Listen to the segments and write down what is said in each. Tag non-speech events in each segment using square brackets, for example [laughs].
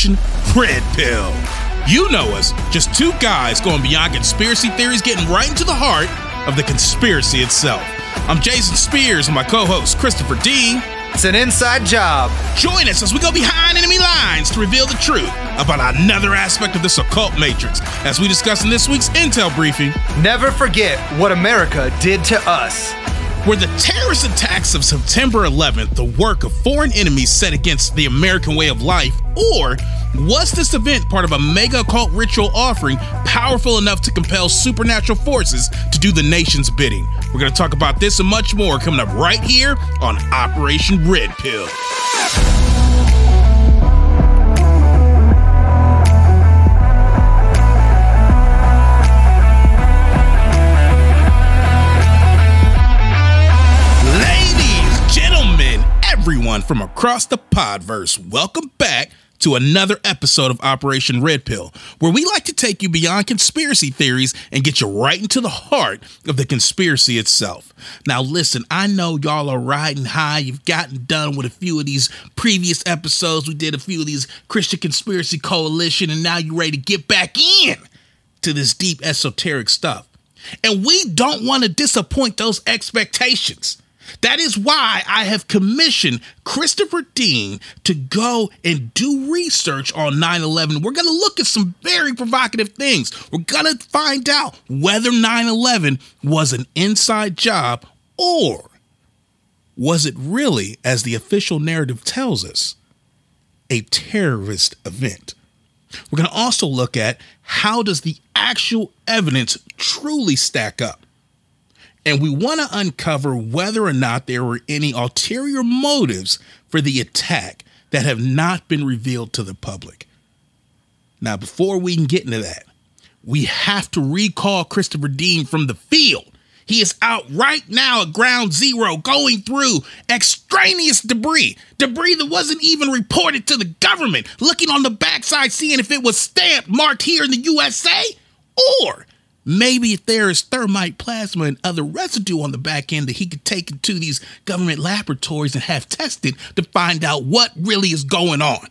Operation Red Pill. You know us, just two guys going beyond conspiracy theories, getting right into the heart of the conspiracy itself. I'm Jason Spears and my co host, Christopher Dean. It's an inside job. Join us as we go behind enemy lines to reveal the truth about another aspect of this occult matrix as we discuss in this week's Intel briefing. Never forget what America did to us. Were the terrorist attacks of September 11th the work of foreign enemies set against the American way of life, or was this event part of a mega occult ritual offering powerful enough to compel supernatural forces to do the nation's bidding? We're going to talk about this and much more coming up right here on Operation Red Pill. Ladies, gentlemen, everyone from across the podverse, welcome back to another episode of Operation Red Pill, where we like to take you beyond conspiracy theories and get you right into the heart of the conspiracy itself. Now, listen, I know y'all are riding high. You've gotten done with a few of these previous episodes. We did a few of these Christian Conspiracy Coalition, and now you're ready to get back in to this deep esoteric stuff. And we don't want to disappoint those expectations. That is why I have commissioned Christopher Dean to go and do research on 9 11. We're going to look at some very provocative things. We're going to find out whether 9 11 was an inside job or was it really, as the official narrative tells us, a terrorist event. We're going to also look at how does the actual evidence truly stack up and we want to uncover whether or not there were any ulterior motives for the attack that have not been revealed to the public. Now, before we can get into that, we have to recall Christopher Dean from the field. He is out right now at ground zero going through extraneous debris, debris that wasn't even reported to the government, looking on the backside, seeing if it was stamped, marked here in the USA, or Maybe if there is thermite plasma and other residue on the back end that he could take into these government laboratories and have tested to find out what really is going on.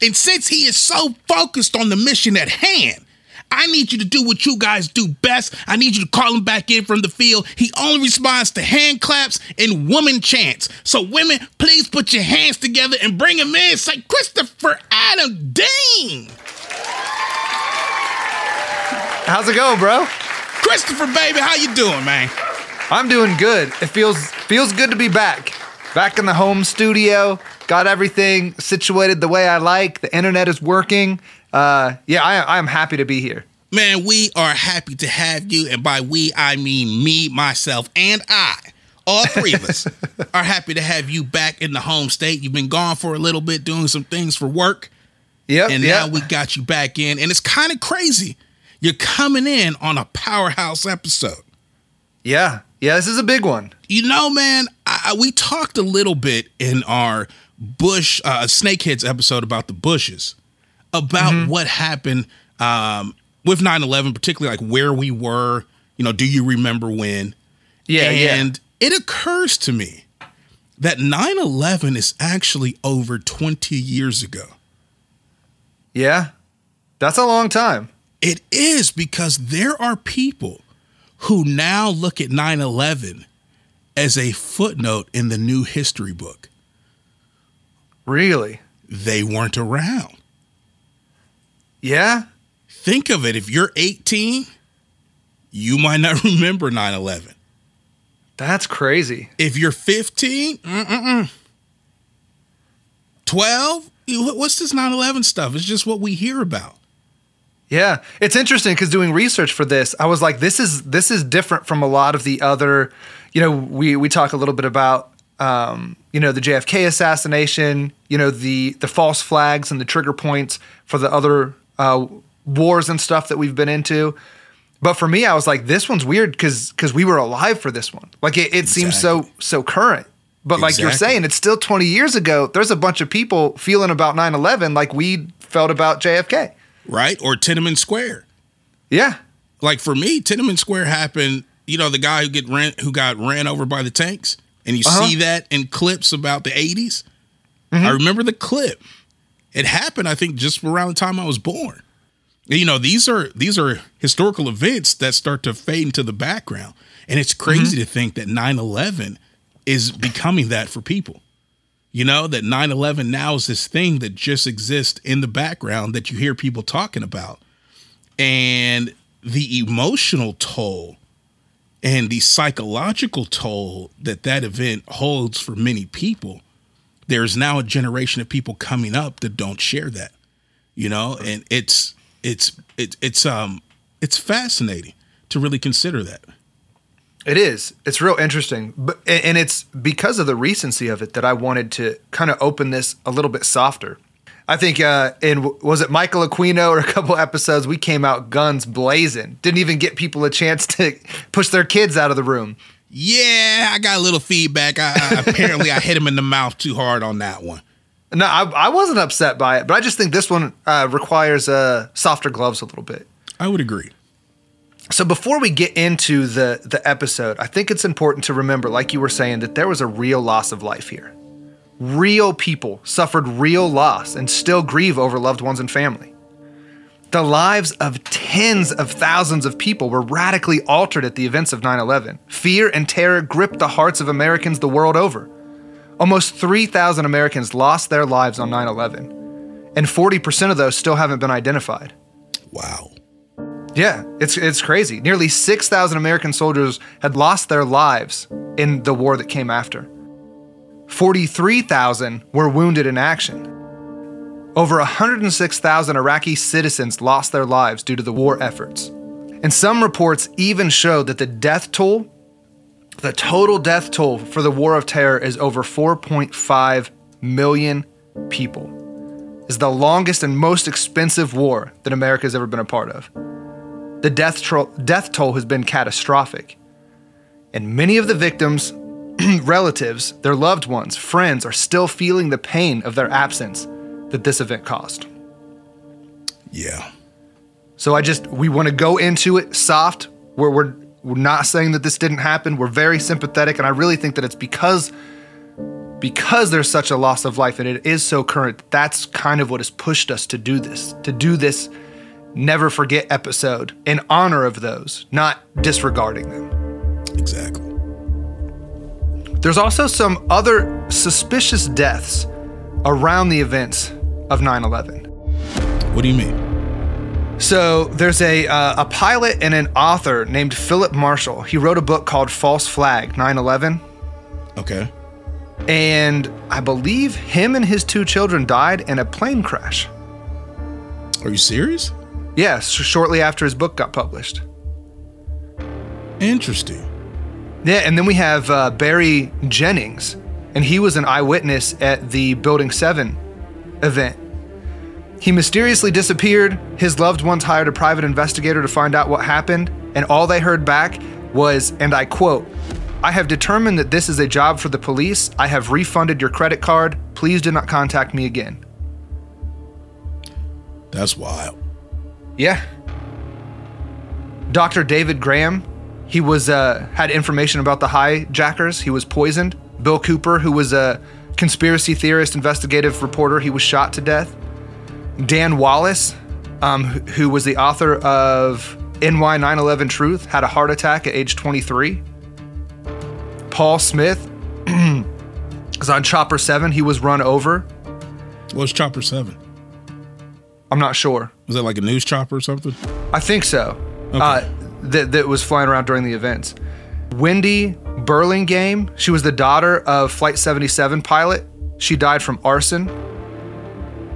And since he is so focused on the mission at hand, I need you to do what you guys do best. I need you to call him back in from the field. He only responds to hand claps and woman chants. So, women, please put your hands together and bring him in. Say, Christopher Adam Dean. How's it going, bro? Christopher, baby, how you doing, man? I'm doing good. It feels feels good to be back. Back in the home studio. Got everything situated the way I like. The internet is working. Uh, yeah, I, I'm happy to be here. Man, we are happy to have you, and by we I mean me, myself, and I. All three of us [laughs] are happy to have you back in the home state. You've been gone for a little bit doing some things for work. Yep. And yep. now we got you back in. And it's kind of crazy. You're coming in on a powerhouse episode. Yeah. Yeah, this is a big one. You know, man, I, we talked a little bit in our Bush uh, Snakeheads episode about the Bushes, about mm-hmm. what happened um, with 9 11, particularly like where we were. You know, do you remember when? Yeah. And yeah. it occurs to me that 9 11 is actually over 20 years ago. Yeah. That's a long time. It is because there are people who now look at 9 11 as a footnote in the new history book. Really? They weren't around. Yeah? Think of it. If you're 18, you might not [laughs] remember 9 11. That's crazy. If you're 15, mm-mm. 12, what's this 9 11 stuff? It's just what we hear about. Yeah, it's interesting because doing research for this, I was like, this is this is different from a lot of the other. You know, we we talk a little bit about um, you know the JFK assassination, you know the the false flags and the trigger points for the other uh, wars and stuff that we've been into. But for me, I was like, this one's weird because because we were alive for this one. Like it, it exactly. seems so so current. But like you're saying, it's still 20 years ago. There's a bunch of people feeling about 9 11 like we felt about JFK right? Or Tiananmen Square. Yeah. Like for me, Tiananmen Square happened. You know, the guy who get ran who got ran over by the tanks, and you uh-huh. see that in clips about the 80s. Mm-hmm. I remember the clip, it happened, I think, just around the time I was born. You know, these are these are historical events that start to fade into the background. And it's crazy mm-hmm. to think that 9-11 is becoming that for people. You know, that 9-11 now is this thing that just exists in the background that you hear people talking about. And the emotional toll and the psychological toll that that event holds for many people there's now a generation of people coming up that don't share that you know? And it's it's it's it's um it's fascinating to really consider that it is it's real interesting but and it's because of the recency of it that i wanted to kind of open this a little bit softer I think uh, in was it Michael Aquino or a couple episodes we came out guns blazing. Didn't even get people a chance to push their kids out of the room. Yeah, I got a little feedback. I, I, apparently, I hit him in the mouth too hard on that one. No, I, I wasn't upset by it, but I just think this one uh, requires uh, softer gloves a little bit. I would agree. So before we get into the the episode, I think it's important to remember, like you were saying, that there was a real loss of life here real people suffered real loss and still grieve over loved ones and family. The lives of tens of thousands of people were radically altered at the events of 9 11. Fear and terror gripped the hearts of Americans the world over. Almost 3,000 Americans lost their lives on 9 11, and 40% of those still haven't been identified. Wow. Yeah, it's, it's crazy. Nearly 6,000 American soldiers had lost their lives in the war that came after. 43,000 were wounded in action. Over 106,000 Iraqi citizens lost their lives due to the war efforts. And some reports even show that the death toll, the total death toll for the war of terror is over 4.5 million people. Is the longest and most expensive war that America has ever been a part of. The death, tro- death toll has been catastrophic. And many of the victims [clears throat] relatives, their loved ones, friends are still feeling the pain of their absence that this event caused. Yeah. So I just we want to go into it soft where we're we're not saying that this didn't happen. We're very sympathetic and I really think that it's because because there's such a loss of life and it is so current. That's kind of what has pushed us to do this. To do this never forget episode in honor of those, not disregarding them. Exactly. There's also some other suspicious deaths around the events of 9 11. What do you mean? So there's a, uh, a pilot and an author named Philip Marshall. He wrote a book called False Flag 9 11. Okay. And I believe him and his two children died in a plane crash. Are you serious? Yes, shortly after his book got published. Interesting. Yeah, and then we have uh, Barry Jennings, and he was an eyewitness at the Building 7 event. He mysteriously disappeared. His loved ones hired a private investigator to find out what happened, and all they heard back was, and I quote, I have determined that this is a job for the police. I have refunded your credit card. Please do not contact me again. That's wild. Yeah. Dr. David Graham he was uh, had information about the hijackers. He was poisoned. Bill Cooper, who was a conspiracy theorist, investigative reporter, he was shot to death. Dan Wallace, um, who was the author of NY 9/11 Truth, had a heart attack at age 23. Paul Smith [clears throat] was on Chopper 7. He was run over. What was Chopper 7? I'm not sure. Was that like a news chopper or something? I think so. Okay. Uh, that, that was flying around during the events. Wendy Burlingame, she was the daughter of Flight 77 pilot. She died from arson.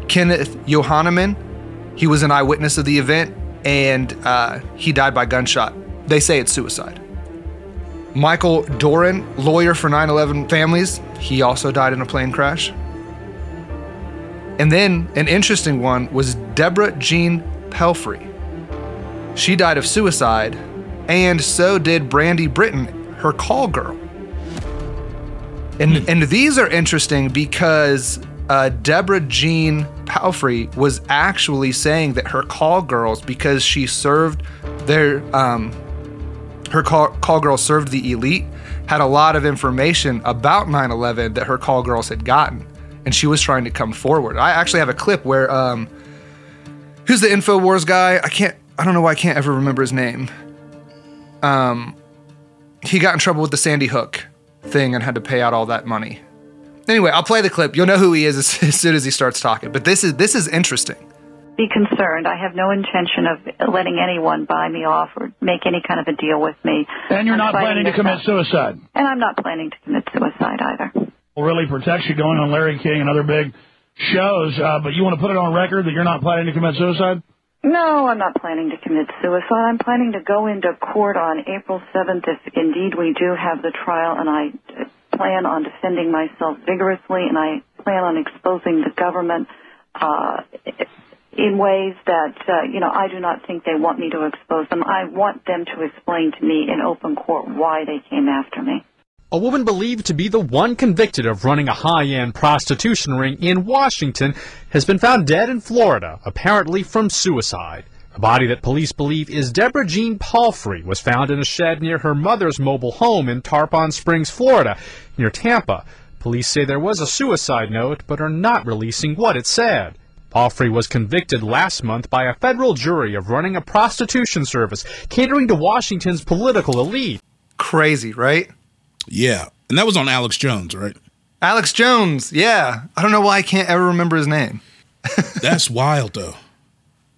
Kenneth Johannemann. he was an eyewitness of the event and uh, he died by gunshot. They say it's suicide. Michael Doran, lawyer for 9 11 families, he also died in a plane crash. And then an interesting one was Deborah Jean Palfrey. She died of suicide, and so did Brandy Britton, her call girl. And, hmm. and these are interesting because uh, Deborah Jean Palfrey was actually saying that her call girls, because she served their, um, her call, call girls served the elite, had a lot of information about 9 11 that her call girls had gotten. And she was trying to come forward. I actually have a clip where um, who's the Infowars guy? I can't. I don't know why I can't ever remember his name. Um, he got in trouble with the Sandy Hook thing and had to pay out all that money. Anyway, I'll play the clip. You'll know who he is as, [laughs] as soon as he starts talking. But this is this is interesting. Be concerned. I have no intention of letting anyone buy me off or make any kind of a deal with me. And you're I'm not planning to commit suicide. And I'm not planning to commit suicide either. Really protects you going on Larry King and other big shows, uh, but you want to put it on record that you're not planning to commit suicide? No, I'm not planning to commit suicide. I'm planning to go into court on April 7th if indeed we do have the trial, and I plan on defending myself vigorously, and I plan on exposing the government uh, in ways that, uh, you know, I do not think they want me to expose them. I want them to explain to me in open court why they came after me. A woman believed to be the one convicted of running a high-end prostitution ring in Washington has been found dead in Florida, apparently from suicide. The body that police believe is Deborah Jean Palfrey was found in a shed near her mother's mobile home in Tarpon Springs, Florida, near Tampa. Police say there was a suicide note, but are not releasing what it said. Palfrey was convicted last month by a federal jury of running a prostitution service catering to Washington's political elite. Crazy, right? Yeah. And that was on Alex Jones, right? Alex Jones. Yeah. I don't know why I can't ever remember his name. [laughs] That's wild, though.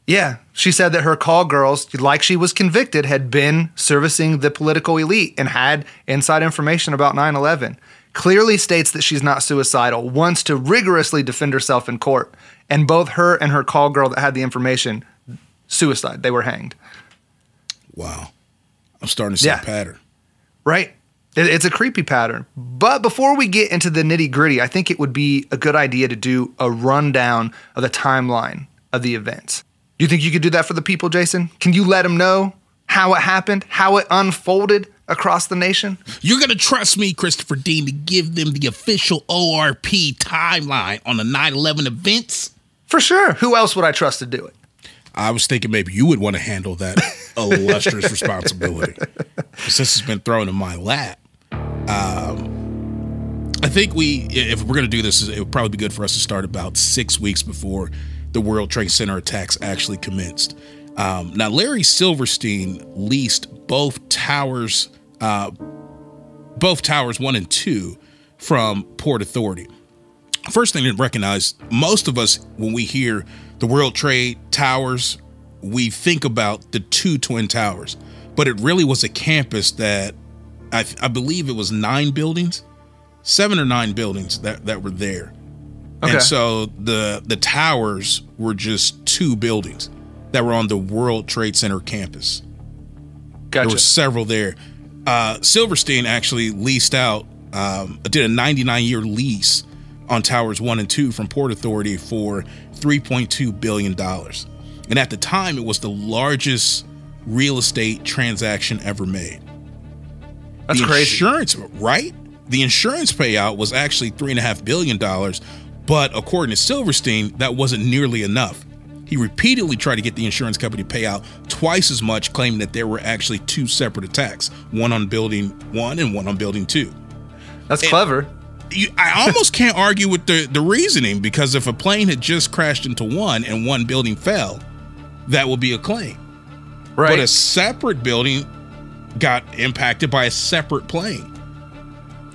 Yeah, she said that her call girls, like she was convicted, had been servicing the political elite and had inside information about 9 11. Clearly states that she's not suicidal, wants to rigorously defend herself in court. And both her and her call girl that had the information, suicide. They were hanged. Wow. I'm starting to see Yeah. a pattern. Right? It- It's a creepy pattern. But before we get into the nitty gritty, I think it would be a good idea to do a rundown of the timeline of the events. Do you think you could do that for the people, Jason? Can you let them know how it happened, how it unfolded across the nation? You're going to trust me, Christopher Dean, to give them the official ORP timeline on the 9 11 events? For sure. Who else would I trust to do it? I was thinking maybe you would want to handle that [laughs] illustrious responsibility. 'Cause This has been thrown in my lap. Um, I think we, if we're going to do this, it would probably be good for us to start about six weeks before the World Trade Center attacks actually commenced. Um, now, Larry Silverstein leased both towers, uh, both towers one and two, from Port Authority first thing to recognize most of us when we hear the world trade towers we think about the two twin towers but it really was a campus that i, I believe it was nine buildings seven or nine buildings that, that were there Okay. and so the the towers were just two buildings that were on the world trade center campus Gotcha. there were several there. Uh, Silverstein actually leased out, um, did a 99 year lease on towers one and two from Port Authority for 3.2 billion dollars, and at the time it was the largest real estate transaction ever made. That's the crazy. Insurance, right? The insurance payout was actually three and a half billion dollars, but according to Silverstein, that wasn't nearly enough. He repeatedly tried to get the insurance company to pay out twice as much, claiming that there were actually two separate attacks, one on building one and one on building two. That's clever. You, I almost can't argue with the, the reasoning because if a plane had just crashed into one and one building fell, that would be a claim. Right. But a separate building got impacted by a separate plane.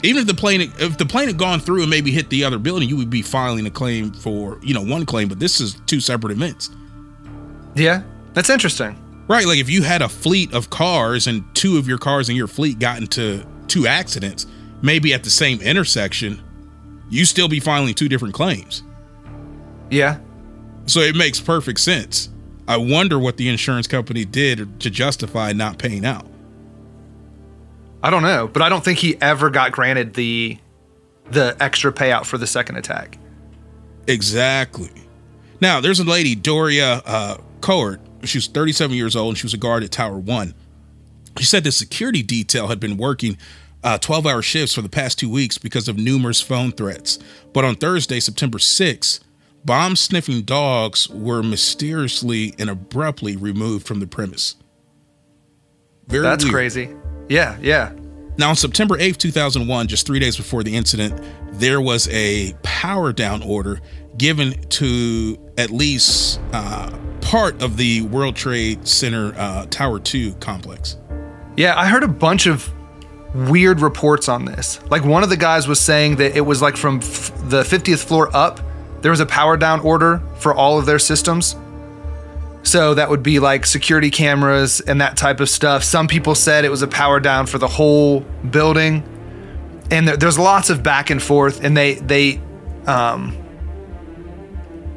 Even if the plane if the plane had gone through and maybe hit the other building, you would be filing a claim for, you know, one claim, but this is two separate events. yeah. That's interesting. Right, like if you had a fleet of cars and two of your cars in your fleet got into two accidents, maybe at the same intersection, you still be filing two different claims. Yeah. So it makes perfect sense. I wonder what the insurance company did to justify not paying out. I don't know, but I don't think he ever got granted the the extra payout for the second attack. Exactly. Now, there's a lady, Daria uh, Coard. She was 37 years old and she was a guard at Tower 1. She said the security detail had been working 12 hour shifts for the past two weeks because of numerous phone threats. But on Thursday, September 6th, bomb sniffing dogs were mysteriously and abruptly removed from the premise. Very That's weird. crazy. Yeah, yeah. Now, on September 8th, 2001, just three days before the incident, there was a power down order given to at least uh, part of the World Trade Center uh, Tower 2 complex. Yeah, I heard a bunch of weird reports on this. Like one of the guys was saying that it was like from f- the 50th floor up, there was a power down order for all of their systems. So that would be like security cameras and that type of stuff. Some people said it was a power down for the whole building. And there, there's lots of back and forth and they they um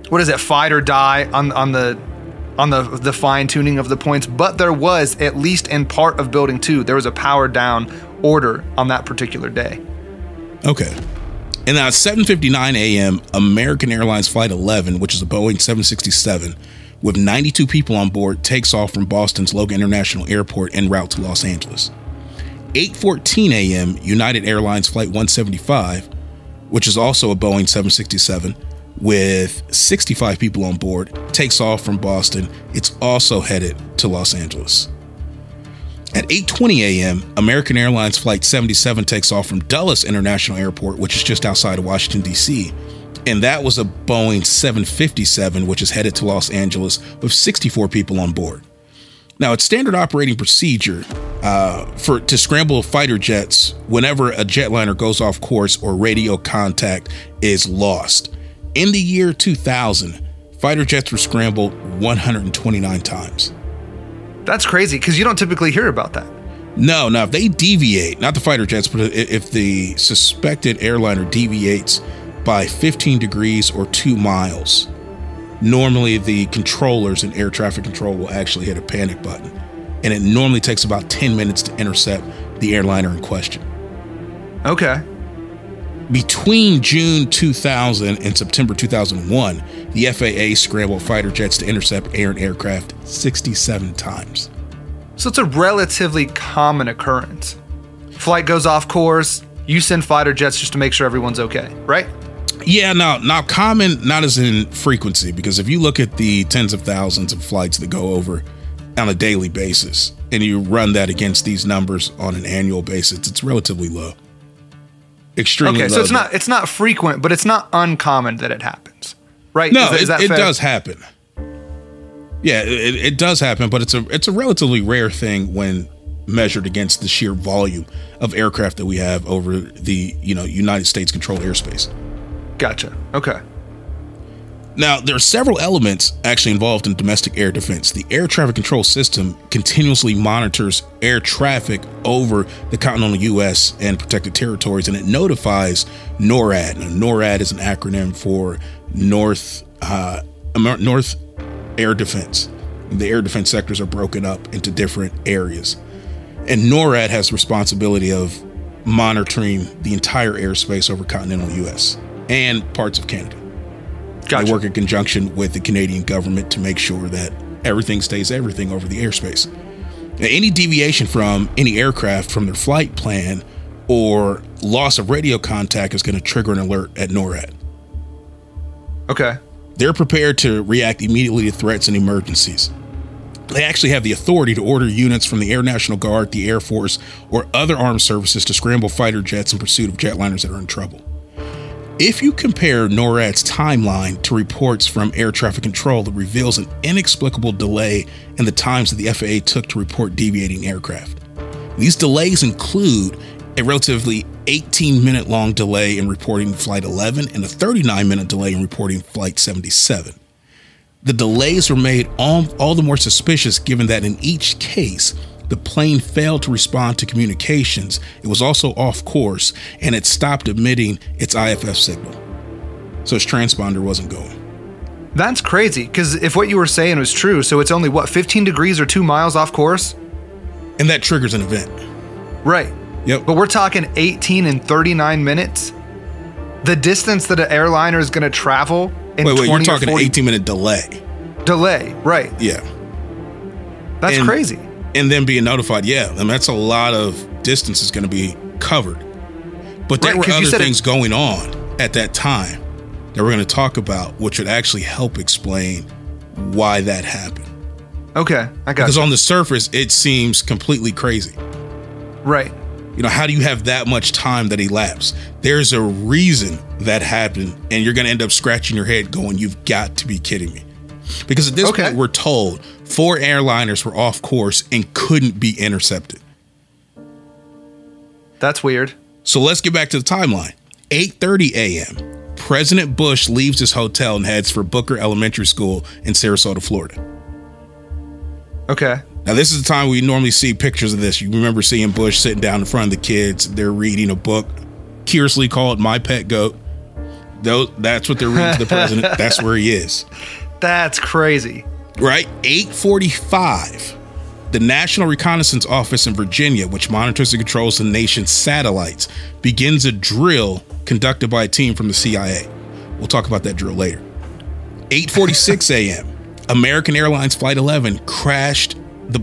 what is it fight or die on on the on the the fine tuning of the points, but there was at least in part of building 2 there was a power down order on that particular day. Okay. And at 7:59 a.m., American Airlines Flight 11, which is a Boeing 767, with 92 people on board, takes off from Boston's Logan International Airport en route to Los Angeles. 8:14 a.m., United Airlines Flight 175, which is also a Boeing 767, with 65 people on board, takes off from Boston. It's also headed to Los Angeles. At 8:20 a.m., American Airlines Flight 77 takes off from Dulles International Airport, which is just outside of Washington D.C. And that was a Boeing 757, which is headed to Los Angeles with 64 people on board. Now, it's standard operating procedure uh, for to scramble fighter jets whenever a jetliner goes off course or radio contact is lost. In the year 2000, fighter jets were scrambled 129 times. That's crazy because you don't typically hear about that. No, now if they deviate, not the fighter jets, but if the suspected airliner deviates by 15 degrees or two miles, normally the controllers in air traffic control will actually hit a panic button. And it normally takes about 10 minutes to intercept the airliner in question. Okay. Between June 2000 and September 2001, the FAA scrambled fighter jets to intercept air and aircraft 67 times. So it's a relatively common occurrence. Flight goes off course, you send fighter jets just to make sure everyone's okay, right? Yeah, now now common not as in frequency because if you look at the tens of thousands of flights that go over on a daily basis and you run that against these numbers on an annual basis, it's relatively low. Extremely okay, low. so it's not it's not frequent, but it's not uncommon that it happens, right? No, Is that- is it, it does happen. Yeah, it, it does happen, but it's a it's a relatively rare thing when measured against the sheer volume of aircraft that we have over the you know United States controlled airspace. Gotcha. Okay. Now, there are several elements actually involved in domestic air defense. The air traffic control system continuously monitors air traffic over the continental U.S. and protected territories, and it notifies NORAD. Now, NORAD is an acronym for North uh, North Air Defense. The air defense sectors are broken up into different areas, and NORAD has responsibility of monitoring the entire airspace over continental U.S. and parts of Canada. Gotcha. They work in conjunction with the Canadian government to make sure that everything stays everything over the airspace. Now, any deviation from any aircraft from their flight plan or loss of radio contact is going to trigger an alert at NORAD. Okay. They're prepared to react immediately to threats and emergencies. They actually have the authority to order units from the Air National Guard, the Air Force, or other armed services to scramble fighter jets in pursuit of jetliners that are in trouble. If you compare NORAD's timeline to reports from air traffic control that reveals an inexplicable delay in the times that the FAA took to report deviating aircraft. These delays include a relatively 18 minute long delay in reporting Flight 11 and a 39 minute delay in reporting Flight 77. The delays were made all, all the more suspicious given that in each case, the plane failed to respond to communications. It was also off course and it stopped emitting its IFF signal. So its transponder wasn't going. That's crazy because if what you were saying was true, so it's only what 15 degrees or two miles off course, And that triggers an event. right? Yep. But we're talking 18 and 39 minutes. The distance that an airliner is going to travel in wait, wait, 20 you're talking 40 18 minute delay. delay, right? Yeah. That's And- crazy. And then being notified, yeah, I mean, that's a lot of distance is going to be covered. But there Right, were other said it- things going on at that time that we're going to talk about, which would actually help explain why that happened. Okay, I got it. Because you. on the surface, it seems completely crazy. Right. You know, how do you have that much time that elapsed? There's a reason that happened, and you're going to end up scratching your head going, You've got to be kidding me. Because at this Okay. point, we're told four airliners were off course and couldn't be intercepted. That's weird. So let's get back to the timeline. 8:30 a.m. President Bush leaves his hotel and heads for Booker Elementary School in Sarasota, Florida. Okay. Now, this is the time we normally see pictures of this. You remember seeing Bush sitting down in front of the kids. They're reading a book, curiously called My Pet Goat. Though that's what they're reading to the president. [laughs] That's where he is. That's crazy. Right? 845. The National Reconnaissance Office in Virginia, which monitors and controls the nation's satellites, begins a drill conducted by a team from the CIA. We'll talk about that drill later. 8:46 [laughs] a.m. American Airlines Flight 11 crashed the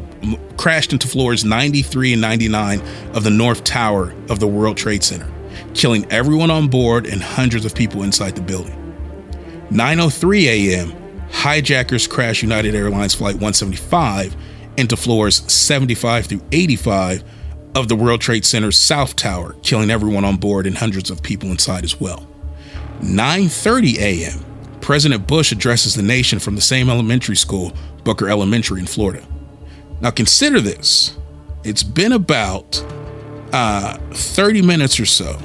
crashed into floors 93 and 99 of the North Tower of the World Trade Center, killing everyone on board and hundreds of people inside the building. 9:03 a.m. Hijackers crash United Airlines Flight 175 into floors 75 through 85 of the World Trade Center's South Tower, killing everyone on board and hundreds of people inside as well. 9:30 a.m. President Bush addresses the nation from the same elementary school, Booker Elementary in Florida. Now consider this. It's been about uh, 30 minutes or so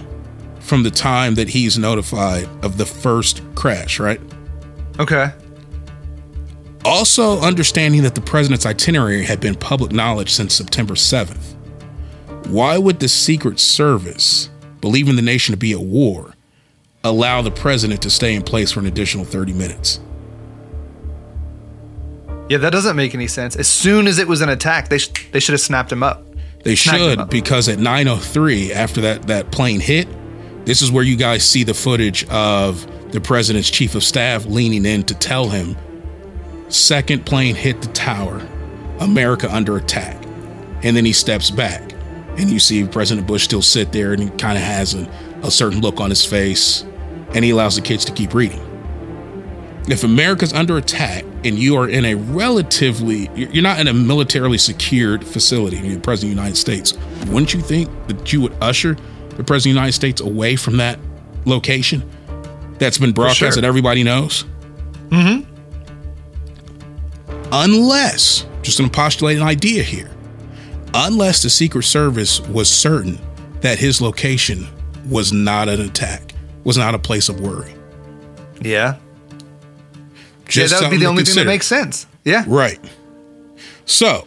from the time that he's notified of the first crash, right? Okay. Also, understanding that the president's itinerary had been public knowledge since September 7th. Why would the Secret Service, believing the nation to be at war, allow the president to stay in place for an additional 30 minutes? Yeah, that doesn't make any sense. As soon as it was an attack, they sh- they should have snapped him up. They should up. because at 9:03 after that that plane hit, this is where you guys see the footage of the president's chief of staff leaning in to tell him second plane hit the tower, America under attack. And then he steps back and you see President Bush still sit there and he kind of has a, a certain look on his face and he allows the kids to keep reading. If America's under attack and you are in a relatively, you're not in a militarily secured facility, the President of the United States, wouldn't you think that you would usher the President of the United States away from that location that's been broadcast sure. that everybody knows? Mm-hmm. Unless, just going to postulate an idea here, unless the Secret Service was certain that his location was not an attack, was not a place of worry. Yeah. Just yeah, that would be the only thing that makes sense. Yeah. Right. So,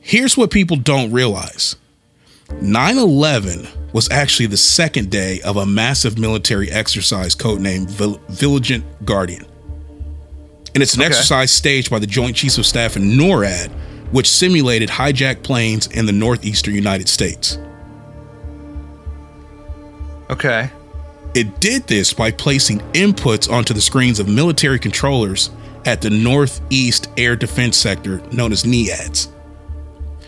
here's what people don't realize 9 11 was actually the second day of a massive military exercise codenamed Vigilant Guardian. And it's an Okay. exercise staged by the Joint Chiefs of Staff and NORAD, which simulated hijacked planes in the northeastern United States. Okay. It did this by placing inputs onto the screens of military controllers at the Northeast Air Defense Sector, known as NEADS.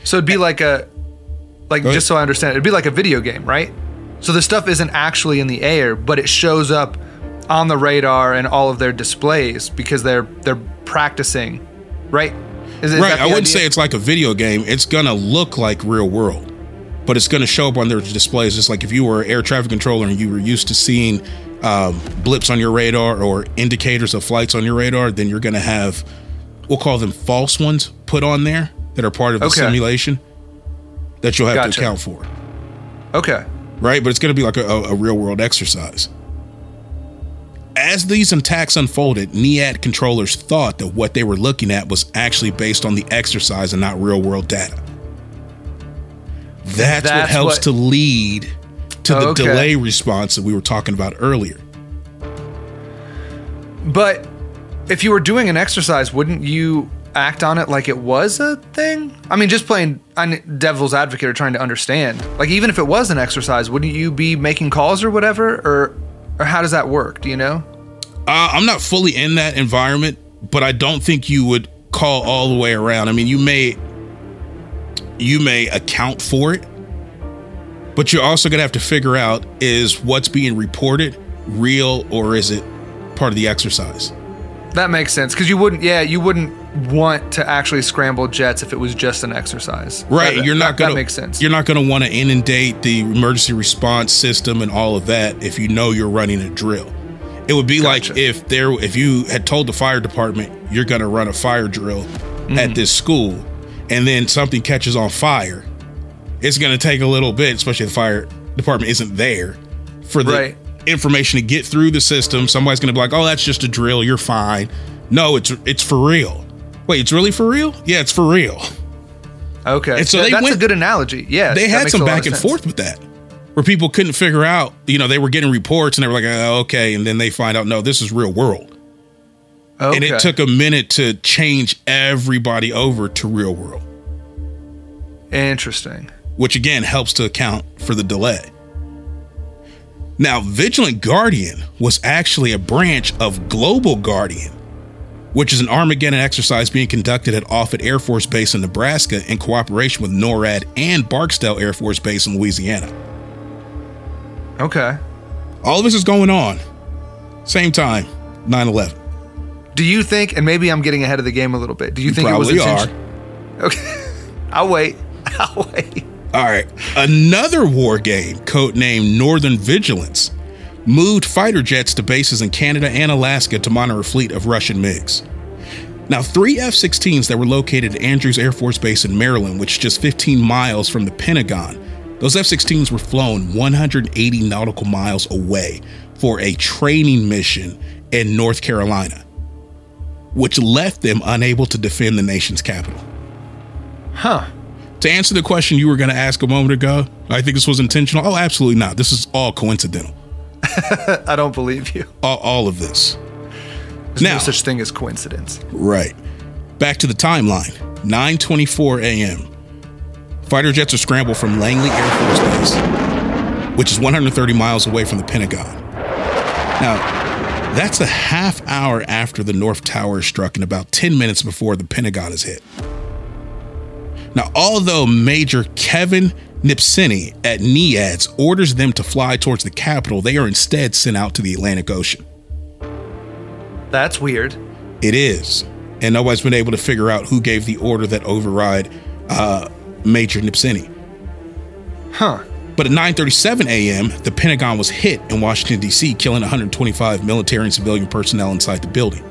So it'd be like a, like just so I understand, it'd be like a video game, right? So the stuff isn't actually in the air, but it shows up on the radar and all of their displays because they're they're practicing, right? Is, is right. I wouldn't idea? say it's like a video game. It's gonna look like real world, but it's gonna show up on their displays. Just like if you were an air traffic controller and you were used to seeing um, blips on your radar or indicators of flights on your radar, then you're gonna have we'll call them false ones put on there that are part of the Okay. simulation that you'll have to account for. Okay. right? But it's going to be like a, a real world exercise. As these attacks unfolded, NEAD controllers thought that what they were looking at was actually based on the exercise and not real world data. That's, what helps what- to lead to the Okay. delay response that we were talking about earlier. But if you were doing an exercise, wouldn't you act on it like it was a thing? I mean, just playing I'm devil's advocate or trying to understand. Like, even if it was an exercise, wouldn't you be making calls or whatever? Or, or how does that work? Do you know? Uh, I'm not fully in that environment, but I don't think you would call all the way around. I mean, you may you may account for it, but you're also gonna have to figure out is what's being reported real or is it part of the exercise? That makes sense because you wouldn't. Yeah, you wouldn't want to actually scramble jets if it was just an exercise. Right. That- you're not gonna make sense. You're not gonna want to inundate the emergency response system and all of that if you know you're running a drill. It would be like if there if you had told the fire department you're gonna run a fire drill Mm. at this school and then something catches on fire. It's gonna take a little bit, especially if the fire department isn't there for the Right. information to get through the system. Somebody's gonna be like, "Oh, that's just a drill. You're fine." No, it's it's for real. Wait, it's really for real? Yeah, it's for real. okay. And so That- they that's went- a good analogy. Yeah. they had some back and sense. forth with that where people couldn't figure out you know they were getting reports and they were like oh, okay and then they find out no this is real world Okay. and it took a minute to change everybody over to real world Interesting. which again helps to account for the delay now vigilant guardian was actually a branch of global guardian which is an armageddon exercise being conducted at offutt air force base in nebraska in cooperation with norad and barksdale air force base in louisiana Okay. All of this is going on. Same time, 9 11. Do you think, and maybe I'm getting ahead of the game a little bit. Do you think Probably it was are. intention- [laughs] Okay. I'll wait. [laughs] I'll wait. All right. Another war game, codenamed Northern Vigilance, moved fighter jets to bases in Canada and Alaska to monitor a fleet of Russian MiGs. Now, three F 16s that were located at Andrews Air Force Base in Maryland, which is just 15 miles from the Pentagon, those F 16s were flown 180 nautical miles away for a training mission in North Carolina, which left them unable to defend the nation's capital. Huh. To answer the question you were going to ask a moment ago, I think this was intentional. Oh, absolutely not. This is all coincidental. [laughs] I don't believe you. All, all of this. There's Now- no such thing as coincidence. Right. Back to the timeline. 9:24 a.m. Fighter jets are scrambled from Langley Air Force Base, which is 130 miles away from the Pentagon. Now, that's a half hour after the North Tower is struck and about 10 minutes before the Pentagon is hit. Now, although Major Kevin Nasypany at NEADS orders them to fly towards the capital, they are instead sent out to the Atlantic Ocean. That's weird. It is. And nobody's been able to figure out who gave the order that override uh, Major Nasypany. Huh. But at 9:37 a.m., the Pentagon was hit in Washington D.C., killing 125 military and civilian personnel inside the building.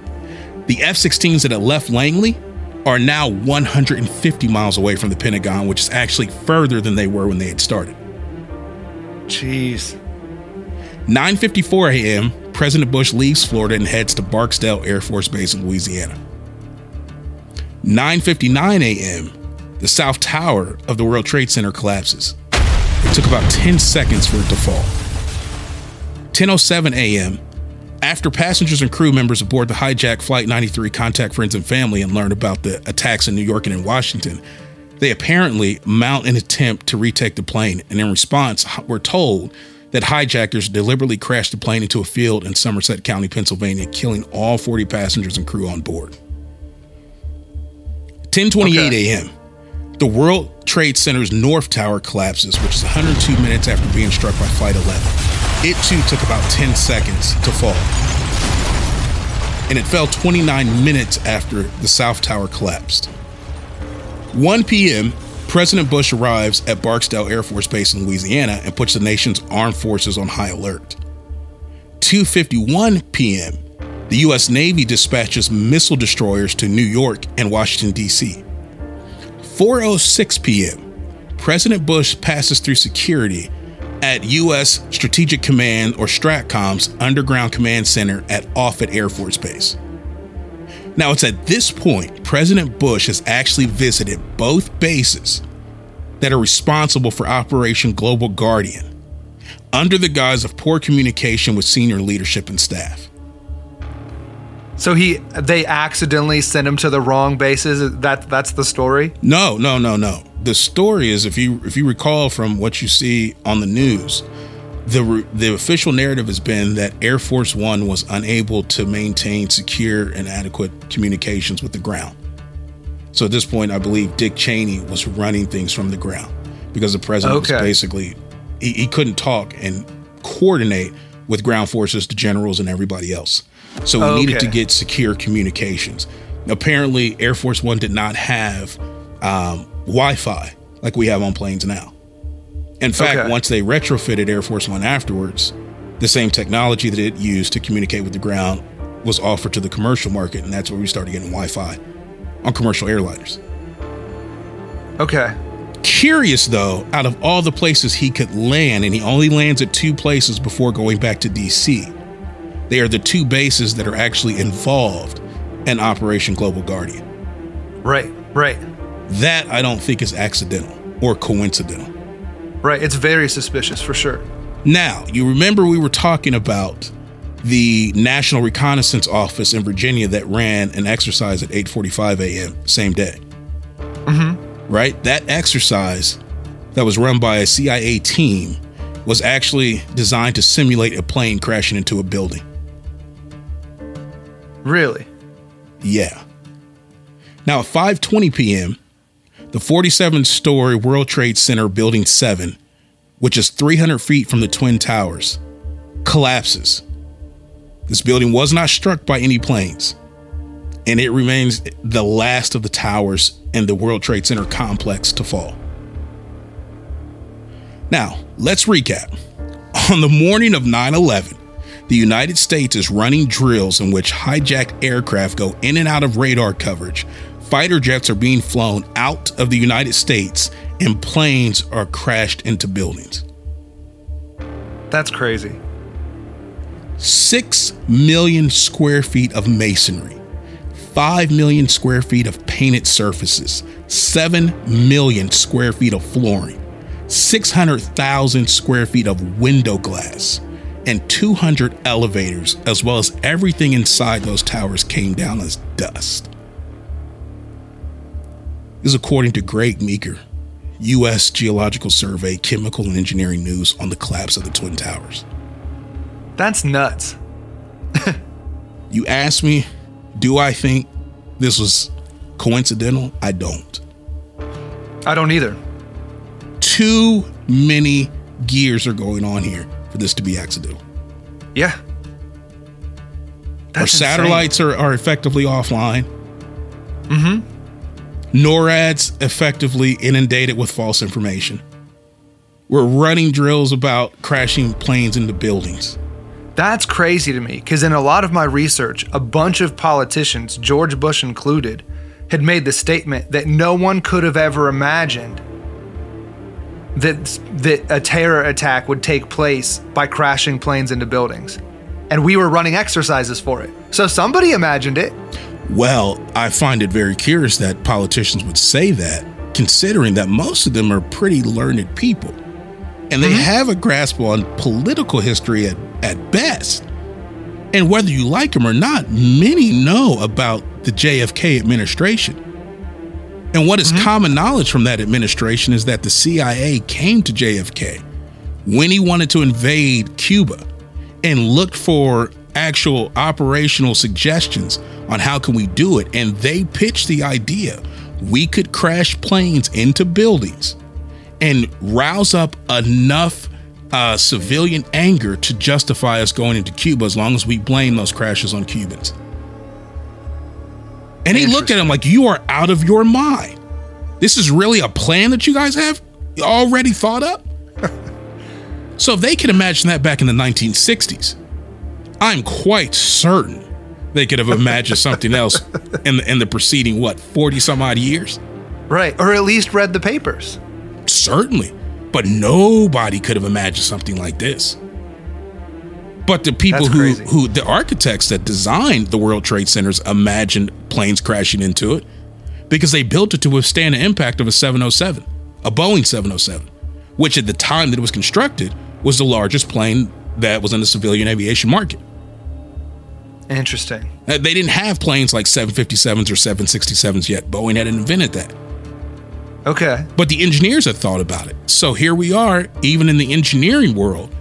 The F-16s that had left Langley are now 150 miles away from the Pentagon, which is actually further than they were when they had started. Jeez. 9:54 a.m., President Bush leaves Florida and heads to Barksdale Air Force Base in Louisiana. 9:59 a.m., the South Tower of the World Trade Center collapses. It took about 10 seconds for it to fall. 10:07 a.m., after passengers and crew members aboard the hijacked Flight 93 contact friends and family and learn about the attacks in New York and in Washington, they apparently mount an attempt to retake the plane. And in response, we're told that hijackers deliberately crashed the plane into a field in Somerset County, Pennsylvania, killing all 40 passengers and crew on board. 10:28 Okay. a.m. The World Trade Center's North Tower collapses, which is 102 minutes after being struck by Flight 11. It too took about 10 seconds to fall. And it fell 29 minutes after the South Tower collapsed. 1 p.m., President Bush arrives at Barksdale Air Force Base in Louisiana and puts the nation's armed forces on high alert. 2:51 p.m., the U.S. Navy dispatches missile destroyers to New York and Washington D.C. 4:06 p.m., President Bush passes through security at U.S. Strategic Command or STRATCOM's underground command center at Offutt Air Force Base. Now, it's at this point President Bush has actually visited both bases that are responsible for Operation Global Guardian under the guise of poor communication with senior leadership and staff. So he they accidentally sent him to the wrong bases. That that's the story. No, no, no, no. The story is if you if you recall from what you see on the news, the the official narrative has been that Air Force 1 was unable to maintain secure and adequate communications with the ground. So at this point I believe Dick Cheney was running things from the ground because the president Okay. was basically he, he couldn't talk and coordinate with ground forces, the generals and everybody else. So we needed to get secure communications. Apparently, Air Force One did not have um, Wi Fi like we have on planes now. In fact, Okay. once they retrofitted Air Force One afterwards, the same technology that it used to communicate with the ground was offered to the commercial market, and that's where we started getting Wi Fi on commercial airliners. Okay. Curious though, out of all the places he could land, and he only lands at two places before going back to DC, they are the two bases that are actually involved in Operation Global Guardian. Right. Right. That I don't think is accidental or coincidental. Right. It's very suspicious for sure. Now, you remember we were talking about the National Reconnaissance Office in Virginia that ran an exercise at 8:45 a.m. same day. Mm-hmm. Right? That exercise that was run by a CIA team was actually designed to simulate a plane crashing into a building. Really. Yeah. Now at 5:20 p.m., the 47-story World Trade Center Building 7, which is 300 feet from the Twin Towers, collapses. This building was not struck by any planes, and it remains the last of the towers in the World Trade Center complex to fall. Now, let's recap. On the morning of 9 11, the United States is running drills in which hijacked aircraft go in and out of radar coverage. Fighter jets are being flown out of the United States, and planes are crashed into buildings. That's crazy. 6 million square feet of masonry, 5 million square feet of painted surfaces, 7 million square feet of flooring, 600,000 square feet of window glass, and 200 elevators, as well as everything inside those towers, came down as dust. This is according to Greg Meeker, U.S. Geological Survey Chemical and Engineering News on the collapse of the Twin Towers. That's nuts. [laughs] You ask me, do I think this was coincidental? I don't. I don't either. Too many gears are going on here for this to be accidental. Yeah. Our That's insane. satellites are, are effectively offline. Mm-hmm. NORAD's effectively inundated with false information. We're running drills about crashing planes into buildings. That's crazy to me because in a lot of my research, a bunch of politicians, George Bush included, had made the statement that no one could have ever imagined that that a terror attack would take place by crashing planes into buildings. And we were running exercises for it. So somebody imagined it. Well, I find it very curious that politicians would say that, considering that most of them are pretty learned people. And they mm-hmm. have a grasp on political history at, at best. And whether you like them or not, many know about the JFK administration. And what is common knowledge from that administration is that the CIA came to JFK when he wanted to invade Cuba and looked for actual operational suggestions on how can we do it and they pitched the idea we could crash planes into buildings and rouse up enough uh, civilian anger to justify us going into Cuba as long as we blame those crashes on Cubans. And he looked at him like, You are out of your mind. This is really a plan that you guys have already thought up? [laughs] so, if they could imagine that back in the 1960s, I'm quite certain they could have imagined [laughs] something else in the, in the preceding, what, 40 some odd years? Right. Or at least read the papers. Certainly. But nobody could have imagined something like this. But the people That's who, crazy. who, the architects that designed the World Trade Centers imagined planes crashing into it because they built it to withstand the impact of a 707, a Boeing 707, which at the time that it was constructed was the largest plane that was in the civilian aviation market. Interesting. Uh, They didn't have planes like 757s or 767s yet. Boeing hadn't invented that. Okay. But the engineers had thought about it. So here we are, even in the engineering world,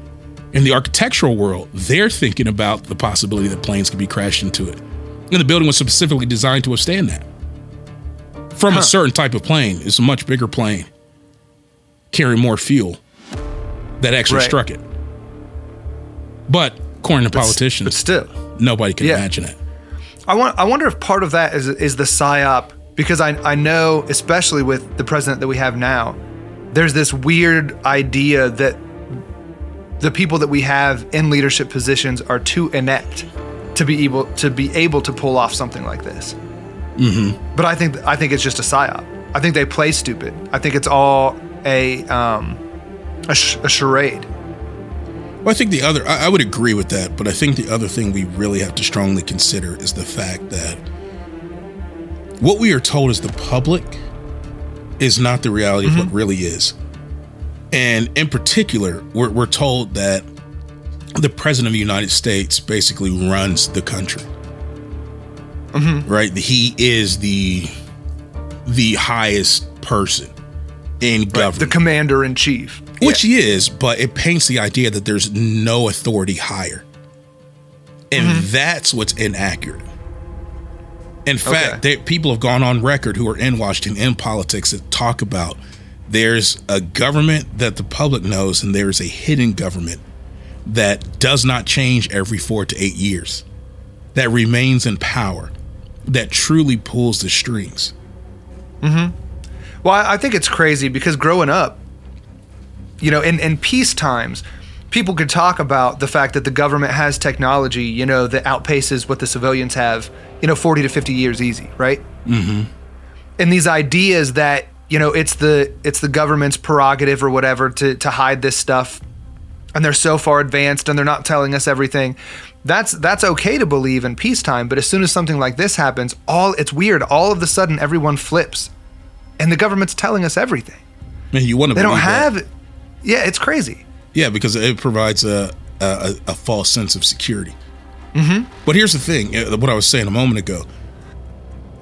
in the architectural world, they're thinking about the possibility that planes could be crashed into it. And the building was specifically designed to withstand that. From a certain type of plane, it's a much bigger plane, carrying more fuel that actually Right. struck it. But according to politicians, But still. Nobody can Yeah. imagine it. I want. I wonder if part of that is is the psyop because I I know especially with the president that we have now, there's this weird idea that the people that we have in leadership positions are too inept to be able to be able to pull off something like this. Mm-hmm. But I think I think it's just a psyop. I think they play stupid. I think it's all a um, a, sh- a charade. Well, I think the other, I, I would agree with that, but I think the other thing we really have to strongly consider is the fact that what we are told as the public is not the reality of what really is. And in particular, we're, we're told that the president of the United States basically runs the country. Mm-hmm. Right? He is the the highest person in government The commander in chief. which he is, but it paints the idea that there's no authority higher. And mm-hmm. that's what's inaccurate. In fact, there, people have gone on record who are in Washington in politics that talk about there's a government that the public knows, and there's a hidden government that does not change every four to eight years, that remains in power, that truly pulls the strings. Mm-hmm. Well, I I think it's crazy because growing up, you know, in, in peace times, people could talk about the fact that the government has technology, you know, that outpaces what the civilians have, you know, 40 to 50 years easy, right? Mm-hmm. And these ideas that, you know, it's the it's the government's prerogative or whatever to, to hide this stuff and they're so far advanced and they're not telling us everything. That's that's okay to believe in peacetime, but as soon as something like this happens, all it's weird. All of a sudden everyone flips. And the government's telling us everything. Man, you want to They don't believe that. have Yeah, it's crazy. Yeah, because it provides a a, a false sense of security. Mm-hmm. But here's the thing: uh, what I was saying a moment ago.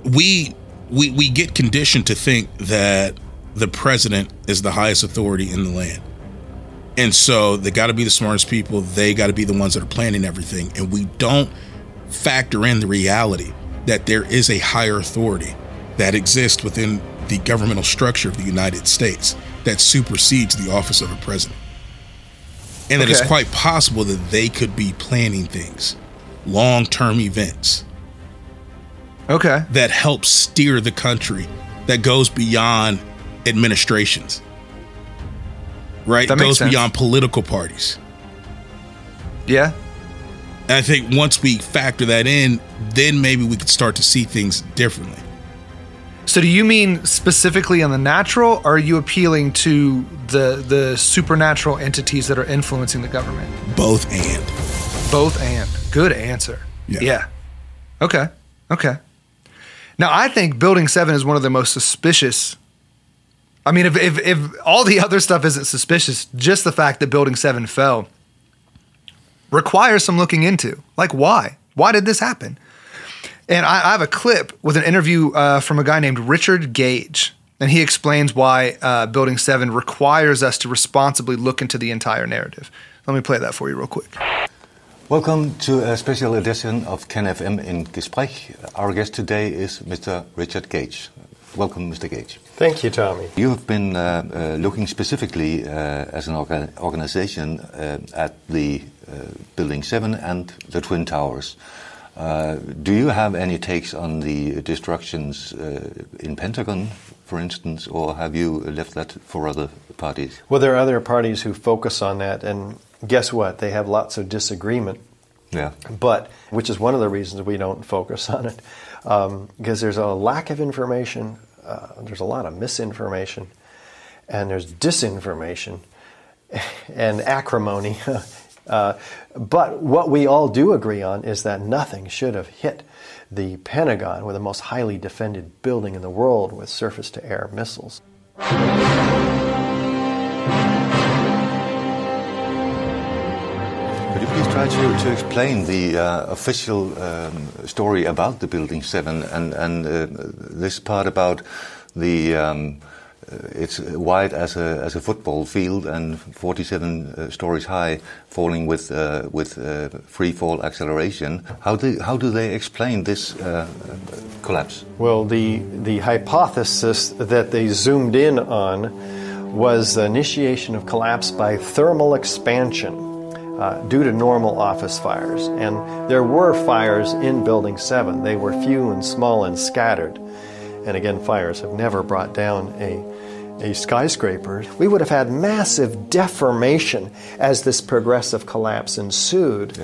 We we we get conditioned to think that the president is the highest authority in the land, and so they got to be the smartest people. They got to be the ones that are planning everything, and we don't factor in the reality that there is a higher authority that exists within the governmental structure of the United States that supersedes the office of a president. And that it's quite possible that they could be planning things, long term events Okay. that helps steer the country that goes beyond administrations, right? That goes beyond political parties. Yeah. And I think once we factor that in, then maybe we could start to see things differently. So do you mean specifically on the natural or are you appealing to the the supernatural entities that are influencing the government? Both and. Both and. Good answer. yeah, Yeah. Okay. Okay. Now I think Building Seven is one of the most suspicious. I mean, if, if if all the [laughs] other stuff isn't suspicious, just the fact that Building Seven fell requires some looking into. Like, why? Why did this happen? And I, I have a clip with an interview uh, from a guy named Richard Gage, and he explains why uh, Building Seven requires us to responsibly look into the entire narrative. Let me play that for you real quick. Welcome to a special edition of Ken FM in Gespräch. Our guest today is Mr. Richard Gage. Welcome, Mr. Gage. Thank you, Tommy. You have been uh, uh, looking specifically uh, as an orga- organization uh, at the uh, Building 7 and the Twin Towers. Uh, do you have any takes on the destructions uh, in Pentagon, for instance, or have you left that for other parties? Well, there are other parties who focus on that, and guess what? They have lots of disagreement. Yeah. But which is one of the reasons we don't focus on it, um, because there's a lack of information. Uh, there's a lot of misinformation, and there's disinformation, [laughs] and acrimony. [laughs] uh, but what we all do agree on is that nothing should have hit the Pentagon, with the most highly defended building in the world with surface-to-air missiles. Could you please try to, to explain the uh, official um, story about the Building 7 and, and uh, this part about the. Um, uh, it's wide as a, as a football field and 47 uh, stories high, falling with, uh, with uh, free fall acceleration. How do, how do they explain this collapse? Well, the, the hypothesis that they zoomed in on was the initiation of collapse by thermal expansion. Uh, due to normal office fires. And there were fires in Building 7. They were few and small and scattered. And again, fires have never brought down a, a skyscraper. We would have had massive deformation as this progressive collapse ensued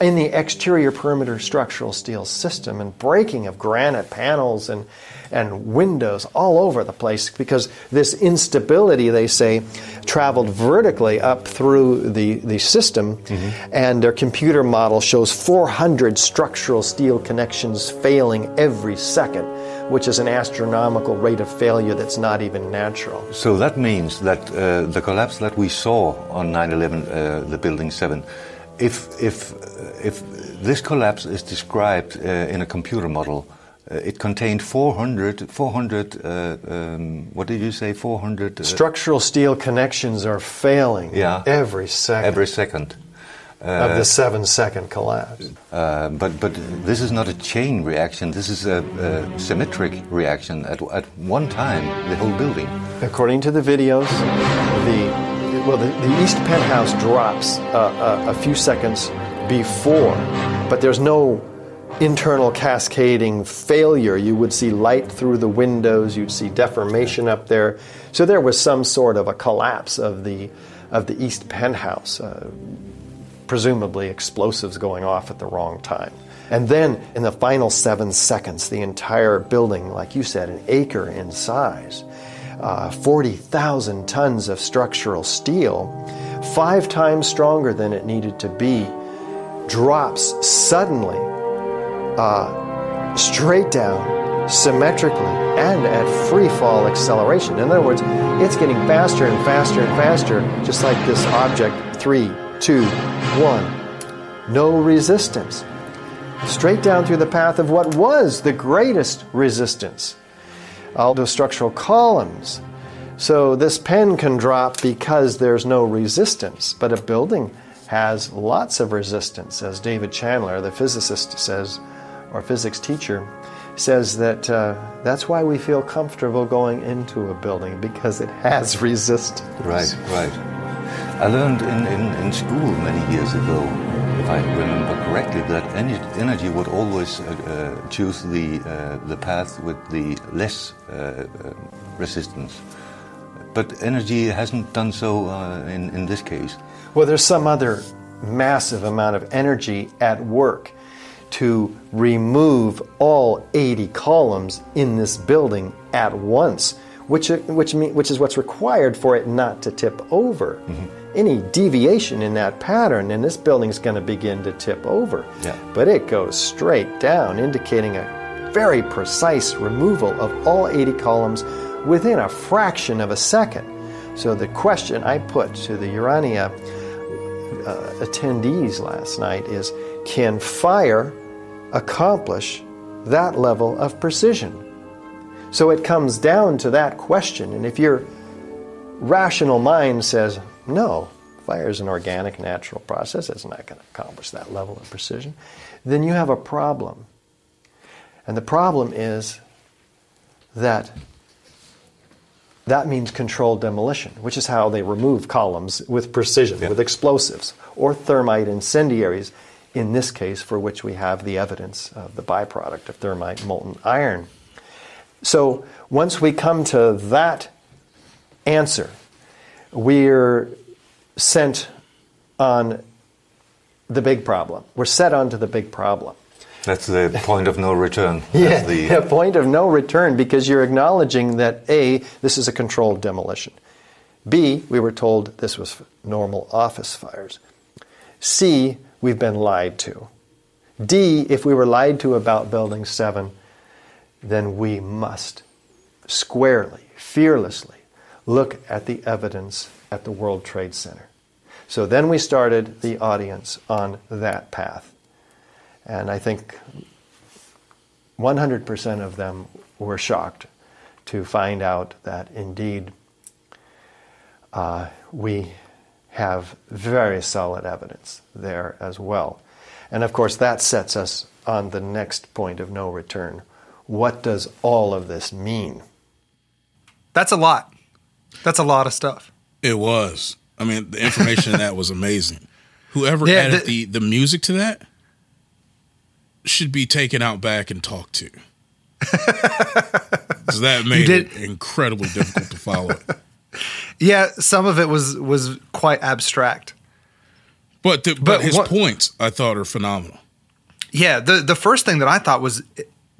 in the exterior perimeter structural steel system and breaking of granite panels and, and windows all over the place because this instability, they say, traveled vertically up through the, the system, and their computer model shows 400 structural steel connections failing every second, which is an astronomical rate of failure that's not even natural. So that means that uh, the collapse that we saw on 9/11, uh, the building 7, if if if this collapse is described uh, in a computer model, it contained 400 400 uh, um, what did you say 400 uh, Structural steel connections are failing Yeah. every second every second. of the seven second collapse. Uh, but but this is not a chain reaction. This is a, a symmetric reaction. At at one time, the whole building. According to the videos, the well, the, the east penthouse drops uh, a few seconds before, but there's no internal cascading failure. You would see light through the windows. You'd see deformation up there. So there was some sort of a collapse of the of the east penthouse. Uh, presumably explosives going off at the wrong time. And then in the final seven seconds, the entire building, like you said, an acre in size, uh, 40,000 tons of structural steel, five times stronger than it needed to be, drops suddenly uh, straight down, symmetrically, and at free fall acceleration. In other words, it's getting faster and faster and faster, just like this object three, two, one. No resistance. Straight down through the path of what was the greatest resistance all those structural columns. So this pen can drop because there's no resistance, but a building has lots of resistance, as David Chandler, the physicist, says, or physics teacher, says that uh, that's why we feel comfortable going into a building because it has [laughs] resistance. Right, right. I learned in, in, in school many years ago, if I remember correctly, that ener- energy would always uh, uh, choose the, uh, the path with the less uh, uh, resistance. But energy hasn't done so uh, in, in this case. Well, there's some other massive amount of energy at work to remove all 80 columns in this building at once, which, which, mean, which is what's required for it not to tip over. Any deviation in that pattern, and this building's going to begin to tip over. Yeah. But it goes straight down, indicating a very precise removal of all 80 columns within a fraction of a second. So the question I put to the Urania uh, attendees last night is can fire accomplish that level of precision? So it comes down to that question. And if your rational mind says, no, fire is an organic, natural process, it's not going to accomplish that level of precision, then you have a problem. And the problem is that that means controlled demolition, which is how they remove columns with precision, with explosives, or thermite incendiaries, in this case, for which we have the evidence of the byproduct of thermite molten iron. So once we come to that answer, we're sent on the big problem. We're set onto the big problem. That's the point of no return. [laughs] Yeah, the, [laughs] a point of no return because you're acknowledging that A, this is a controlled demolition. B, we were told this was normal office fires. C, we've been lied to. D, if we were lied to about Building 7, then we must squarely, fearlessly look at the evidence at the World Trade Center. So then we started the audience on that path. And I think 100% of them were shocked to find out that indeed uh, we have very solid evidence there as well. And of course, that sets us on the next point of no return. What does all of this mean? That's a lot. That's a lot of stuff. It was. I mean, the information in that was amazing. Whoever Yeah, added the- the, the music to that should be taken out back and talked to. [laughs] 'Cause that made it incredibly difficult to follow. [laughs] Yeah, some of it was was quite abstract. But the, but, But his what- points I thought are phenomenal. Yeah, the the first thing that I thought was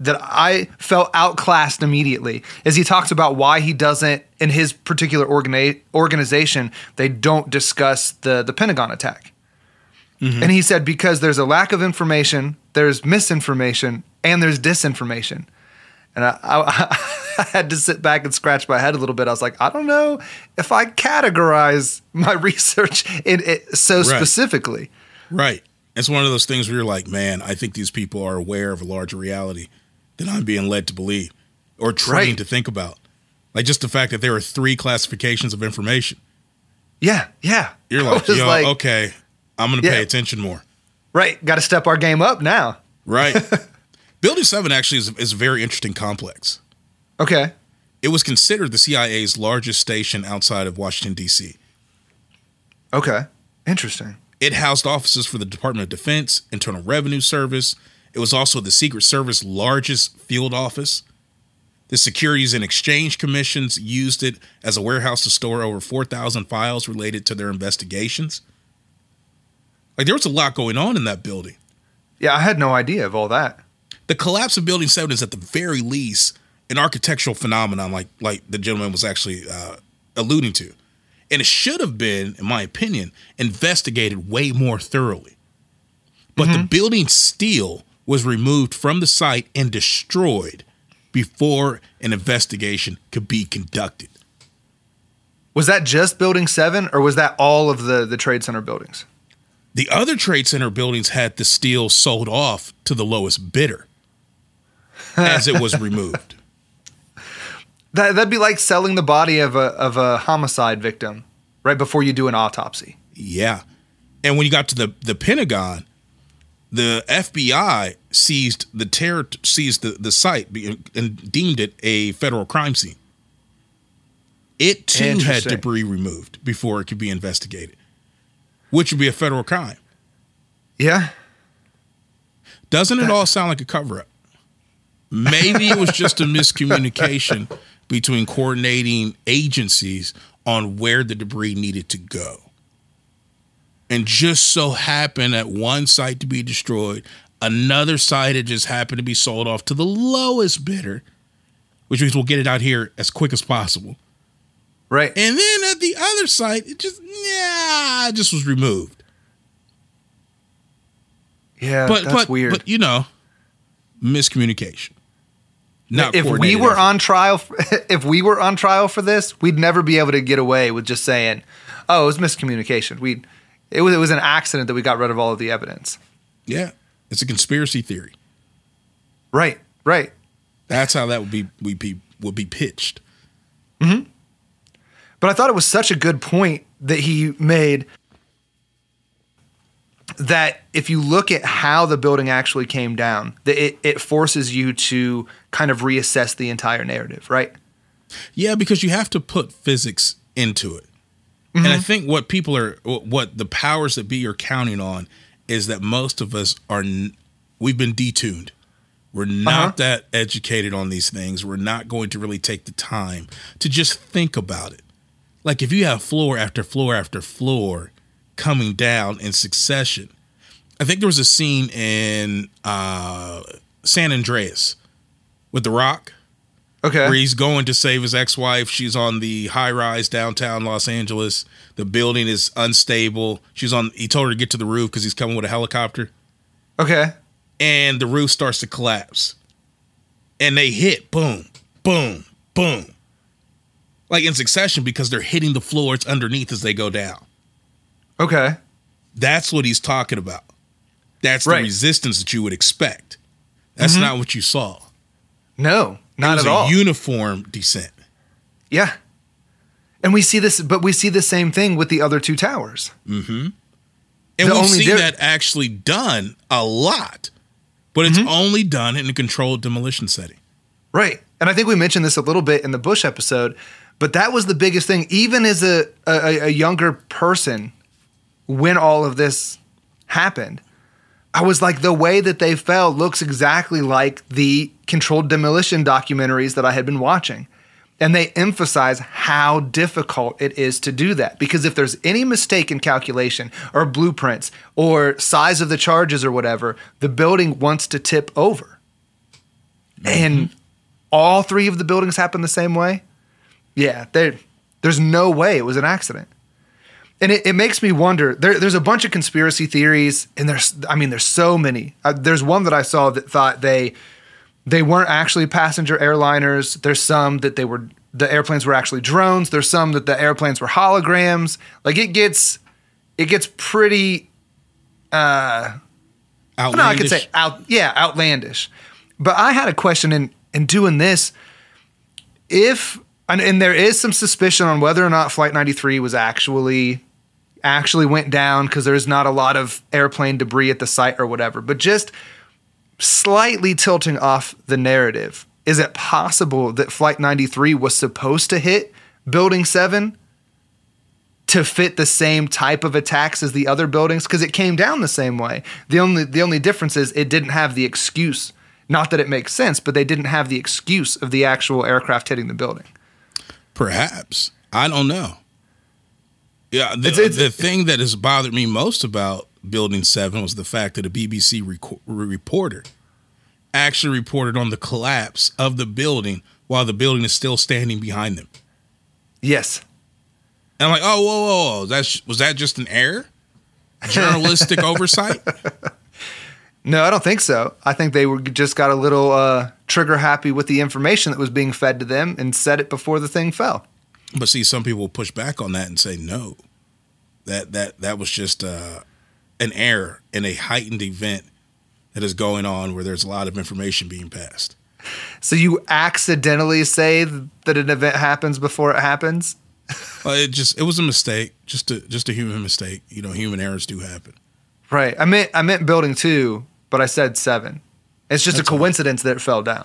that I felt outclassed immediately is he talks about why he doesn't in his particular organi- organization they don't discuss the the Pentagon attack. Mm-hmm. And he said because there's a lack of information, there's misinformation, and there's disinformation. And I, I, [laughs] I had to sit back and scratch my head a little bit. I was like, I don't know if I categorize my [laughs] research in it so specifically. Right. It's one of those things where you're like, man, I think these people are aware of a larger reality than I'm being led to believe or trained Right. to think about. Like just the fact that there are three classifications of information. Yeah, yeah. You're [laughs] like, yo, like, okay, I'm going to Yeah. pay attention more. Right, got to step our game up now. Right. Building 7 actually is, is a very interesting complex. Okay. It was considered the CIA's largest station outside of Washington, D.C. Okay. Interesting. It housed offices for the Department of Defense, Internal Revenue Service. It was also the Secret Service largest field office. The Securities and Exchange Commissions used it as a warehouse to store over 4,000 files related to their investigations. Like there was a lot going on in that building. Yeah, I had no idea of all that. The collapse of Building 7 is at the very least an architectural phenomenon like like the gentleman was actually uh, alluding to. And it should have been, in my opinion, investigated way more thoroughly. But the building steel was removed from the site and destroyed before an investigation could be conducted. Was that just Building 7 or was that all of the the Trade Center buildings? The other trade center buildings had the steel sold off to the lowest bidder [laughs] as it was removed. That that'd be like selling the body of a of a homicide victim right before you do an autopsy. Yeah. And when you got to the, the Pentagon, the FBI seized the terror seized the, the site and deemed it a federal crime scene. It too had debris removed before it could be investigated, which would be a federal crime. Yeah. Doesn't it all sound like a cover up? Maybe it was just a miscommunication between coordinating agencies on where the debris needed to go. And just so happened at one site to be destroyed, another site had just happened to be sold off to the lowest bidder, which means we'll get it out here as quick as possible. Right. And then at the other site, it just yeah, it just was removed. yeah, but that's but weird. but you know, miscommunication. Not if we were effort. on trial for, [laughs] if we were on trial for this, we'd never be able to get away with just saying, "Oh, it was miscommunication." We it was it was an accident that we got rid of all of the evidence. yeah, it's a conspiracy theory. Right. Right. That's how that would be would be would be pitched. Hmm. But I thought it was such a good point that he made that if you look at how the building actually came down, that it, it forces you to kind of reassess the entire narrative, right? Yeah, because you have to put physics into it. And I think what people are, what the powers that be are counting on is that most of us are, we've been detuned. We're not Uh-huh. that educated on these things. We're not going to really take the time to just think about it. Like if you have floor after floor after floor coming down in succession, I think there was a scene in uh, San Andreas with The Rock Okay. where he's going to save his ex-wife. She's on the high rise downtown Los Angeles. The building is unstable. She's on. He told her to get to the roof because he's coming with a helicopter, Okay. and the roof starts to collapse. And they hit, boom, boom, boom, like in succession because they're hitting the floors underneath as they go down. Okay. That's what he's talking about. That's the resistance that you would expect. That's not what you saw. No, not at a all. uniform descent. yeah. And we see this, but we see the same thing with the other two towers. Mm-hmm. And The we've seen di- that actually done a lot, but it's only done in a controlled demolition setting. Right. And I think we mentioned this a little bit in the Bush episode, but that was the biggest thing. Even as a, a, a younger person when all of this happened, I was like, the way that they fell looks exactly like the controlled demolition documentaries that I had been watching. And they emphasize how difficult it is to do that. Because if there's any mistake in calculation or blueprints or size of the charges or whatever, the building wants to tip over. And mm-hmm. all three of the buildings happen the same way. Yeah, there's no way it was an accident. And it, it makes me wonder. There, there's a bunch of conspiracy theories, and there's, I mean, there's so many. Uh, there's one that I saw that thought they they weren't actually passenger airliners. There's some that they were the airplanes were actually drones. There's some that the airplanes were holograms. Like it gets it gets pretty uh I don't know, I could say out yeah, outlandish. But I had a question in in doing this if and, and there is some suspicion on whether or not flight 93 was actually actually went down because there's not a lot of airplane debris at the site or whatever. But just slightly tilting off the narrative, is it possible that Flight 93 was supposed to hit Building 7 to fit the same type of attacks as the other buildings? Because it came down the same way. The only, the only difference is it didn't have the excuse. Not that it makes sense, but they didn't have the excuse of the actual aircraft hitting the building. Perhaps. I don't know. Yeah, the, it's, it's, the thing that has bothered me most about Building 7 was the fact that a BBC rec- reporter actually reported on the collapse of the building while the building is still standing behind them. Yes. And I'm like, oh, whoa, whoa, whoa. That's, was that just an error? Journalistic [laughs] oversight? No, I don't think so. I think they were just got a little uh, trigger happy with the information that was being fed to them and said it before the thing fell. But see, some people push back on that and say no, that that that was just uh, an error in a heightened event that is going on where there's a lot of information being passed. So you accidentally say that an event happens before it happens? [laughs] well, it just it was a mistake, just a just a human mistake. You know, human errors do happen. Right. I meant I meant building two, but I said seven. It's just That's a coincidence that it fell down.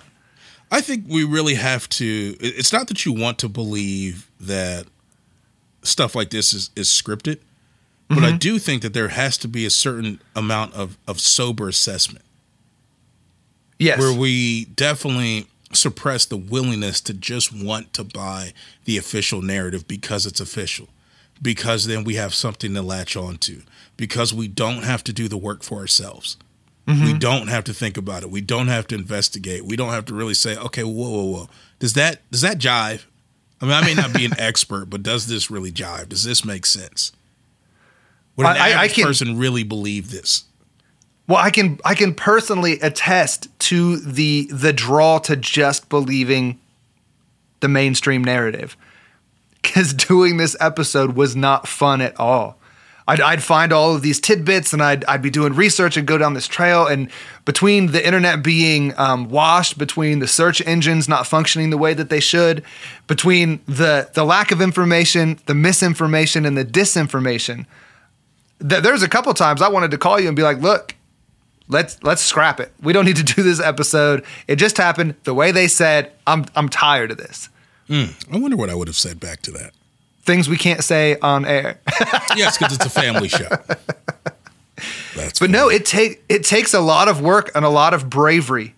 I think we really have to. It's not that you want to believe that stuff like this is, is scripted, but mm-hmm. I do think that there has to be a certain amount of, of sober assessment. Yes. Where we definitely suppress the willingness to just want to buy the official narrative because it's official, because then we have something to latch on to, because we don't have to do the work for ourselves. Mm-hmm. We don't have to think about it. We don't have to investigate. We don't have to really say, okay, whoa, whoa, whoa. Does that does that jive? I mean, I may not be an [laughs] expert, but does this really jive? Does this make sense? Would an I, average I can, person really believe this? Well, I can I can personally attest to the the draw to just believing the mainstream narrative. Because doing this episode was not fun at all. I'd, I'd find all of these tidbits and I'd, I'd be doing research and go down this trail. And between the internet being um, washed, between the search engines not functioning the way that they should, between the, the lack of information, the misinformation, and the disinformation, th- there's a couple times I wanted to call you and be like, look, let's let's scrap it. We don't need to do this episode. It just happened the way they said. I'm I'm tired of this. Mm, I wonder what I would have said back to that things we can't say on air. [laughs] yes, because it's a family show. That's but funny. no, it take it takes a lot of work and a lot of bravery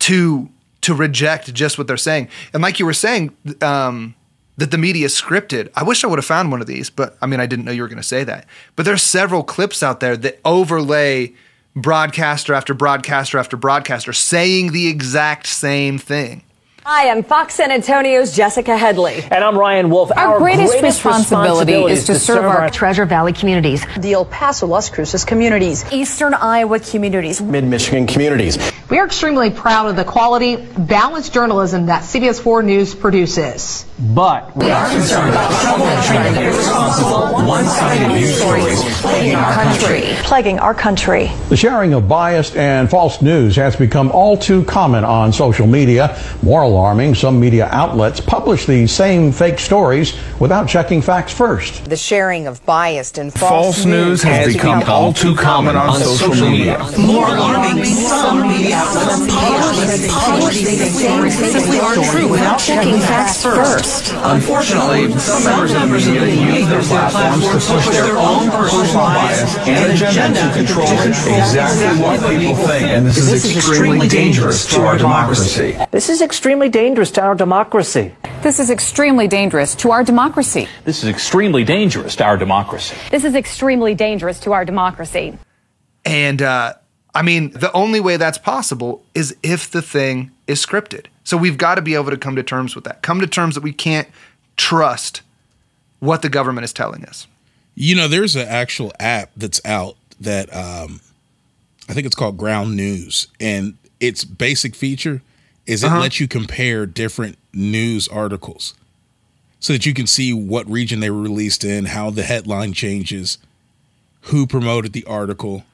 to to reject just what they're saying. And like you were saying, um, that the media scripted. I wish I would have found one of these, but I mean, I didn't know you were going to say that. But there's several clips out there that overlay broadcaster after broadcaster after broadcaster saying the exact same thing. Hi, I'm Fox San Antonio's Jessica Headley. And I'm Ryan Wolf. Our, our greatest, greatest responsibility, responsibility, is to, to serve, serve our, our Treasure Valley communities, the El Paso Las Cruces communities, Eastern Iowa communities, Mid Michigan communities. We are extremely proud of the quality, balanced journalism that CBS 4 News produces. But we are concerned about troubling irresponsible, one-sided news stories plaguing our country. Plaguing our country. The sharing of biased and false news has become all too common on social media. More alarming. Some media outlets publish these same fake stories without checking facts first. The sharing of biased and false, False news has become all too common on social media. More alarming, some media outlets publish these stories simply aren't true without checking facts first. Unfortunately, some members of the media use their platforms to push their own personal bias and agenda to control exactly what people think. And this, is extremely dangerous to our democracy. This is extremely dangerous to our democracy. This is extremely dangerous to our democracy. This is extremely dangerous to our democracy. This is extremely dangerous to our democracy. And uh, I mean, the only way that's possible is if the thing is scripted. So we've got to be able to come to terms with that. Come to terms that we can't trust what the government is telling us. You know, there's an actual app that's out that um, I think it's called Ground News, and its basic feature is it Uh-huh. lets you compare different news articles so that you can see what region they were released in, how the headline changes, who promoted the article.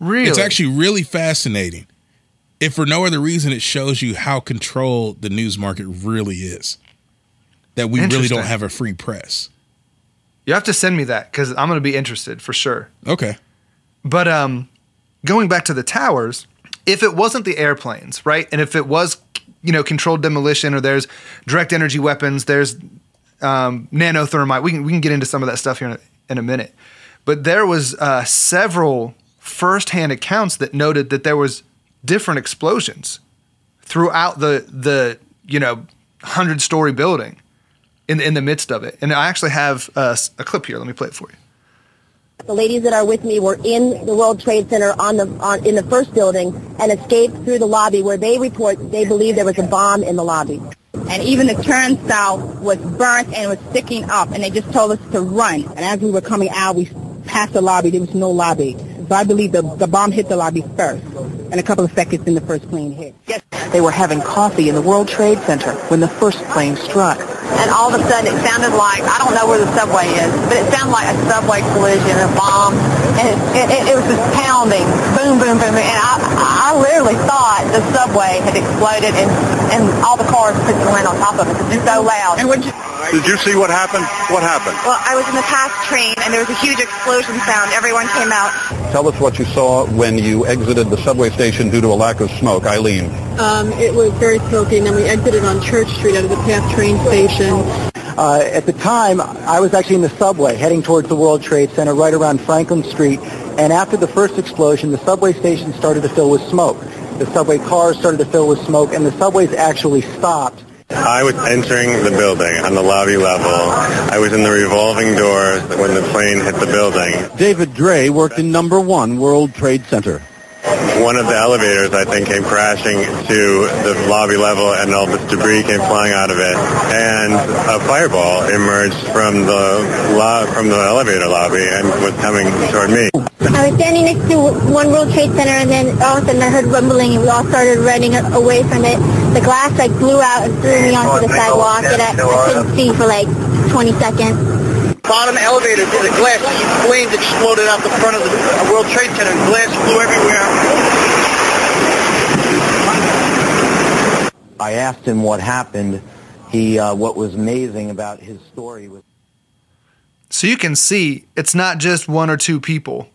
Really? It's actually really fascinating. If for no other reason, it shows you how controlled the news market really is. That we really don't have a free press. You have to send me that because I'm going to be interested for sure. Okay. But um, going back to the towers, if it wasn't the airplanes, right, and if it was, you know, controlled demolition or there's direct energy weapons, there's um, nanothermite. We can we can get into some of that stuff here in a, in a minute. But there was uh, several firsthand accounts that noted that there was different explosions throughout the the you know hundred story building in in the midst of it. And I actually have a, s- a clip here. Let me play it for you. The ladies that are with me were in the World Trade Center on the on, in the first building and escaped through the lobby where they report they believe there was a bomb in the lobby. and even the turnstile was burnt and was sticking up, and they just told us to run. And as we were coming out, we passed the lobby. There was no lobby. So I believe the, the bomb hit the lobby first, and a couple of seconds in the first plane hit. Yes. They were having coffee in the World Trade Center when the first plane struck. And all of a sudden, it sounded like, I don't know where the subway is, but it sounded like a subway collision, a bomb, and it, it, it was just pounding, boom, boom, boom, boom. and I, I literally thought the subway had exploded and, and all the cars put the land on top of it. It was so loud. And when Did you see what happened? What happened? Well, I was in the PATH train, and there was a huge explosion sound. Everyone came out. Tell us what you saw when you exited the subway station due to a lack of smoke. Eileen. Um, it was very smoky, and then we exited on Church Street out of the PATH train station. Uh, at the time, I was actually in the subway heading towards the World Trade Center right around Franklin Street. And after the first explosion, the subway station started to fill with smoke. The subway cars started to fill with smoke, and the subways actually stopped. I was entering the building on the lobby level. I was in the revolving doors when the plane hit the building. David Dre worked in number one World Trade Center. One of the elevators, I think, came crashing to the lobby level, and all this debris came flying out of it. And a fireball emerged from the lo- from the elevator lobby and was coming toward me. I was standing next to One World Trade Center, and then all of a sudden I heard rumbling, and we all started running away from it. The glass like blew out and threw me onto the sidewalk, and I, I couldn't see for like 20 seconds. Bottom elevator to the glass, flames exploded out the front of the uh, World Trade Center. Glass flew everywhere. I asked him what happened. He, uh, what was amazing about his story was So you can see it's not just one or two people.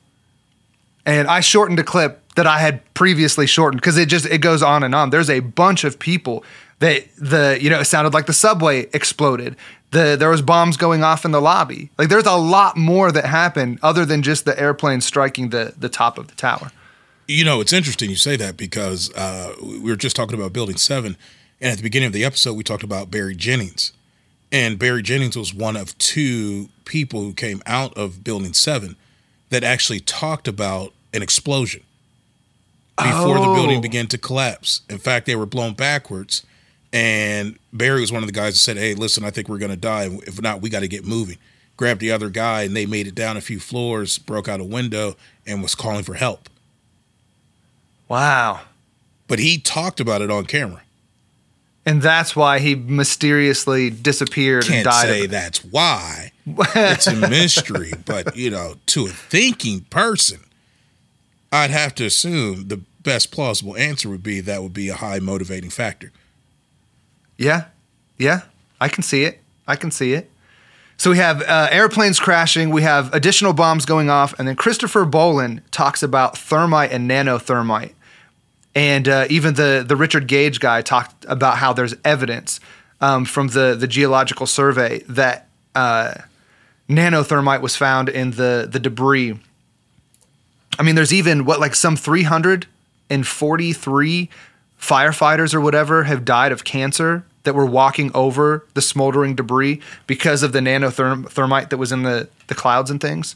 And I shortened a clip that I had previously shortened because it just it goes on and on. There's a bunch of people that the you know it sounded like the subway exploded. The there was bombs going off in the lobby. Like there's a lot more that happened other than just the airplane striking the the top of the tower. You know, it's interesting you say that because uh, we were just talking about Building 7. And at the beginning of the episode, we talked about Barry Jennings. And Barry Jennings was one of two people who came out of Building 7 that actually talked about an explosion before the Oh. building began to collapse. In fact, they were blown backwards. And Barry was one of the guys that said, Hey, listen, I think we're going to die. If not, we got to get moving. Grabbed the other guy, and they made it down a few floors, broke out a window, and was calling for help. Wow. But he talked about it on camera. And that's why he mysteriously disappeared and Can't died. say of that's why. [laughs] it's a mystery, but you know, to a thinking person, I'd have to assume the best plausible answer would be that would be a high motivating factor. Yeah, yeah, I can see it. I can see it. So we have uh, airplanes crashing, we have additional bombs going off, and then Christopher Bollyn talks about thermite and nanothermite. And uh, even the, the Richard Gage guy talked about how there's evidence um, from the, the geological survey that uh, nanothermite was found in the, the debris. I mean, there's even what, like some 343 firefighters or whatever have died of cancer that were walking over the smoldering debris because of the nanothermite that was in the, the clouds and things.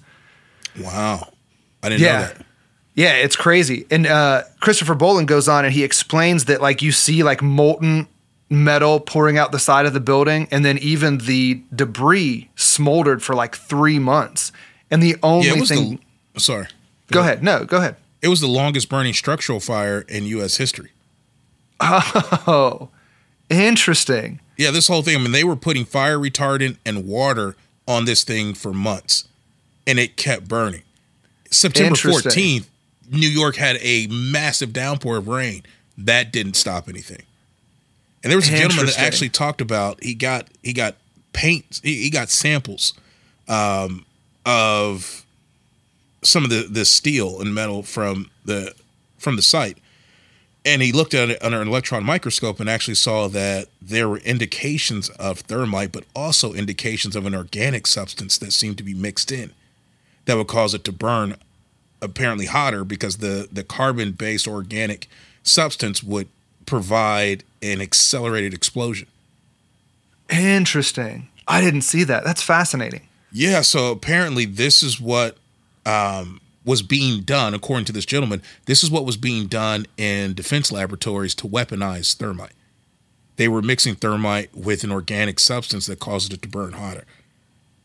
Wow. I didn't yeah. know that. Yeah, it's crazy. And uh, Christopher Bollyn goes on and he explains that like you see like molten metal pouring out the side of the building, and then even the debris smoldered for like three months. And the only Yeah, it was thing. the sorry. go ahead. No, go ahead. It was the longest burning structural fire in U.S. history. [laughs] Oh, interesting. Yeah, this whole thing. I mean, they were putting fire retardant and water on this thing for months, and it kept burning. September fourteenth, New York had a massive downpour of rain. That didn't stop anything. And there was a gentleman that actually talked about he got he got paint he, he got samples um, of some of the the steel and metal from the from the site and he looked at it under an electron microscope and actually saw that there were indications of thermite, but also indications of an organic substance that seemed to be mixed in that would cause it to burn apparently hotter because the, the carbon based organic substance would provide an accelerated explosion. Interesting. I didn't see that. That's fascinating. Yeah, so apparently this is what um, was being done, according to this gentleman. This is what was being done in defense laboratories to weaponize thermite. They were mixing thermite with an organic substance that caused it to burn hotter.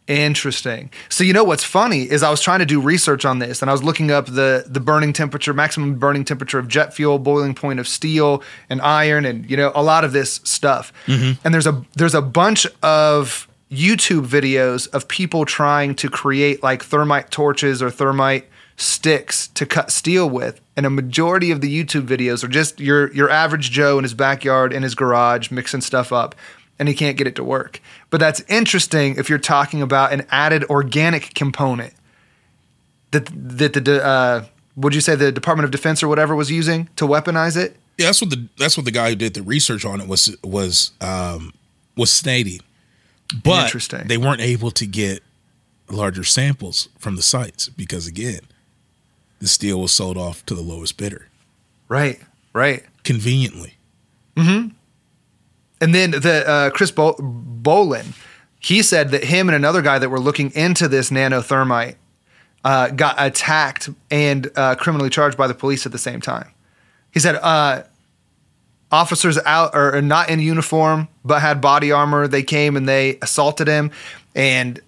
Interesting. So you know what's funny is I was trying to do research on this and I was looking up the the burning temperature, maximum burning temperature of jet fuel, boiling point of steel and iron and you know a lot of this stuff. Mm-hmm. And there's a there's a bunch of YouTube videos of people trying to create like thermite torches or thermite sticks to cut steel with. And a majority of the YouTube videos are just your your average Joe in his backyard in his garage mixing stuff up and he can't get it to work. But that's interesting if you're talking about an added organic component that that the uh, would you say the Department of Defense or whatever was using to weaponize it? Yeah, that's what the that's what the guy who did the research on it was was um, was stating. But Interesting. they weren't able to get larger samples from the sites because again, the steel was sold off to the lowest bidder Right, right. conveniently. Mm-hmm. And then the uh, Chris Bol- Bollyn, he said that him and another guy that were looking into this nanothermite uh, got attacked and uh, criminally charged by the police at the same time. He said uh, officers out or not in uniform but had body armor. They came and they assaulted him, and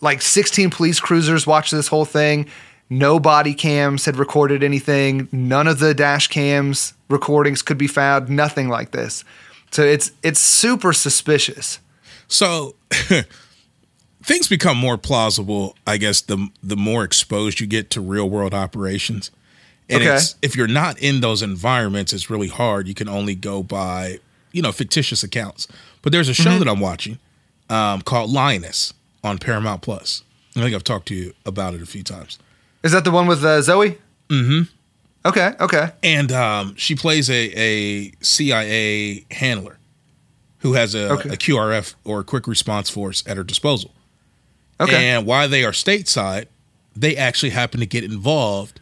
like 16 police cruisers watched this whole thing. No body cams had recorded anything. None of the dash cams recordings could be found. Nothing like this. So it's it's super suspicious. So [laughs] things become more plausible, I guess, the the more exposed you get to real world operations. And Okay. it's, if you're not in those environments, it's really hard. You can only go by, you know, fictitious accounts. But there's a show Mhm. that I'm watching um, called Lioness on Paramount Plus. I think I've talked to you about it a few times. Is that the one with uh, Zoe? Mm-hmm. Okay, okay. And um, she plays a, a CIA handler who has a, Okay. a QRF or a quick response force at her disposal. Okay. And while they are stateside, they actually happen to get involved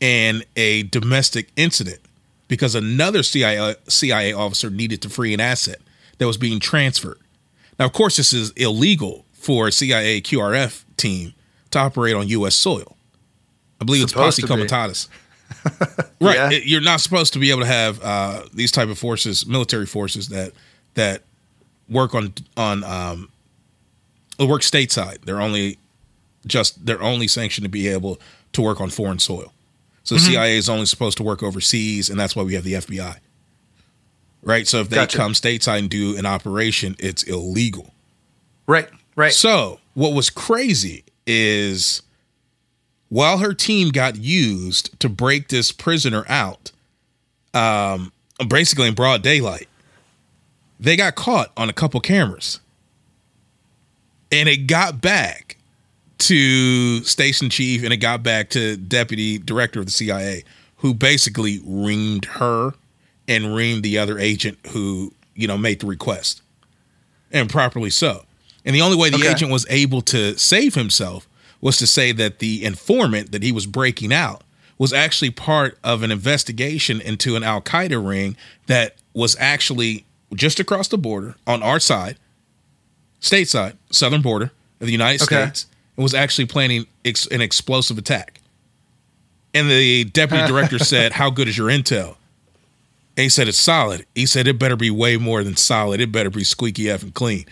in a domestic incident because another CIA, CIA officer needed to free an asset that was being transferred. Now, of course, this is illegal for a CIA QRF team to operate on U.S. soil. I believe Supposed it's posse comitatus. right. Yeah. It- you're not supposed to be able to have uh, these type of forces, military forces that that work on on um, work stateside. They're only just they're only sanctioned to be able to work on foreign soil. So Mhm. CIA is only supposed to work overseas, and that's why we have the FBI. Right. So if they Gotcha. come stateside and do an operation, it's illegal. Right, right. So what was crazy is while her team got used to break this prisoner out, um, basically in broad daylight, they got caught on a couple cameras. And it got back to station chief and it got back to deputy director of the CIA who basically reamed her and reamed the other agent who, you know, made the request. And properly so. And the only way the Okay. agent was able to save himself was to say that the informant that he was breaking out was actually part of an investigation into an Al Qaeda ring that was actually just across the border on our side, stateside, southern border of the United Okay. States, and was actually planning ex- an explosive attack. And the deputy [laughs] director said, How good is your intel? And he said, It's solid. He said, It better be way more than solid. It better be squeaky F and clean.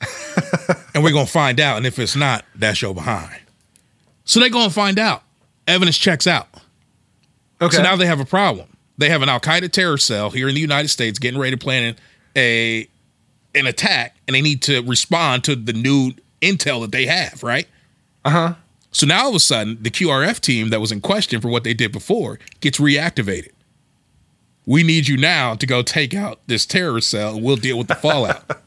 [laughs] and we're going to find out. And if it's not, that's your behind. So they're going to find out. Evidence checks out. Okay. So now they have a problem. They have an Al Qaeda terror cell here in the United States getting ready to plan a an attack, and they need to respond to the new intel that they have, right? Uh huh. So now all of a sudden, the QRF team that was in question for what they did before gets reactivated. We need you now to go take out this terror cell. and We'll deal with the fallout. [laughs]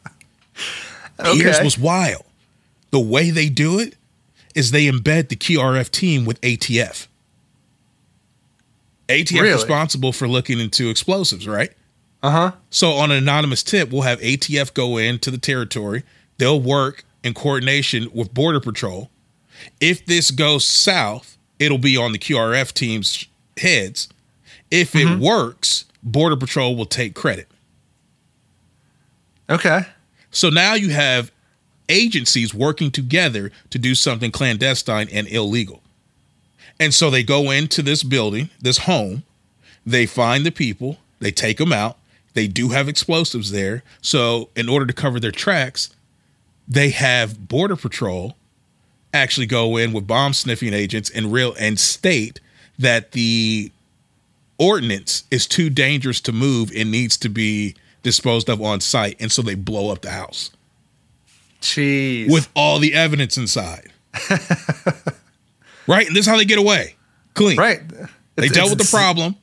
Okay. what's wild. The way they do it is they embed the QRF team with ATF. ATF Really? responsible for looking into explosives, right? Uh huh. So on an anonymous tip, we'll have ATF go into the territory. They'll work in coordination with Border Patrol. If this goes south, it'll be on the QRF team's heads. If it works, Border Patrol will take credit. Okay. So now you have agencies working together to do something clandestine and illegal. And so they go into this building, this home, they find the people, they take them out. They do have explosives there. So in order to cover their tracks, they have border patrol actually go in with bomb sniffing agents and real and state that the ordinance is too dangerous to move and needs to be disposed of on site and so they blow up the house Jeez. with all the evidence inside [laughs] right and this is how they get away clean right. they It's- dealt with the problem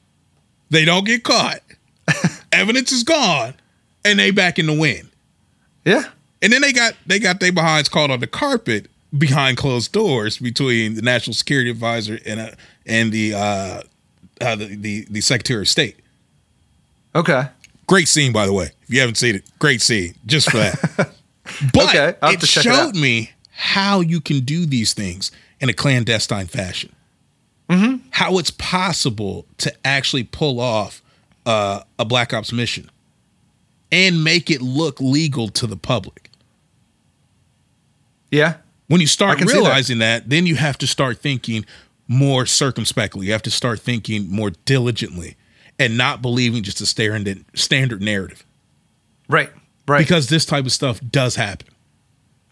they don't get caught [laughs] evidence is gone and they back in the wind. Yeah. and then they got they got their behinds caught on the carpet behind closed doors between the national security advisor and uh, and the uh, uh the, the the secretary of state Okay. Great scene, by the way. If you haven't seen it, great scene just for that. [laughs] but Okay, it check it showed me how you can do these things in a clandestine fashion. Mm-hmm. How it's possible to actually pull off uh, a black ops mission and make it look legal to the public. Yeah. When you start see that. realizing that, then you have to start thinking more circumspectly. You have to start thinking more diligently and not believing just a standard standard narrative. Right. Right. Because this type of stuff does happen.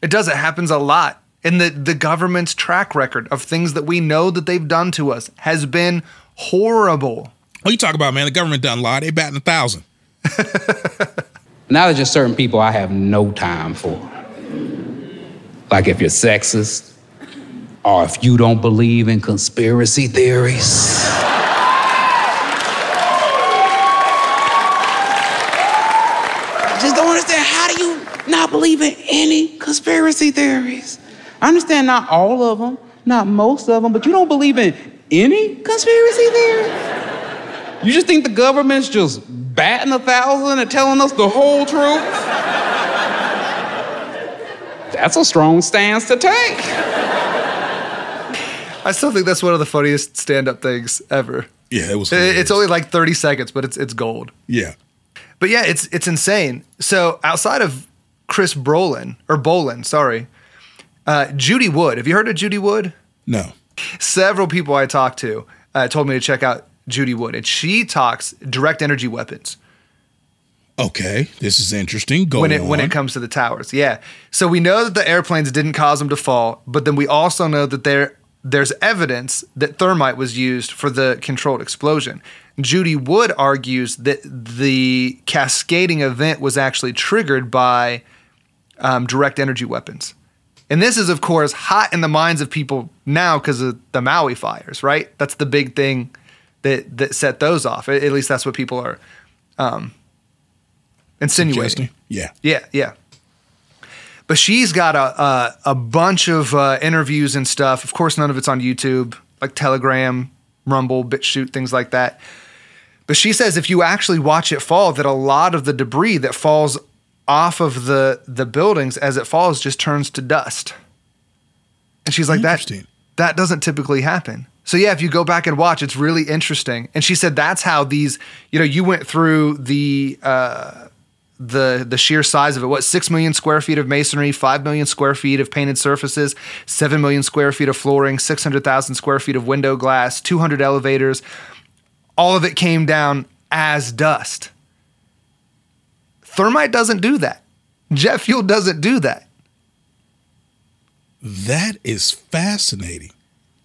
It does. It happens a lot. And the, the government's track record of things that we know that they've done to us has been horrible. What you talk about, man? The government done a lot. They batting a thousand. [laughs] Now there's just certain people I have no time for. Like if you're sexist, or if you don't believe in conspiracy theories. I just don't understand how do you not believe in any conspiracy theories? I understand not all of them, not most of them, but you don't believe in any conspiracy theory? You just think the government's just batting a thousand and telling us the whole truth? That's a strong stance to take. I still think that's one of the funniest stand-up things ever. Yeah, it was. It- It's only like 30 seconds, but it's it's gold. Yeah. But yeah, it's it's insane. So outside of Chris Brolin or Bollyn, sorry, uh, Judy Wood. Have you heard of Judy Wood? No. Several people I talked to uh, told me to check out Judy Wood, and she talks direct energy weapons Okay, this is interesting. Go when it on. when it comes to the towers. Yeah. So we know that the airplanes didn't cause them to fall, but then we also know that there there's evidence that thermite was used for the controlled explosion. Judy Wood argues that the cascading event was actually triggered by um, direct energy weapons. And this is, of course, hot in the minds of people now because of the Maui fires, right? That's the big thing that that set those off. At at least that's what people are um, insinuating. Yeah. Yeah, yeah. But she's got a a, a bunch of uh, interviews and stuff. Of course, none of it's on YouTube, like Telegram, Rumble, BitChute, things like that. But she says if you actually watch it fall, that a lot of the debris that falls off of the the buildings as it falls just turns to dust. And she's like, that that doesn't typically happen. So yeah, if you go back and watch, it's really interesting. And she said that's how these, you know, you went through the uh, the the sheer size of it. What six million square feet of masonry, five million square feet of painted surfaces, seven million square feet of flooring, six hundred thousand square feet of window glass, two hundred elevators. All of it came down as dust. Thermite doesn't do that. Jet fuel doesn't do that. That is fascinating.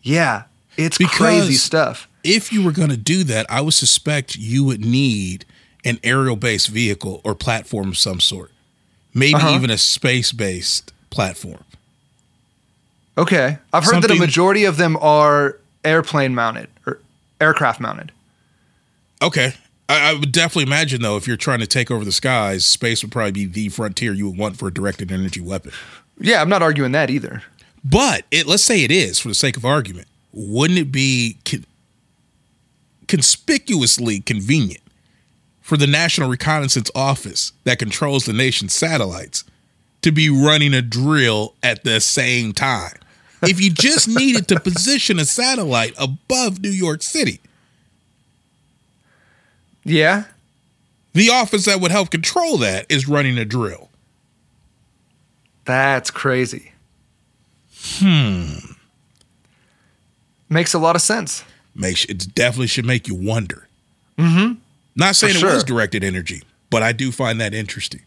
Yeah, it's crazy stuff. If you were going to do that, I would suspect you would need an aerial based vehicle or platform of some sort, maybe Uh-huh. even a space based platform. Okay. I've heard that a majority of them are airplane mounted or aircraft mounted. Okay. I, I would definitely imagine, though, if you're trying to take over the skies, space would probably be the frontier you would want for a directed energy weapon. Yeah, I'm not arguing that either. But it, let's say it is, for the sake of argument, wouldn't it be con- conspicuously convenient for the National Reconnaissance Office that controls the nation's satellites to be running a drill at the same time? If you just needed to position a satellite above New York City, Yeah. the office that would help control that is running a drill. That's crazy. Hmm. Makes a lot of sense. Makes it definitely should make you wonder. Mm-hmm. Not saying For it was directed energy, but I do find that interesting.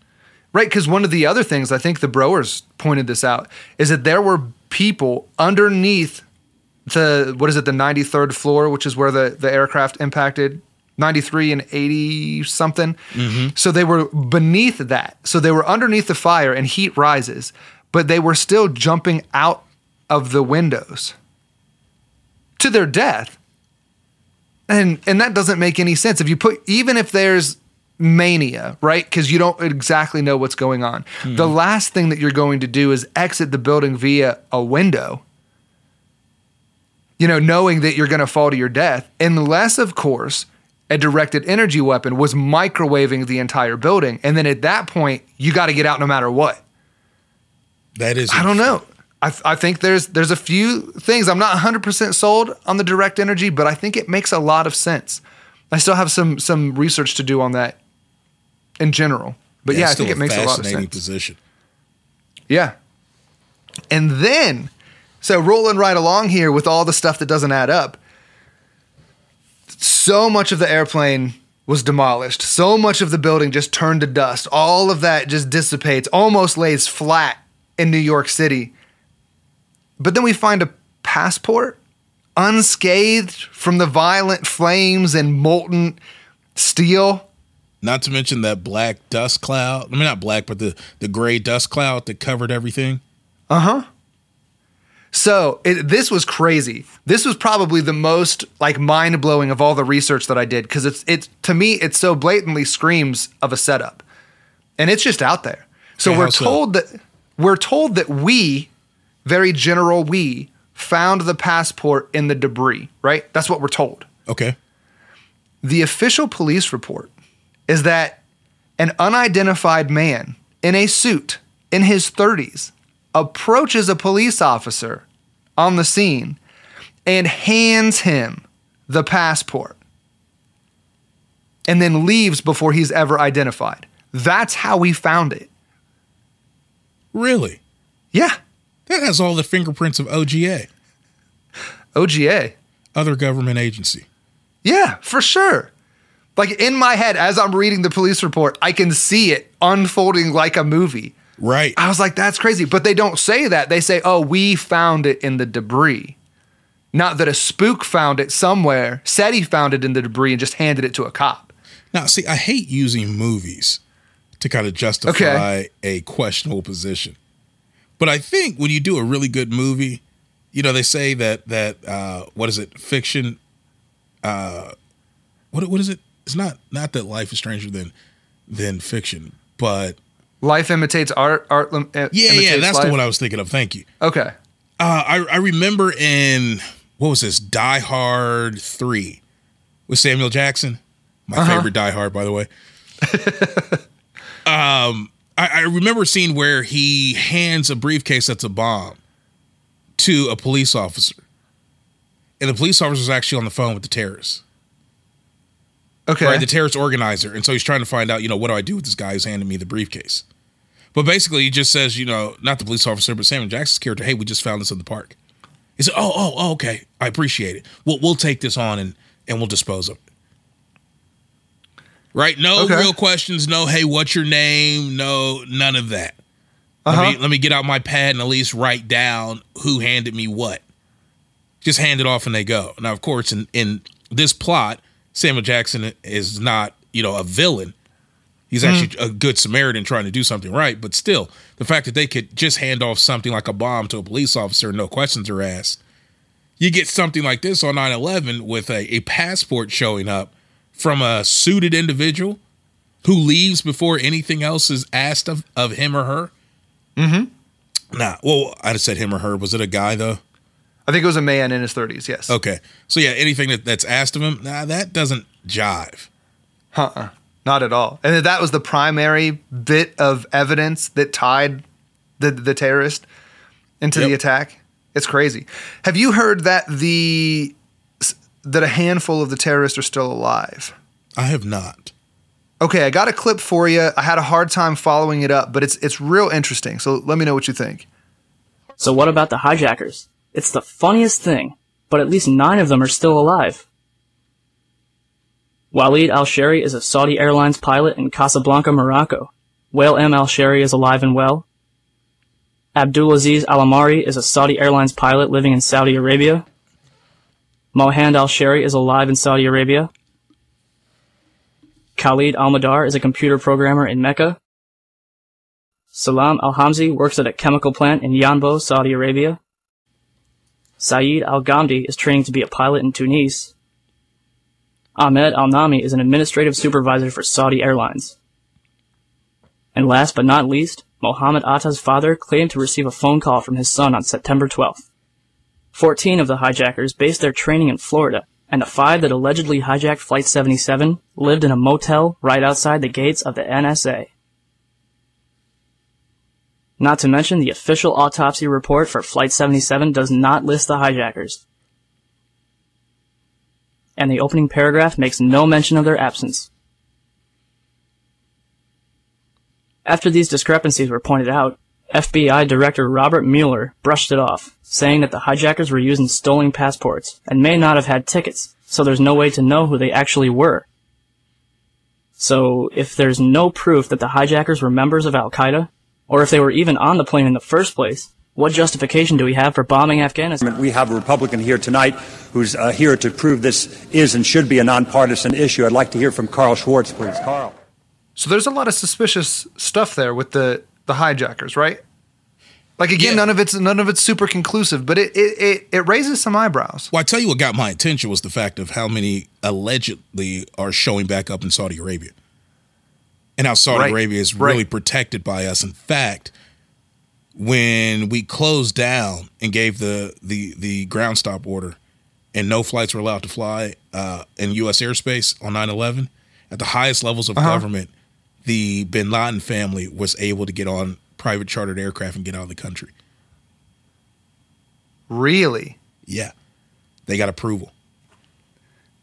Right, because one of the other things I think the Broers pointed this out is that there were people underneath the what is it, the 93rd floor, which is where the, the aircraft impacted, 93 and 80 something. Mm-hmm. So they were beneath that. So they were underneath the fire and heat rises, but they were still jumping out of the windows to their death. And and that doesn't make any sense. If you put even if there's mania, right? Because you don't exactly know what's going on. Mm-hmm. The last thing that you're going to do is exit the building via a window. You know, knowing that you're going to fall to your death, unless, of course, a directed energy weapon was microwaving the entire building. And then at that point, you got to get out no matter what. That is I don't know. I, I think there's there's a few things I'm not 100% sold on the direct energy, but I think it makes a lot of sense. I still have some some research to do on that in general. But yeah, it's I think it makes a lot of fascinating sense. position. Yeah. And then, so rolling right along here with all the stuff that doesn't add up, so much of the airplane was demolished. So much of the building just turned to dust. All of that just dissipates, almost lays flat in New York City. But then we find a passport unscathed from the violent flames and molten steel. Not to mention that black dust cloud. I mean, not black, but the the gray dust cloud that covered everything. Uh huh. So it, this was crazy. This was probably the most like mind blowing of all the research that I did because it's it's to me it so blatantly screams of a setup, and it's just out there. So Okay, we're how so? told that we're told that we, very general we, found the passport in the debris. Right. That's what we're told. Okay. The official police report is that an unidentified man in a suit in his 30s approaches a police officer on the scene and hands him the passport and then leaves before he's ever identified. That's how we found it. Really? Yeah. That has all the fingerprints of OGA. OGA. Other government agency. Yeah, for sure. Like in my head, as I'm reading the police report, I can see it unfolding like a movie. Right. I was like, that's crazy. But they don't say that. They say, oh, we found it in the debris. Not that a spook found it somewhere, said he found it in the debris and just handed it to a cop. Now, see, I hate using movies to kind of justify Okay. a questionable position. But I think when you do a really good movie, you know, they say that that uh, what is it? Fiction. Uh, what what is it? It's not not that life is stranger than than fiction. But life imitates art. Art. Lim- yeah, yeah, that's life. the one I was thinking of. Thank you. Okay. Uh, I I remember in what was this Die Hard three with Samuel Jackson, my uh-huh. favorite Die Hard, by the way. [laughs] um, I, I remember seeing where he hands a briefcase that's a bomb to a police officer, and the police officer is actually on the phone with the terrorist. Okay. Right, the terrorist organizer. And so he's trying to find out, you know, what do I do with this guy who's handing me the briefcase? But basically, he just says, you know, not the police officer, but Samuel Jackson's character, hey, we just found this in the park. He said, oh, oh, oh, okay. I appreciate it. We'll, we'll take this on and, and we'll dispose of it. Right? No okay. real questions. No, hey, what's your name? No, none of that. Uh-huh. Let, me, let me get out my pad and at least write down who handed me what. Just hand it off and they go. Now, of course, in, in this plot, Samuel Jackson is not, you know, a villain. He's actually mm. a good Samaritan trying to do something right. But still, the fact that they could just hand off something like a bomb to a police officer, no questions are asked. You get something like this on 9 11 with a, a passport showing up from a suited individual who leaves before anything else is asked of, of him or her. Mm hmm. Nah, well, I just said him or her. Was it a guy, though? I think it was a man in his 30s, yes. Okay. So, yeah, anything that, that's asked of him, nah, that doesn't jive. Uh uh Not at all. And that was the primary bit of evidence that tied the, the terrorist into yep. the attack. It's crazy. Have you heard that the that a handful of the terrorists are still alive? I have not. Okay, I got a clip for you. I had a hard time following it up, but it's it's real interesting. So let me know what you think. So what about the hijackers? It's the funniest thing, but at least nine of them are still alive. Walid al-Shehri is a Saudi Airlines pilot in Casablanca, Morocco. Wael M. al-Shehri is alive and well. Abdulaziz al-Amari is a Saudi Airlines pilot living in Saudi Arabia. Mohand al-Shehri is alive in Saudi Arabia. Khalid al-Madar is a computer programmer in Mecca. Salam al-Hamzi works at a chemical plant in Yanbu, Saudi Arabia. Saeed Al-Ghamdi is training to be a pilot in Tunis. Ahmed Al-Nami is an administrative supervisor for Saudi Airlines. And last but not least, Mohammed Atta's father claimed to receive a phone call from his son on September 12th. Fourteen of the hijackers based their training in Florida, and the five that allegedly hijacked Flight 77 lived in a motel right outside the gates of the NSA. Not to mention, the official autopsy report for Flight 77 does not list the hijackers. And the opening paragraph makes no mention of their absence. After these discrepancies were pointed out, FBI Director Robert Mueller brushed it off, saying that the hijackers were using stolen passports and may not have had tickets, so there's no way to know who they actually were. So, if there's no proof that the hijackers were members of Al Qaeda, or if they were even on the plane in the first place. What justification do we have for bombing Afghanistan? We have a Republican here tonight who's uh, here to prove this is and should be a nonpartisan issue. I'd like to hear from Carl Schwartz, please. Carl. So there's a lot of suspicious stuff there with the the hijackers, right? Like again, yeah. none of it's none of it's super conclusive, but it, it it it raises some eyebrows. Well, I tell you what got my attention was the fact of how many allegedly are showing back up in Saudi Arabia and how Saudi right. Arabia is really right. protected by us. In fact, when we closed down and gave the the the ground stop order, and no flights were allowed to fly uh, in U.S. airspace on 9/11, at the highest levels of uh-huh. government, the Bin Laden family was able to get on private chartered aircraft and get out of the country. Really? Yeah, they got approval.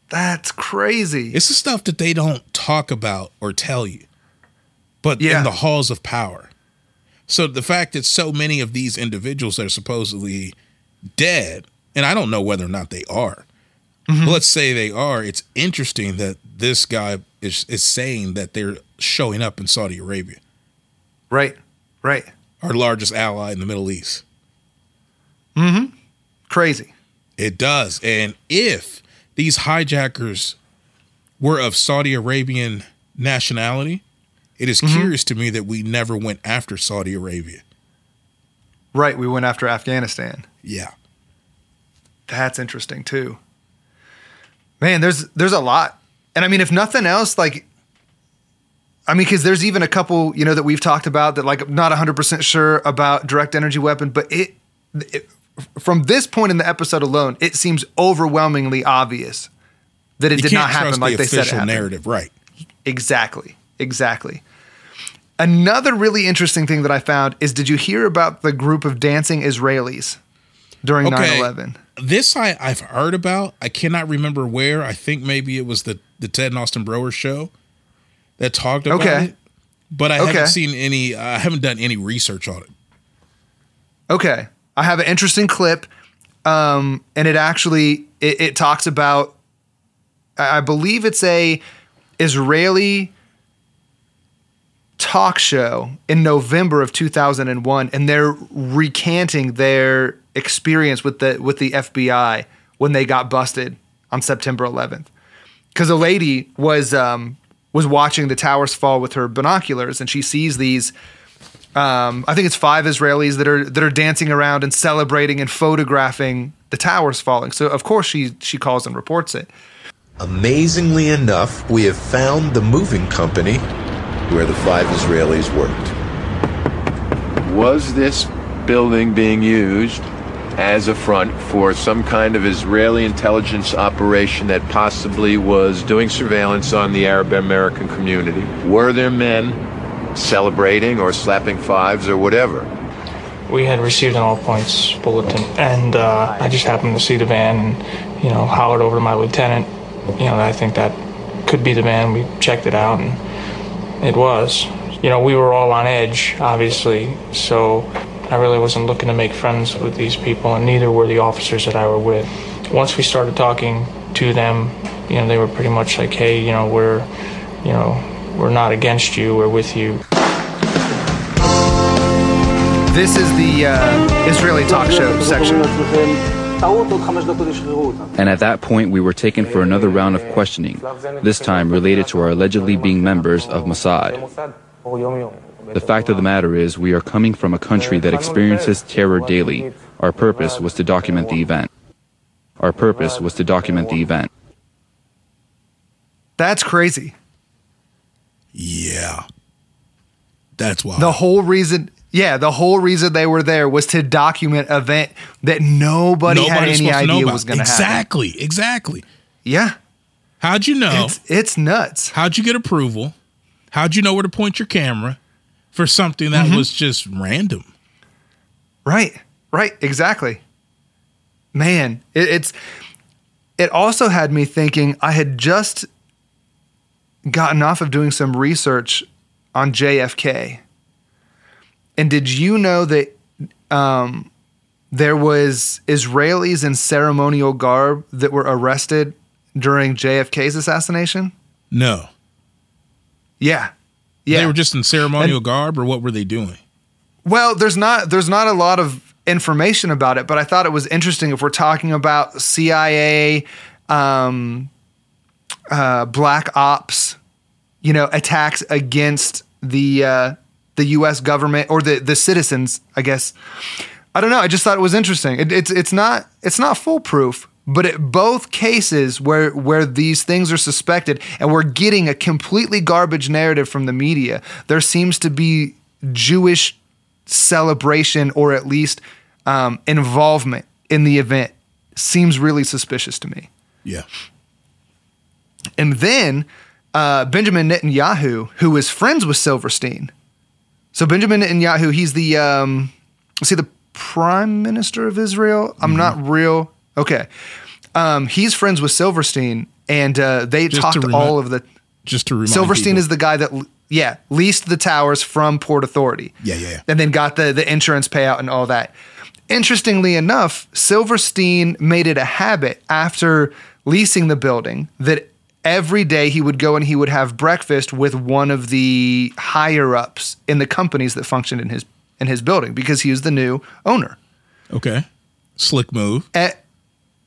That's crazy. It's the stuff that they don't talk about or tell you but yeah. in the halls of power. So the fact that so many of these individuals are supposedly dead, and I don't know whether or not they are. Mm-hmm. Let's say they are, it's interesting that this guy is, is saying that they're showing up in Saudi Arabia. Right, right. Our largest ally in the Middle East. Mm hmm. Crazy. It does. And if these hijackers were of Saudi Arabian nationality, it is mm-hmm. curious to me that we never went after Saudi Arabia. Right, we went after Afghanistan. Yeah. That's interesting too. Man, there's there's a lot. And I mean if nothing else like I mean, because there's even a couple, you know, that we've talked about that, like, I'm not 100% sure about direct energy weapon, but it, it, from this point in the episode alone, it seems overwhelmingly obvious that it You did not happen like the they said it happened. narrative, right? Exactly. Exactly. Another really interesting thing that I found is did you hear about the group of dancing Israelis during 9 11? This I, I've heard about. I cannot remember where. I think maybe it was the, the Ted and Austin Broer show that talked about Okay. it. But I Okay. haven't seen any, I haven't done any research on it. Okay. I have an interesting clip. Um, and it actually it, it talks about I I believe it's a Israeli talk show in November of 2001 and they're recanting their experience with the with the FBI when they got busted on September 11th. Cuz a lady was um was watching the towers fall with her binoculars and she sees these um, I think it's five Israelis that are that are dancing around and celebrating and photographing the towers falling. So of course she she calls and reports it. Amazingly enough, we have found the moving company where the five Israelis worked. Was this building being used as a front for some kind of Israeli intelligence operation that possibly was doing surveillance on the Arab American community? Were there men celebrating or slapping fives or whatever? We had received an all points bulletin, and uh, I just happened to see the van and, you know, hollered over to my lieutenant, you know, I think that could be the van. We checked it out, and it was. You know, we were all on edge, obviously, so I really wasn't looking to make friends with these people, and neither were the officers that I were with. Once we started talking to them, you know, they were pretty much like, hey, you know, we're, you know, we're not against you, we're with you. This is the uh, Israeli talk show section. And at that point, we were taken for another round of questioning, this time related to our allegedly being members of Mossad. The fact of the matter is, we are coming from a country that experiences terror daily. Our purpose was to document the event. Our purpose was to document the event. That's crazy. Yeah. That's why. The whole reason yeah, the whole reason they were there was to document an event that nobody had Nobody's any to know idea was going to happen. Exactly. Exactly. Yeah. How'd you know? It's, it's nuts. How'd you get approval? How'd you know where to point your camera for something that Mhm. was just random? Right. Right. Exactly. Man, it, it's it also had me thinking I had just gotten off of doing some research on JFK. And did you know that um, there was Israelis in ceremonial garb that were arrested during JFK's assassination? No. Yeah. Yeah. They were just in ceremonial garb, or what were they doing? Well, there's not there's not a lot of information about it, but I thought it was interesting if we're talking about CIA, um, uh, black ops, you know, attacks against the uh, the U.S. government or the the citizens. I guess I don't know. I just thought it was interesting. It, it's it's not it's not foolproof, but at both cases where where these things are suspected and we're getting a completely garbage narrative from the media, there seems to be Jewish celebration or at least um, involvement in the event. Seems really suspicious to me. Yeah. And then uh, Benjamin Netanyahu, who is friends with Silverstein. So Benjamin Netanyahu, he's the um, is he the prime minister of Israel? I'm not real. Okay, um, he's friends with Silverstein, and uh, they Just talked remi- all of the. Just to remind Silverstein people. is the guy that yeah leased the towers from Port Authority. Yeah, yeah, yeah. and then got the the insurance payout and all that. Interestingly enough, Silverstein made it a habit after leasing the building that every day he would go and he would have breakfast with one of the higher ups in the companies that functioned in his in his building because he was the new owner. Okay. Slick move. Eh,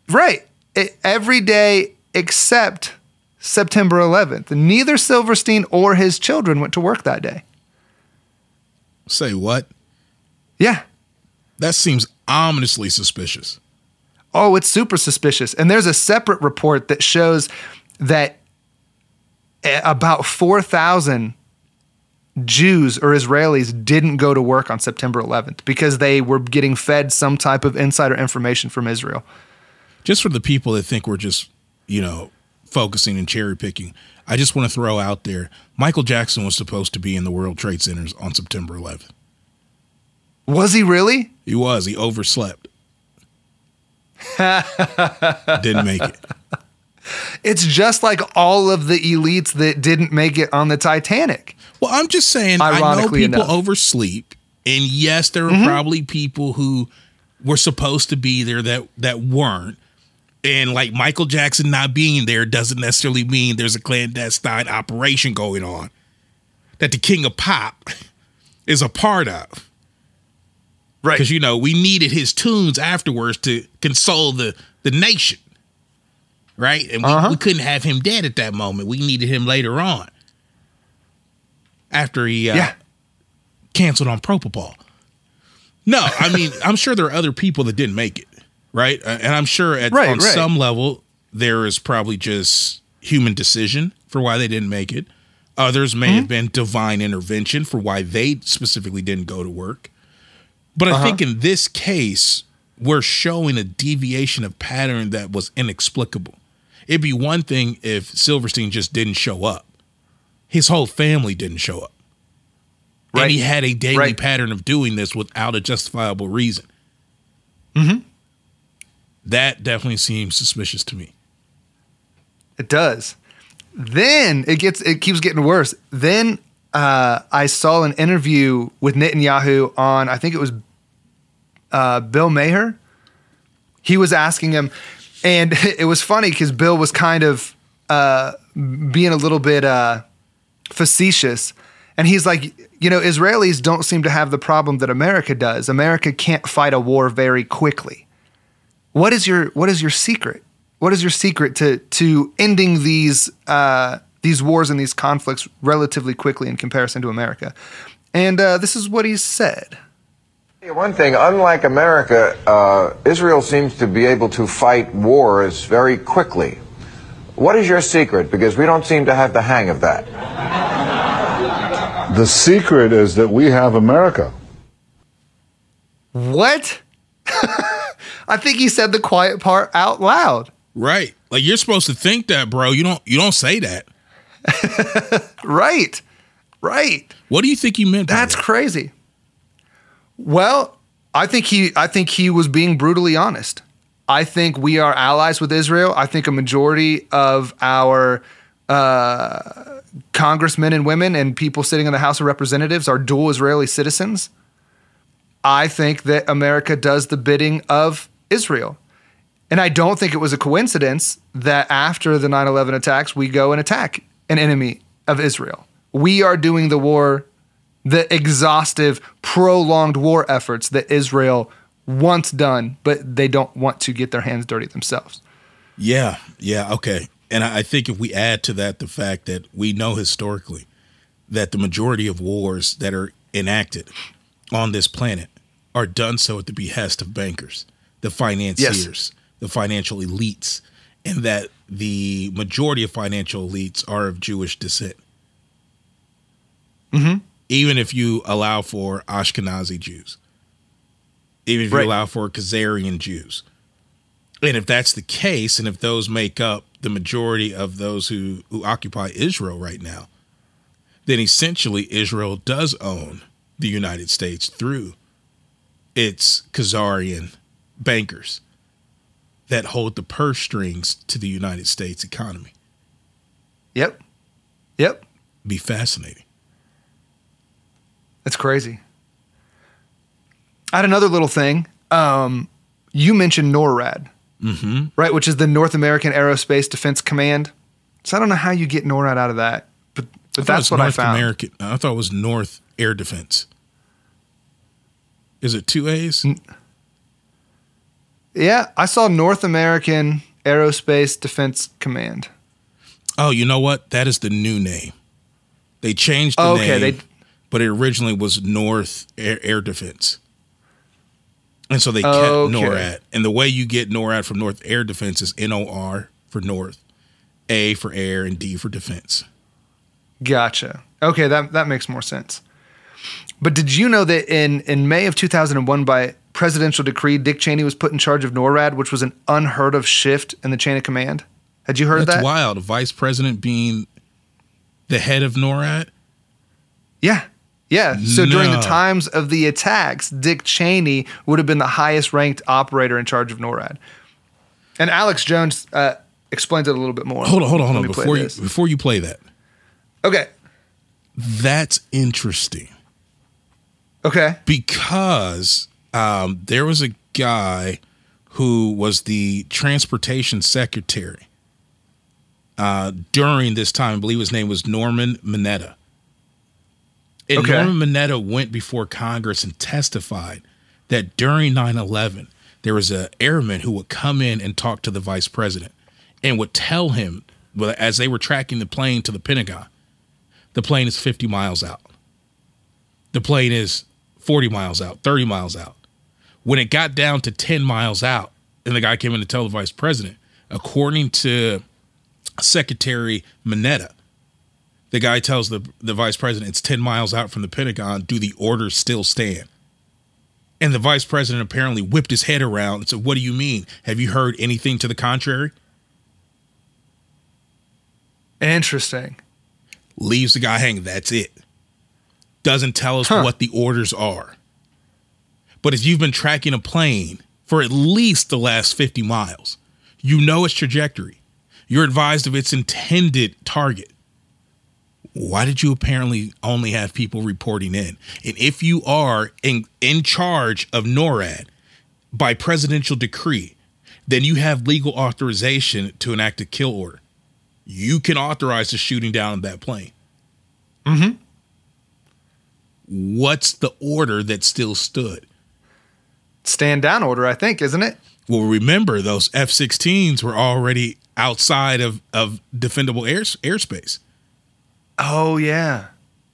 right. E- every day except September 11th. Neither Silverstein or his children went to work that day. Say what? Yeah. That seems ominously suspicious. Oh, it's super suspicious. And there's a separate report that shows that eh, about 4,000 Jews or Israelis didn't go to work on September 11th because they were getting fed some type of insider information from Israel. Just for the people that think we're just, you know, focusing and cherry picking, I just want to throw out there Michael Jackson was supposed to be in the World Trade Centers on September 11th. Was he really? He was. He overslept. [laughs] Didn't make it. It's just like all of the elites that didn't make it on the Titanic. Well, I'm just saying, I know people enough. oversleep, and yes, there are mm-hmm. probably people who were supposed to be there that that weren't. And like Michael Jackson not being there doesn't necessarily mean there's a clandestine operation going on that the King of Pop [laughs] is a part of. Right. Because you know, we needed his tunes afterwards to console the the nation. Right? And we, uh-huh. we couldn't have him dead at that moment. We needed him later on. After he uh, yeah. canceled on Propofol. No, I mean, [laughs] I'm sure there are other people that didn't make it, right? And I'm sure at right, on right. some level there is probably just human decision for why they didn't make it. Others may mm-hmm. have been divine intervention for why they specifically didn't go to work. But uh-huh. I think in this case, we're showing a deviation of pattern that was inexplicable. It'd be one thing if Silverstein just didn't show up. His whole family didn't show up. Right. And he had a daily right. pattern of doing this without a justifiable reason. Mm-hmm. That definitely seems suspicious to me. It does. Then it gets it keeps getting worse. Then uh, I saw an interview with Netanyahu on I think it was uh, Bill Maher. He was asking him, and [laughs] it was funny because Bill was kind of uh, being a little bit uh, facetious. And he's like, you know, Israelis don't seem to have the problem that America does. America can't fight a war very quickly. What is your What is your secret? What is your secret to to ending these uh, these wars and these conflicts relatively quickly in comparison to America? And uh, this is what he said. One thing, unlike America, uh, Israel seems to be able to fight wars very quickly. What is your secret? Because we don't seem to have the hang of that. The secret is that we have America. What? [laughs] I think he said the quiet part out loud. Right. Like you're supposed to think that, bro. You don't you don't say that. [laughs] right. Right. What do you think he meant? That's that? crazy. Well, I think he I think he was being brutally honest. I think we are allies with Israel. I think a majority of our uh, congressmen and women and people sitting in the House of Representatives are dual Israeli citizens. I think that America does the bidding of Israel. And I don't think it was a coincidence that after the 9 11 attacks, we go and attack an enemy of Israel. We are doing the war the exhaustive, prolonged war efforts that Israel wants done, but they don't want to get their hands dirty themselves. Yeah, yeah, okay. And I think if we add to that the fact that we know historically that the majority of wars that are enacted on this planet are done so at the behest of bankers, the financiers, yes. the financial elites, and that the majority of financial elites are of Jewish descent. Mm-hmm even if you allow for Ashkenazi Jews, even if you allow for Khazarian Jews. And if that's the case, and if those make up the majority of those who, who occupy Israel right now, then essentially Israel does own the United States through its Khazarian bankers that hold the purse strings to the United States economy. Yep. Yep. Be fascinating. That's crazy. I had another little thing. Um, you mentioned NORAD, mm-hmm. right? Which is the North American Aerospace Defense Command. So I don't know how you get NORAD out of that, but, but that's what North I found. American. I thought it was North Air Defense. Is it two A's? Yeah, I saw North American Aerospace Defense Command. Oh, you know what? That is the new name. They changed the oh, okay, name. They, but it originally was North Air, Air Defense. And so they kept okay. NORAD. And the way you get NORAD from North Air Defense is N O R for North, A for Air, and D for Defense. Gotcha. Okay, that that makes more sense. But did you know that in in May of 2001 by presidential decree Dick Cheney was put in charge of NORAD, which was an unheard of shift in the chain of command? Had you heard That's that? wild. A vice president being the head of NORAD? Yeah. Yeah. So during the times of the attacks, Dick Cheney would have been the highest ranked operator in charge of NORAD. And Alex Jones uh, explains it a little bit more. Hold on, hold on, hold on. Before you this. before you play that. Okay. That's interesting. Okay. Because um, there was a guy who was the transportation secretary uh, during this time. I believe his name was Norman Mineta. And Okay. Norman Mineta went before Congress and testified that during 9 11, there was an airman who would come in and talk to the vice president and would tell him, as they were tracking the plane to the Pentagon, the plane is 50 miles out. The plane is 40 miles out, 30 miles out. When it got down to 10 miles out, and the guy came in to tell the vice president, according to Secretary Mineta, the guy tells the, the vice president it's 10 miles out from the Pentagon. Do the orders still stand? And the vice president apparently whipped his head around and said, What do you mean? Have you heard anything to the contrary? Interesting. leaves the guy hanging. That's it. Doesn't tell us what the orders are. But if you've been tracking a plane for at least the last 50 miles, you know its trajectory. You're advised of its intended target. Why did you apparently only have people reporting in? And if you are in, in charge of NORAD by presidential decree, then you have legal authorization to enact a kill order. You can authorize the shooting down of that plane. Mm-hmm. What's the order that still stood? Stand down order, I think, isn't it? Well, remember those F 16s were already outside of, of defendable air, airspace. Oh, yeah.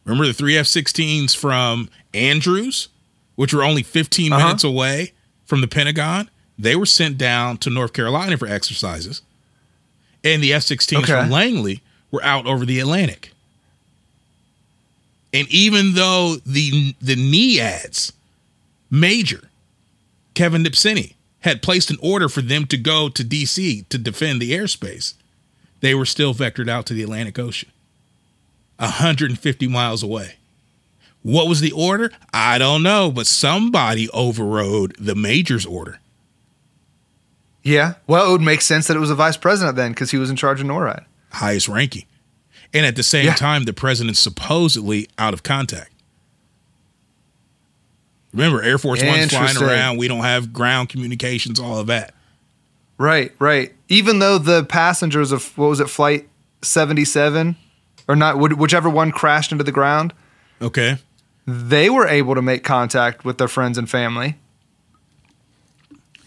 Remember the three F 16s from Andrews, which were only 15 Uh-huh. minutes away from the Pentagon? They were sent down to North Carolina for exercises. And the F 16s Okay. from Langley were out over the Atlantic. And even though the the NEADS major, Kevin Nasypany, had placed an order for them to go to DC to defend the airspace, they were still vectored out to the Atlantic Ocean. 150 miles away. What was the order? I don't know, but somebody overrode the major's order. Yeah. Well, it would make sense that it was a vice president then because he was in charge of NORAD. highest ranking. And at the same Yeah. time, the president's supposedly out of contact. Remember, Air Force One's flying around. We don't have ground communications, all of that. Right, right. Even though the passengers of, what was it, Flight 77 or not, whichever one crashed into the ground, Okay. they were able to make contact with their friends and family.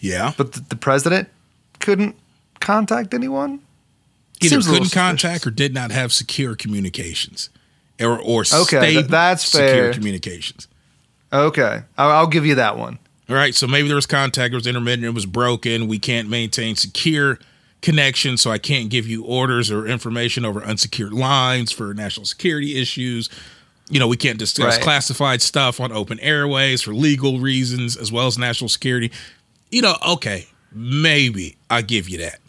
Yeah. But the, the president couldn't contact anyone? Either Seems couldn't contact or did not have secure communications or, or Okay, th- that's secure fair. communications. Okay. I'll, I'll give you that one. All right, so maybe there was contact, it was intermittent, it was broken. We can't maintain secure connection, so I can't give you orders or information over unsecured lines for national security issues. You know, we can't discuss Right. classified stuff on open airways for legal reasons as well as national security. You know, okay, maybe I give you that.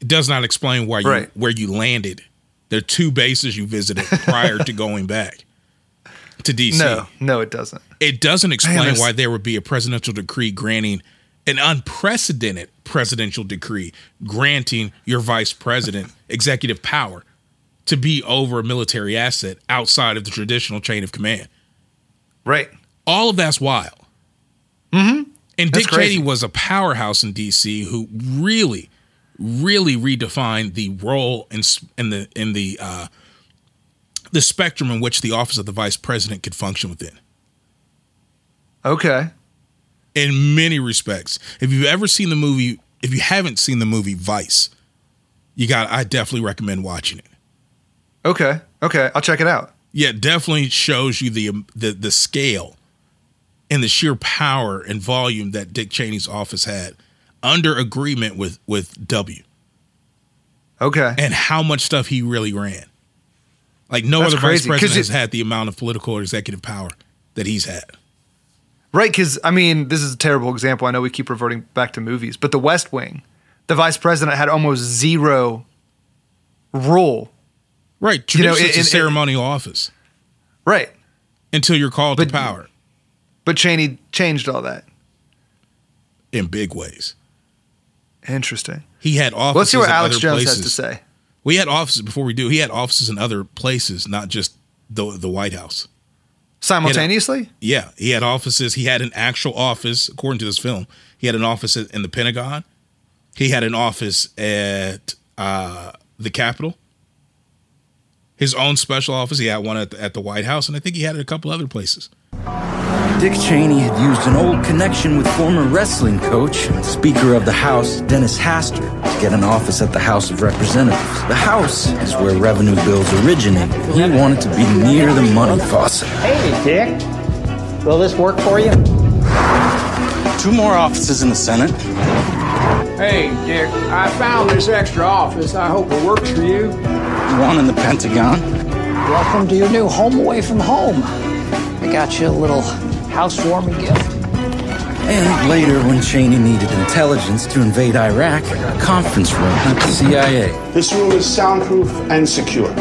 It does not explain why you Right. where you landed. There are two bases you visited prior to [laughs] going back to DC. No, no, it doesn't. It doesn't explain why there would be a presidential decree granting an unprecedented presidential decree granting your vice president executive power to be over a military asset outside of the traditional chain of command. Right. All of that's wild. Mm-hmm. And That's Dick crazy. Cheney was a powerhouse in DC who really, really redefined the role in, in the in the uh, the spectrum in which the office of the vice president could function within. Okay. In many respects. If you've ever seen the movie, if you haven't seen the movie Vice, you got I definitely recommend watching it. Okay. Okay. I'll check it out. Yeah, it definitely shows you the um, the the scale and the sheer power and volume that Dick Cheney's office had under agreement with with W Okay. and how much stuff he really ran. Like no That's other crazy, vice president has had the amount of political or executive power that he's had. Right, because I mean, this is a terrible example. I know we keep reverting back to movies, but The West Wing, the vice president had almost zero rule. Right, You know, it's a it- ceremonial office Right, until you're called to power but Cheney changed all that. in big ways. Interesting. He had offices. Let's see what Alex Jones places. has to say. We had offices before we do. He had offices in other places, not just the the White House. Simultaneously? Yeah, he had offices. He had an actual office, according to this film. He had an office in the Pentagon. He had an office at uh, the Capitol. His own special office. He had one at the, at the White House, and I think he had it a couple other places. Dick Cheney had used an old connection with former wrestling coach and Speaker of the House, Dennis Hastert, to get an office at the House of Representatives. The House is where revenue bills originate. He wanted to be near the money faucet. Hey, Dick. Will this work for you? Two more offices in the Senate. Hey, Dick, I found this extra office. I hope it works for you. One in the Pentagon. Welcome to your new home away from home. I got you a little housewarming gift. And later, when Cheney needed intelligence to invade Iraq, a conference room at the CIA. This room is soundproof and secure.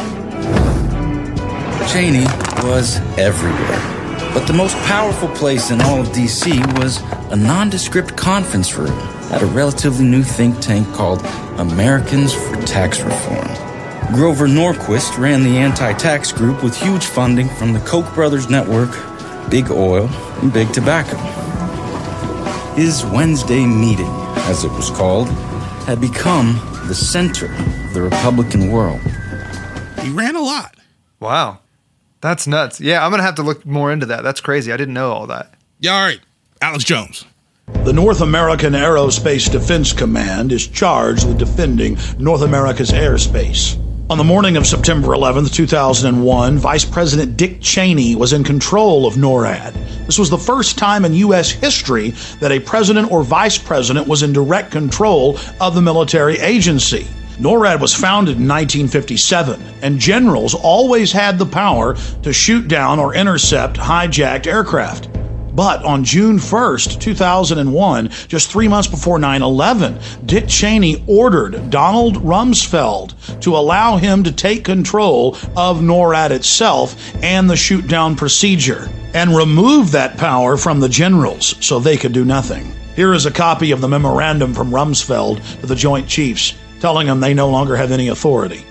Cheney was everywhere. But the most powerful place in all of DC was a nondescript conference room at a relatively new think tank called Americans for Tax Reform. Grover Norquist ran the anti tax group with huge funding from the Koch brothers network, Big Oil, and Big Tobacco. His Wednesday meeting, as it was called, had become the center of the Republican world. He ran a lot. Wow. That's nuts. Yeah, I'm going to have to look more into that. That's crazy. I didn't know all that. Yeah, all right. Alex Jones. The North American Aerospace Defense Command is charged with defending North America's airspace. On the morning of September 11th, 2001, Vice President Dick Cheney was in control of NORAD. This was the first time in U.S. history that a president or vice president was in direct control of the military agency. NORAD was founded in 1957, and generals always had the power to shoot down or intercept hijacked aircraft. But on June 1st, 2001, just three months before 9 11, Dick Cheney ordered Donald Rumsfeld to allow him to take control of NORAD itself and the shoot down procedure and remove that power from the generals so they could do nothing. Here is a copy of the memorandum from Rumsfeld to the Joint Chiefs telling them they no longer have any authority.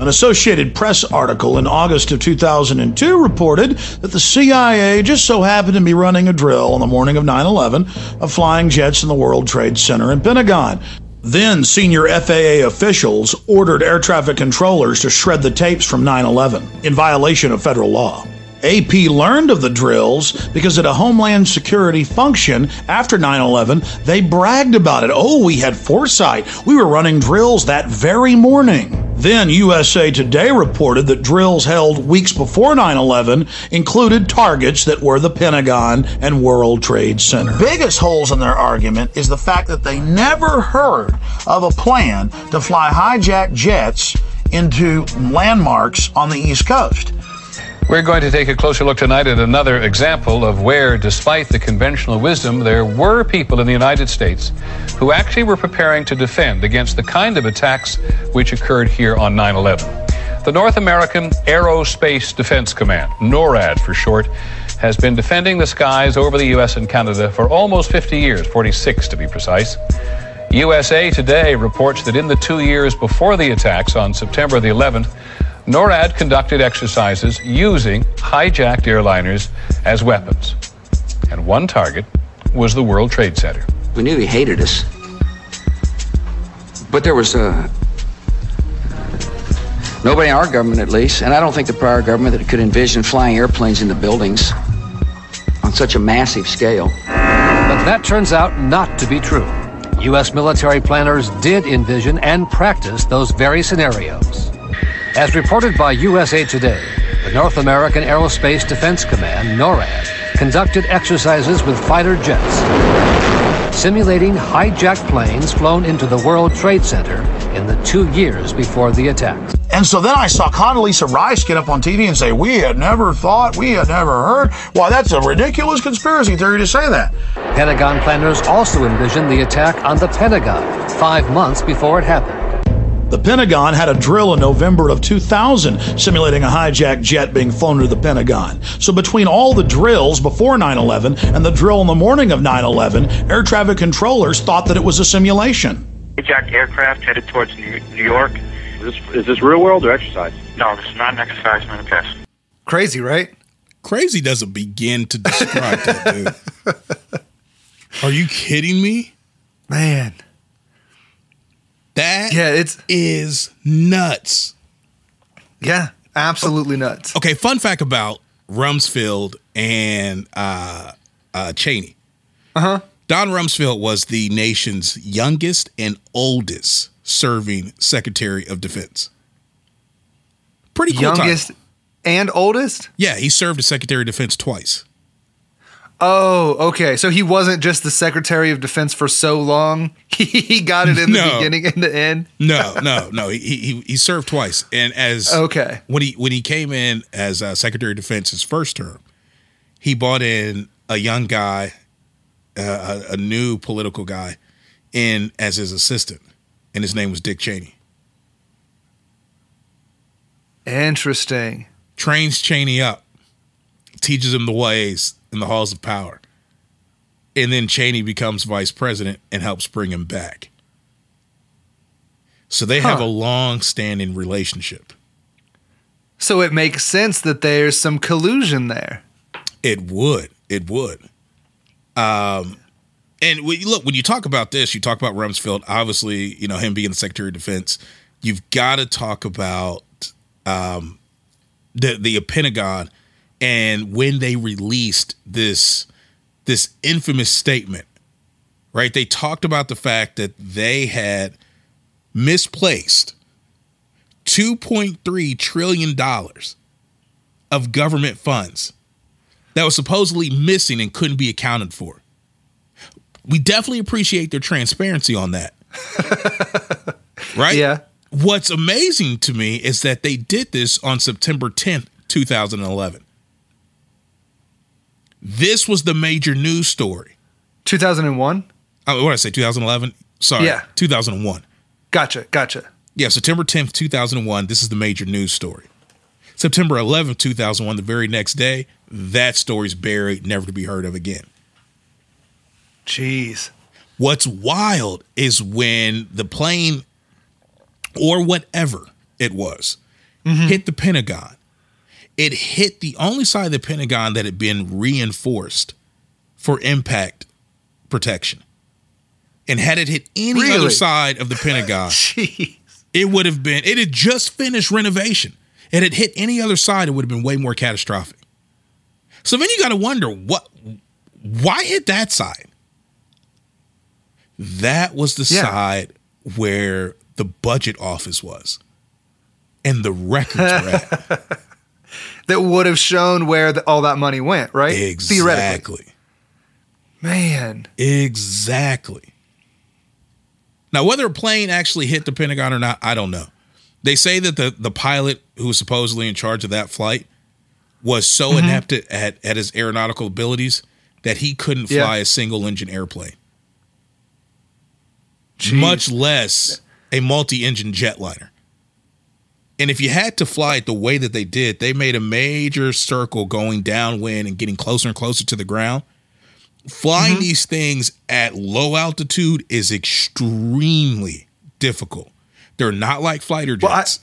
An Associated Press article in August of 2002 reported that the CIA just so happened to be running a drill on the morning of 9 11 of flying jets in the World Trade Center and Pentagon. Then senior FAA officials ordered air traffic controllers to shred the tapes from 9 11 in violation of federal law. AP learned of the drills because at a Homeland Security function after 9 11, they bragged about it. Oh, we had foresight. We were running drills that very morning. Then USA Today reported that drills held weeks before 9 11 included targets that were the Pentagon and World Trade Center. Biggest holes in their argument is the fact that they never heard of a plan to fly hijacked jets into landmarks on the East Coast. We're going to take a closer look tonight at another example of where, despite the conventional wisdom, there were people in the United States who actually were preparing to defend against the kind of attacks which occurred here on 9 11. The North American Aerospace Defense Command, NORAD for short, has been defending the skies over the U.S. and Canada for almost 50 years, 46 to be precise. USA Today reports that in the two years before the attacks on September the 11th, NORAD conducted exercises using hijacked airliners as weapons. And one target was the World Trade Center. We knew he hated us. But there was uh, nobody in our government, at least, and I don't think the prior government that could envision flying airplanes into buildings on such a massive scale. But that turns out not to be true. U.S. military planners did envision and practice those very scenarios. As reported by USA Today, the North American Aerospace Defense Command, NORAD, conducted exercises with fighter jets, simulating hijacked planes flown into the World Trade Center in the two years before the attacks. And so then I saw Condoleezza Rice get up on TV and say, We had never thought, we had never heard. Why, that's a ridiculous conspiracy theory to say that. Pentagon planners also envisioned the attack on the Pentagon five months before it happened. The Pentagon had a drill in November of 2000 simulating a hijacked jet being flown to the Pentagon. So, between all the drills before 9 11 and the drill in the morning of 9 11, air traffic controllers thought that it was a simulation. Hijacked aircraft headed towards New New York. Is this, is this real world or exercise? No, this is not an exercise, manifest. Crazy, right? Crazy doesn't begin to describe that, dude. [laughs] Are you kidding me? Man. That yeah, it's is nuts. Yeah, absolutely nuts. Okay, fun fact about Rumsfeld and uh, uh, Cheney. Uh huh. Don Rumsfeld was the nation's youngest and oldest serving Secretary of Defense. Pretty cool youngest title. and oldest. Yeah, he served as Secretary of Defense twice. Oh, okay. So he wasn't just the Secretary of Defense for so long. [laughs] He got it in the No. beginning and the end. No, no, no. He, he he served twice, and as Okay. when he when he came in as uh, Secretary of Defense his first term, he brought in a young guy, uh, a, a new political guy, in as his assistant, and his name was Dick Cheney. Interesting. Trains Cheney up, teaches him the ways in the halls of power, and then Cheney becomes vice president and helps bring him back. So they have a long-standing relationship. So it makes sense that there's some collusion there. It would. It would. Um, and you look when you talk about this, you talk about Rumsfeld. Obviously, you know him being the Secretary of Defense. You've got to talk about um, the the Pentagon and when they released this this infamous statement. Right? They talked about the fact that they had misplaced two point three trillion dollars of government funds that was supposedly missing and couldn't be accounted for. We definitely appreciate their transparency on that. [laughs] right? Yeah. What's amazing to me is that they did this on September 10th, 2011. This was the major news story. 2001? Oh, what did I say? 2011? Sorry. Yeah. 2001. Gotcha. Gotcha. Yeah, September 10th, 2001, this is the major news story. September 11th, 2001, the very next day, that story's buried, never to be heard of again. Jeez. What's wild is when the plane or whatever it was hit the Pentagon. It hit the only side of the Pentagon that had been reinforced for impact protection. And had it hit any other side of the [laughs] Pentagon, it would have been, it had just finished renovation. It had hit any other side, it would have been way more catastrophic. So then you got to wonder what, why hit that side? That was the Yeah. side where the budget office was and the records were at. [laughs] That would have shown where the, all that money went, right? Theoretically. Exactly. Man. Exactly. Now, whether a plane actually hit the Pentagon or not, I don't know. They say that the, the pilot who was supposedly in charge of that flight was so Mhm. inept at, at, his aeronautical abilities that he couldn't Yeah. fly a single engine airplane, much less a multi engine jetliner. And if you had to fly it the way that they did, they made a major circle going downwind and getting closer and closer to the ground. Flying mm-hmm. these things at low altitude is extremely difficult. They're not like fighter jets.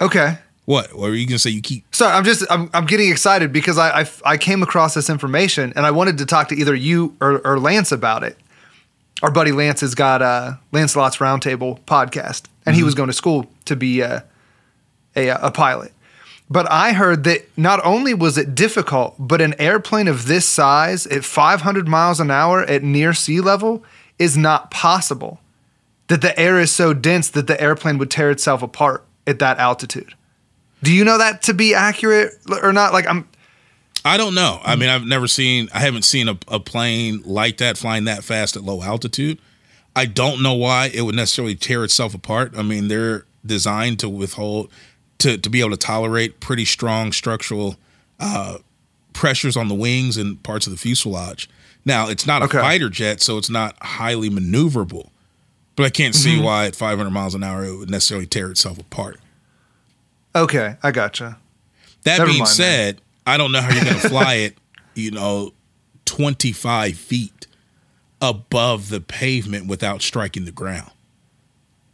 Okay. what? What are you gonna say? You keep Sorry, I'm just I'm, I'm getting excited because I, I I came across this information and I wanted to talk to either you or, or Lance about it. Our buddy Lance has got a Lancelot's Roundtable podcast, and he mhm. was going to school to be a, a a pilot. But I heard that not only was it difficult, but an airplane of this size at 500 miles an hour at near sea level is not possible. That the air is so dense that the airplane would tear itself apart at that altitude. Do you know that to be accurate or not? Like I'm I don't know. I mean, I've never seen, I haven't seen a, a plane like that flying that fast at low altitude. I don't know why it would necessarily tear itself apart. I mean, they're designed to withhold to to be able to tolerate pretty strong structural uh, pressures on the wings and parts of the fuselage. Now, it's not a Okay. fighter jet, so it's not highly maneuverable. But I can't see Mhm. why at 500 miles an hour it would necessarily tear itself apart. Okay, I gotcha. That Never being then. I don't know how you're going to fly it, you know, 25 feet above the pavement without striking the ground.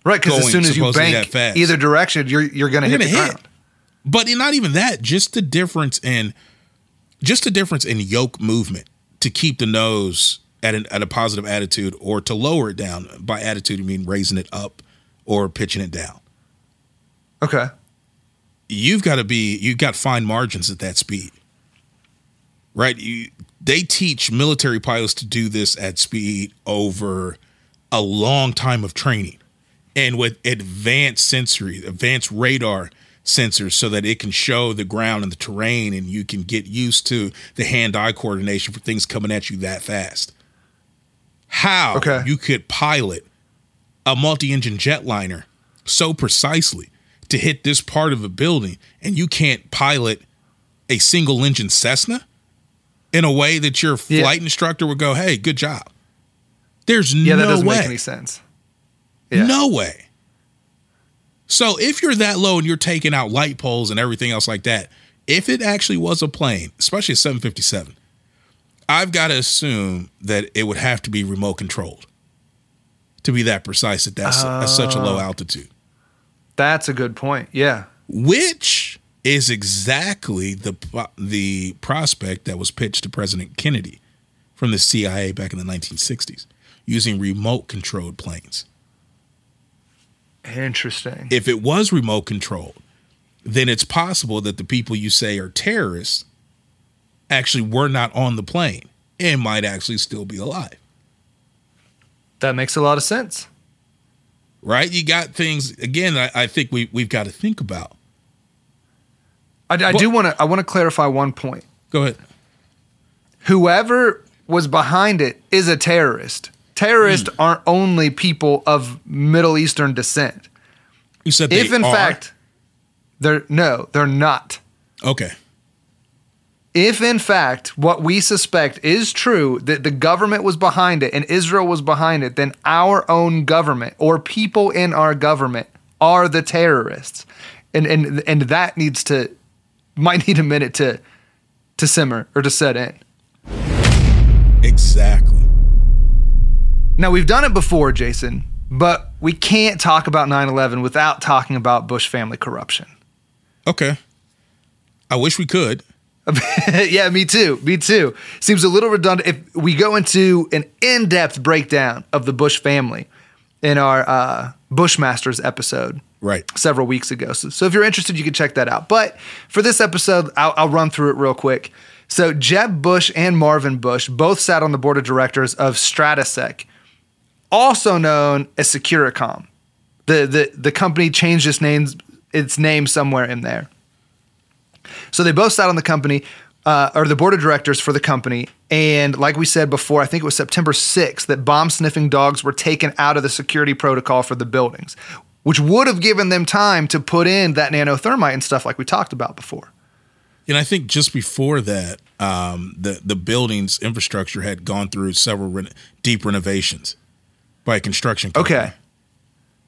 Right, because as soon as you bank either direction, you're you're gonna hit the gonna ground. But not even that, just the difference in just the difference in yoke movement to keep the nose at an, at a positive attitude or to lower it down. By attitude, I mean raising it up or pitching it down. Okay. You've got to be you've got fine margins at that speed. Right? You they teach military pilots to do this at speed over a long time of training and with advanced sensory, advanced radar sensors so that it can show the ground and the terrain and you can get used to the hand-eye coordination for things coming at you that fast. How you could pilot a multi-engine jetliner so precisely to hit this part of a building and you can't pilot a single engine Cessna in a way that your flight instructor would go, "Hey, good job." There's no way. Yeah, that no doesn't way. make any sense. No way. So if you're that low and you're taking out light poles and everything else like that, if it actually was a plane, especially a 757, I've got to assume that it would have to be remote controlled to be that precise at that at such a low Oh. altitude. That's a good point. Yeah. Which is exactly the the prospect that was pitched to President Kennedy from the CIA back in the 1960s using remote controlled planes. Interesting. if it was remote controlled, then it's possible that the people you say are terrorists actually were not on the plane and might actually still be alive. That makes a lot of sense. Right? You got things again. I, I think we we've got to think about. I, I do want to I want to clarify one point. Go ahead. Whoever was behind it is a terrorist. Terrorists Hmm. aren't only people of Middle Eastern descent. You said if in are? fact they're no, they're not. Okay. If in fact what we suspect is true that the government was behind it and Israel was behind it, then our own government or people in our government are the terrorists. And and and that needs to might [laughs] need a minute to to simmer or to set in. Exactly. Now we've done it before, Jason, but we can't talk about 9/11 without talking about Bush family corruption. Okay. I wish we could. [laughs] yeah, me too. Me too. Seems a little redundant if we go into an in-depth breakdown of the Bush family in our uh, Bushmasters episode, right, several weeks ago. So, so if you're interested, you can check that out. But for this episode, I'll, I'll run through it real quick. So Jeb Bush and Marvin Bush both sat on the board of directors of Stratesec, also known as Securacom. The the the company changed its names its name somewhere in there. So they both sat on the company, uh, or the board of directors for the company. And like we said before, I think it was September 6th that bomb sniffing dogs were taken out of the security protocol for the buildings, which would have given them time to put in that nanothermite and stuff like we talked about before. And I think just before that, um, the the building's infrastructure had gone through several reno- deep renovations by a construction company. Okay.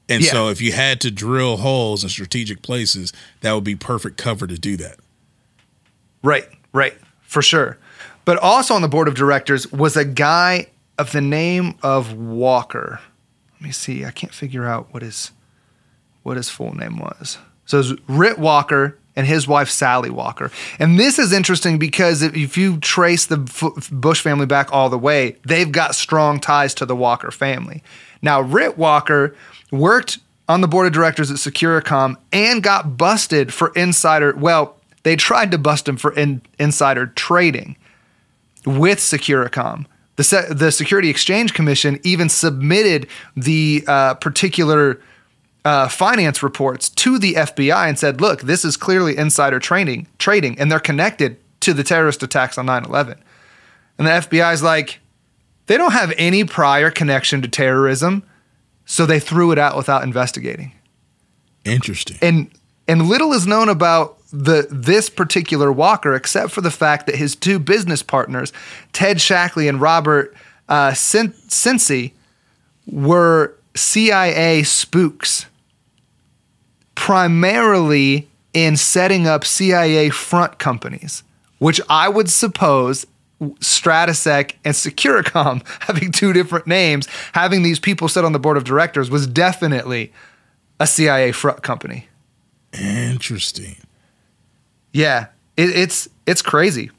And Yeah. so if you had to drill holes in strategic places, that would be perfect cover to do that. Right, right, for sure. But also on the board of directors was a guy of the name of Walker. Let me see. I can't figure out what his what his full name was. So it was Wirt Walker and his wife Sally Walker. And this is interesting because if, you trace the Bush family back all the way, they've got strong ties to the Walker family. Now, Wirt Walker worked on the board of directors at Securacom and got busted for insider. Well, they tried to bust him for in, insider trading with Securacom. The, se- the Security Exchange Commission even submitted the uh, particular uh, finance reports to the FBI and said, "Look, this is clearly insider trading, trading, and they're connected to the terrorist attacks on 9/11." And the FBI is like, "They don't have any prior connection to terrorism, so they threw it out without investigating." Interesting. And and little is known about the this particular Walker except for the fact that his two business partners, Ted Shackley and Robert uh, Cin- Cincy, were CIA spooks, primarily in setting up CIA front companies, which I would suppose Stratesec and Securacom [laughs] having two different names, having these people sit on the board of directors was definitely a CIA front company. Interesting. Yeah, it, it's it's crazy.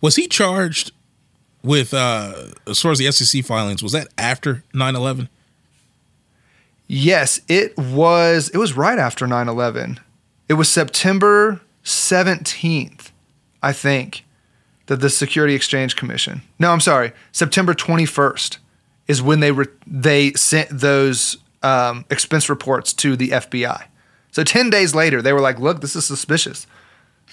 Was he charged with uh as far as the SEC filings? Was that after 9-11? Yes, it was it was right after 9/11. It was September 17th, I think, that the Security Exchange Commission. No, I'm sorry. September 21st is when they re- they sent those um, expense reports to the FBI. So 10 days later, they were like, "Look, this is suspicious."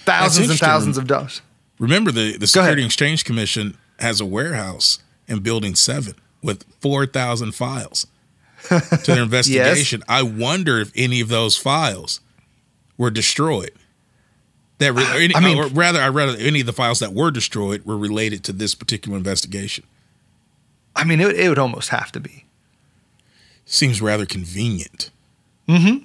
Thousands and thousands of dollars. Remember the the Security Exchange Commission has a warehouse in building 7 with 4,000 files to their [laughs] investigation. I wonder if any of those files were destroyed. That re- or any, I mean- or rather, I rather any of the files that were destroyed were related to this particular investigation. I mean, it, it would almost have to be. Seems rather convenient. Mm-hmm.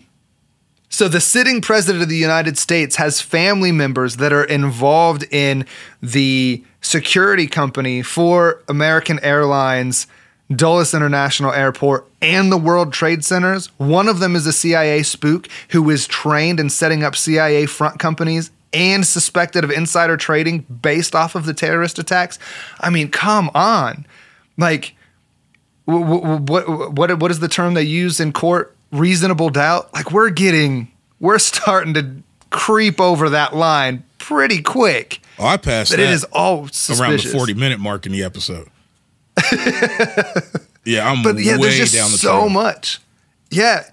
So the sitting president of the United States has family members that are involved in the security company for American Airlines, Dulles International Airport, and the World Trade Centers. One of them is a CIA spook who is trained in setting up CIA front companies and suspected of insider trading based off of the terrorist attacks. I mean, come on. Like wh- wh- what what what is the term they use in court? Reasonable doubt. Like we're getting we're starting to creep over that line pretty quick. Oh, I passed But it is all around the 40 minute mark in the episode. [laughs] yeah, I'm But yeah, way there's just down the so trail. much. Yeah,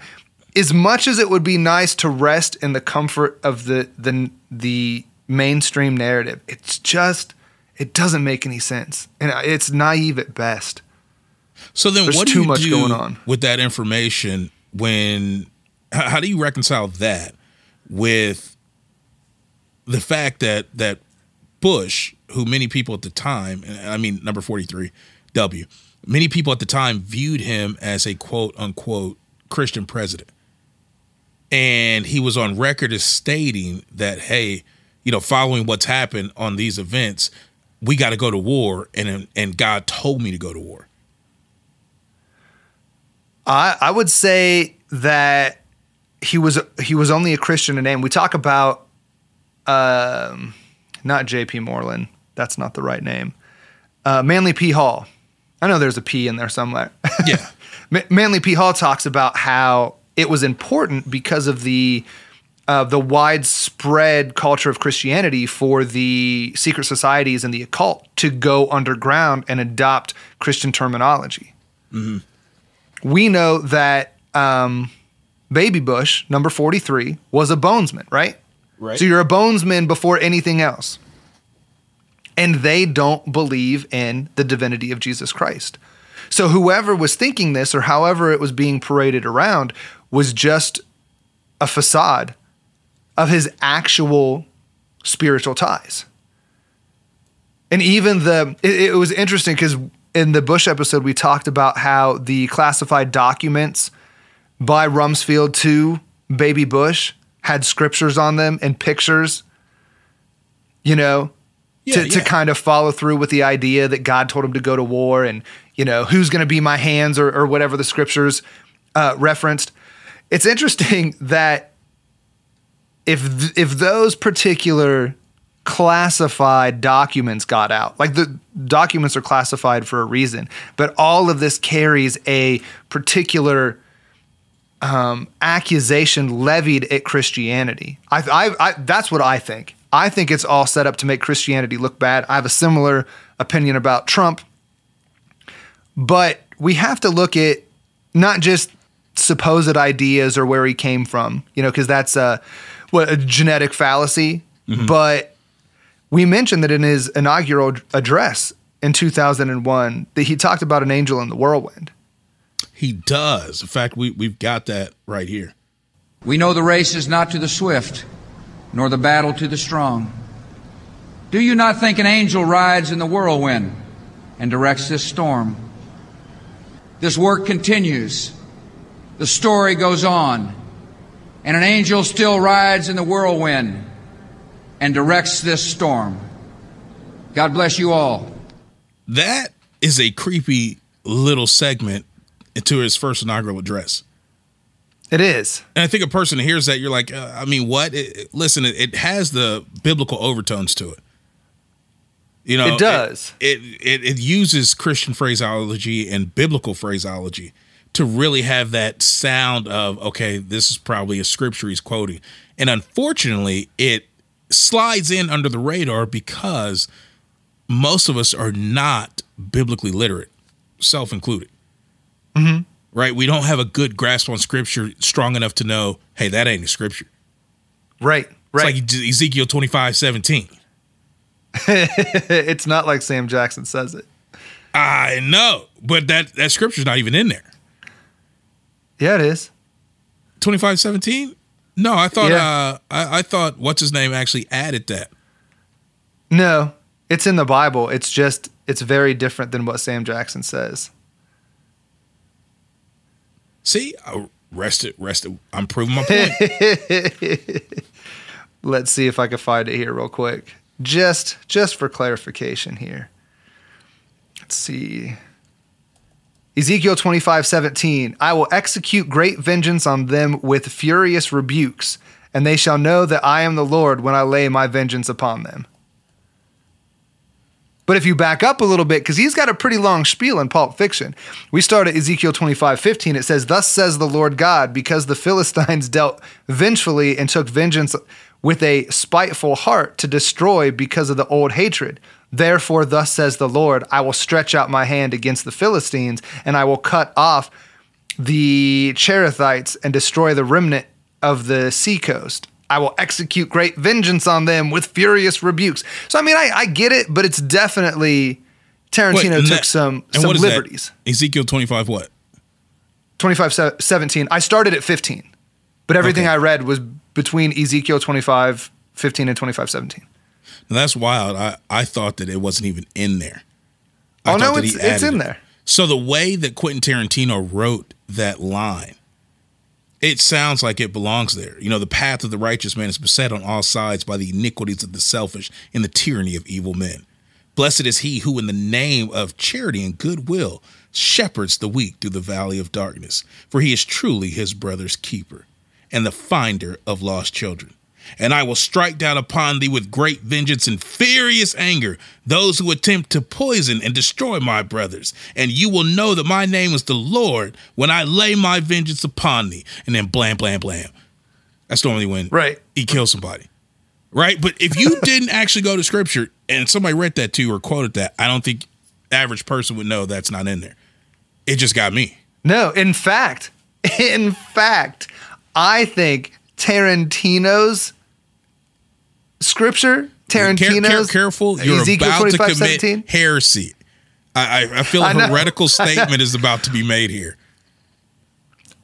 as much as it would be nice to rest in the comfort of the the the mainstream narrative, it's just it doesn't make any sense, and it's naive at best. So then, There's what do you do going on. with that information? When how, how do you reconcile that with the fact that that Bush, who many people at the time, I mean number forty three, W, many people at the time viewed him as a quote unquote Christian president, and he was on record as stating that hey, you know, following what's happened on these events, we got to go to war, and and God told me to go to war. I I would say that he was he was only a Christian in name. We talk about um not J.P. Moreland. That's not the right name. Uh, Manly P. Hall. I know there's a P in there somewhere. [laughs] Yeah. Manly P. Hall talks about how it was important because of the uh, the widespread culture of Christianity for the secret societies and the occult to go underground and adopt Christian terminology Mm-hmm. We know that um, Baby Bush, number 43, was a bonesman, right? Right. So you're a bonesman before anything else. And they don't believe in the divinity of Jesus Christ. So whoever was thinking this or however it was being paraded around was just a facade of his actual spiritual ties. And even the, it, it was interesting because in the Bush episode, we talked about how the classified documents by Rumsfeld to Baby Bush had scriptures on them and pictures, you know, Yeah, to, to kind of follow through with the idea that God told him to go to war and, you know, who's going to be my hands or, or whatever the scriptures uh, referenced. It's interesting [laughs] that if th- if those particular classified documents got out, like the documents are classified for a reason, but all of this carries a particular um, accusation levied at Christianity. I, I, I, that's what I think. I think it's all set up to make Christianity look bad. I have a similar opinion about Trump, but we have to look at not just supposed ideas or where he came from, you know, because that's a what a genetic fallacy. But we mentioned that in his inaugural address in 2001 that he talked about an angel in the whirlwind. He does. In fact, we, we've got that right here. We know the race is not to the swift, nor the battle to the strong. Do you not think an angel rides in the whirlwind and directs this storm? This work continues. The story goes on. And an angel still rides in the whirlwind and directs this storm. God bless you all. That is a creepy little segment into his first inaugural address. It is. And I think a person hears that, you're like, uh, I mean, what? It, it- listen, it, it has the biblical overtones to it. You know, It does. It, it it uses Christian phraseology and biblical phraseology to really have that sound of okay, this is probably a scripture he's quoting, and unfortunately, it slides in under the radar because most of us are not biblically literate, self included. Mm-hmm. Right? We don't have a good grasp on scripture strong enough to know, hey, that ain't a scripture. Right. Right. It's like Ezekiel 25, 17. [laughs] it's not like Sam Jackson says it. I know, but that that scripture's not even in there. Yeah, it is. 25, 17? No, I thought Yeah. uh I, I thought what's his name actually added that. No, it's in the Bible. It's just it's very different than what Sam Jackson says. See, I rested, rested. I'm proving my point. [laughs] Let's see if I can find it here real quick. Just just for clarification here. Let's see. Ezekiel 25, 17. I will execute great vengeance on them with furious rebukes, and they shall know that I am the Lord when I lay my vengeance upon them. But if you back up a little bit, because he's got a pretty long spiel in Pulp Fiction, we start at Ezekiel 25, 15. It says, Thus says the Lord God, because the Philistines dealt vengefully and took vengeance with a spiteful heart to destroy because of the old hatred. Therefore, thus says the Lord, I will stretch out my hand against the Philistines, and I will cut off the Cherethites and destroy the remnant of the seacoast. I will execute great vengeance on them with furious rebukes. So I mean, I, I get it, but it's definitely Tarantino Wait, took that- some some is that? liberties. Ezekiel 25 what? 25 17. I started at 15, but everything I read was between Ezekiel 25 15 and 25 17. Now, that's wild. I, I thought that it wasn't even in there. I Oh no, it's it's in it. there. So the way that Quentin Tarantino wrote that line, it sounds like it belongs there. You know, the path of the righteous man is beset on all sides by the iniquities of the selfish and the tyranny of evil men. Blessed is he who, in the name of charity and goodwill, shepherds the weak through the valley of darkness, for he is truly his brother's keeper and the finder of lost children. And I will strike down upon thee with great vengeance and furious anger those who attempt to poison and destroy my brothers. And you will know that my name is the Lord when I lay my vengeance upon thee. And then blam, blam, blam. That's normally when right. he kills somebody. Right? But if you [laughs] didn't actually go to scripture and somebody read that to you or quoted that, I don't think average person would know that's not in there. It just got me. No, in fact, [laughs] in fact, I think Tarantino's scripture, Care- care- careful, you're Ezekiel about to commit 17. heresy. I, I, I feel a I heretical [laughs] statement is about to be made here.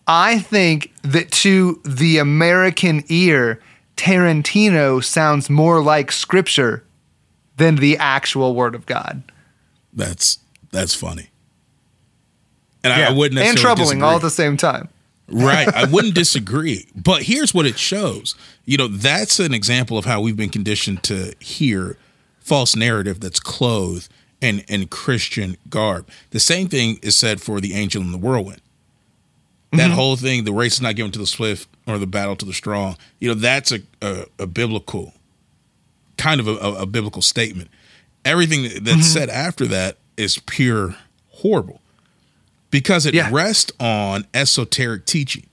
I think that to the American ear, Tarantino sounds more like scripture than the actual word of God. That's that's funny, and I, Yeah, I wouldn't and troubling disagree. all at the same time. Right. I wouldn't disagree. But here's what it shows. You know, that's an example of how we've been conditioned to hear false narrative that's clothed in, in Christian garb. The same thing is said for the angel in the whirlwind. That Mhm. whole thing, the race is not given to the swift or the battle to the strong. You know, that's a, a, a biblical, kind of a, a, biblical statement. Everything that's Mhm. said after that is pure horrible because it rests on esoteric teaching,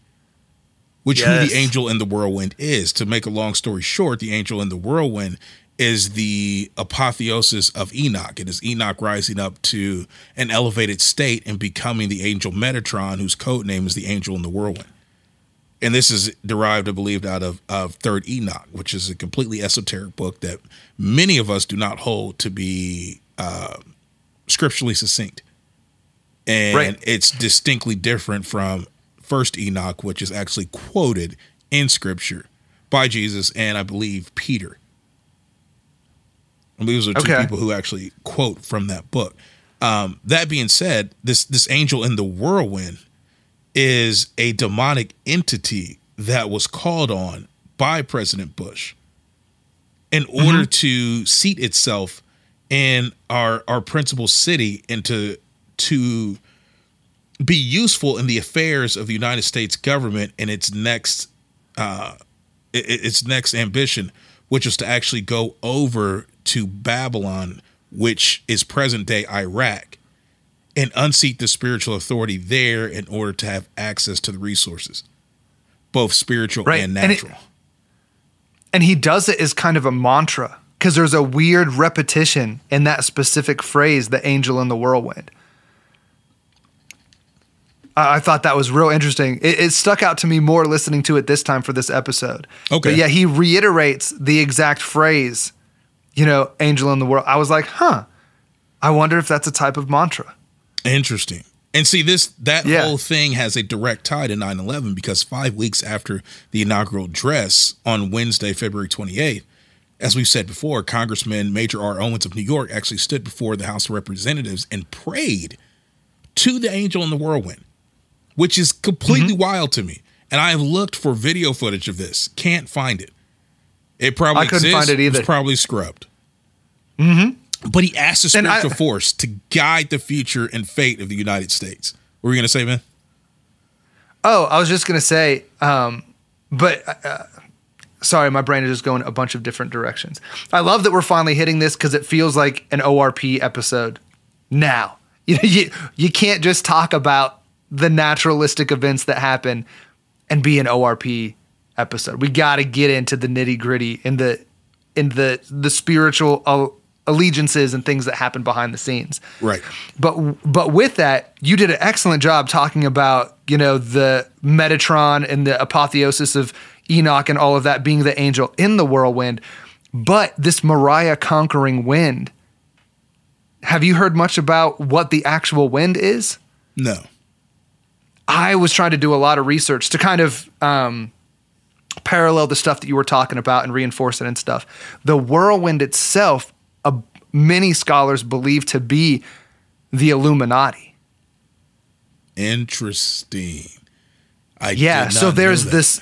which who the angel in the whirlwind is. To make a long story short, the angel in the whirlwind is the apotheosis of Enoch. It is Enoch rising up to an elevated state and becoming the angel Metatron, whose code name is the angel in the whirlwind. And this is derived, I believe, out of, of Third Enoch, which is a completely esoteric book that many of us do not hold to be uh, scripturally succinct. And Right. it's distinctly different from First Enoch, which is actually quoted in Scripture by Jesus and I believe Peter. And these are two Okay. people who actually quote from that book. Um, that being said, this this angel in the whirlwind is a demonic entity that was called on by President Bush in order to seat itself in our our principal city and to to be useful in the affairs of the United States government and its next uh its next ambition which was to actually go over to Babylon which is present day Iraq and unseat the spiritual authority there in order to have access to the resources both spiritual Right. and And it- natural and he does it as kind of a mantra because there's a weird repetition in that specific phrase, the angel in the whirlwind. I I thought that was real interesting. It, it stuck out to me more listening to it this time for this episode. Okay. But yeah, he reiterates the exact phrase, you know, angel in the world. I was like, huh, I wonder if that's a type of mantra. Interesting. And see this that Yeah. whole thing has a direct tie to 9/11 because 5 weeks after the inaugural dress on Wednesday, February 28th, as we've said before, Congressman Major R. Owens of New York actually stood before the House of Representatives and prayed to the angel in the whirlwind, which is completely Mm-hmm. wild to me. And I have looked for video footage of this, can't find it. It probably I couldn't exists, find it either. was probably scrubbed. Mm-hmm. But he asked the And I- spiritual force to guide the future and fate of the United States. What were you going to say, man? Oh, I was just gonna say, um, but uh, sorry, my brain is just going a bunch of different directions. I love that we're finally hitting this because it feels like an ORP episode now. [laughs] You know, you you can't just talk about the naturalistic events that happen and be an ORP episode. We got to get into the nitty gritty and the in the the spiritual uh, allegiances and things that happen behind the scenes. Right. But but with that, you did an excellent job talking about you know the Metatron and the apotheosis of Enoch and all of that being the angel in the whirlwind. But this Mariah conquering wind. Have you heard much about what the actual wind is? No. I was trying to do a lot of research to kind of um, parallel the stuff that you were talking about and reinforce it and stuff. The whirlwind itself, uh, many scholars believe to be the Illuminati. Interesting. I yeah, so there's this.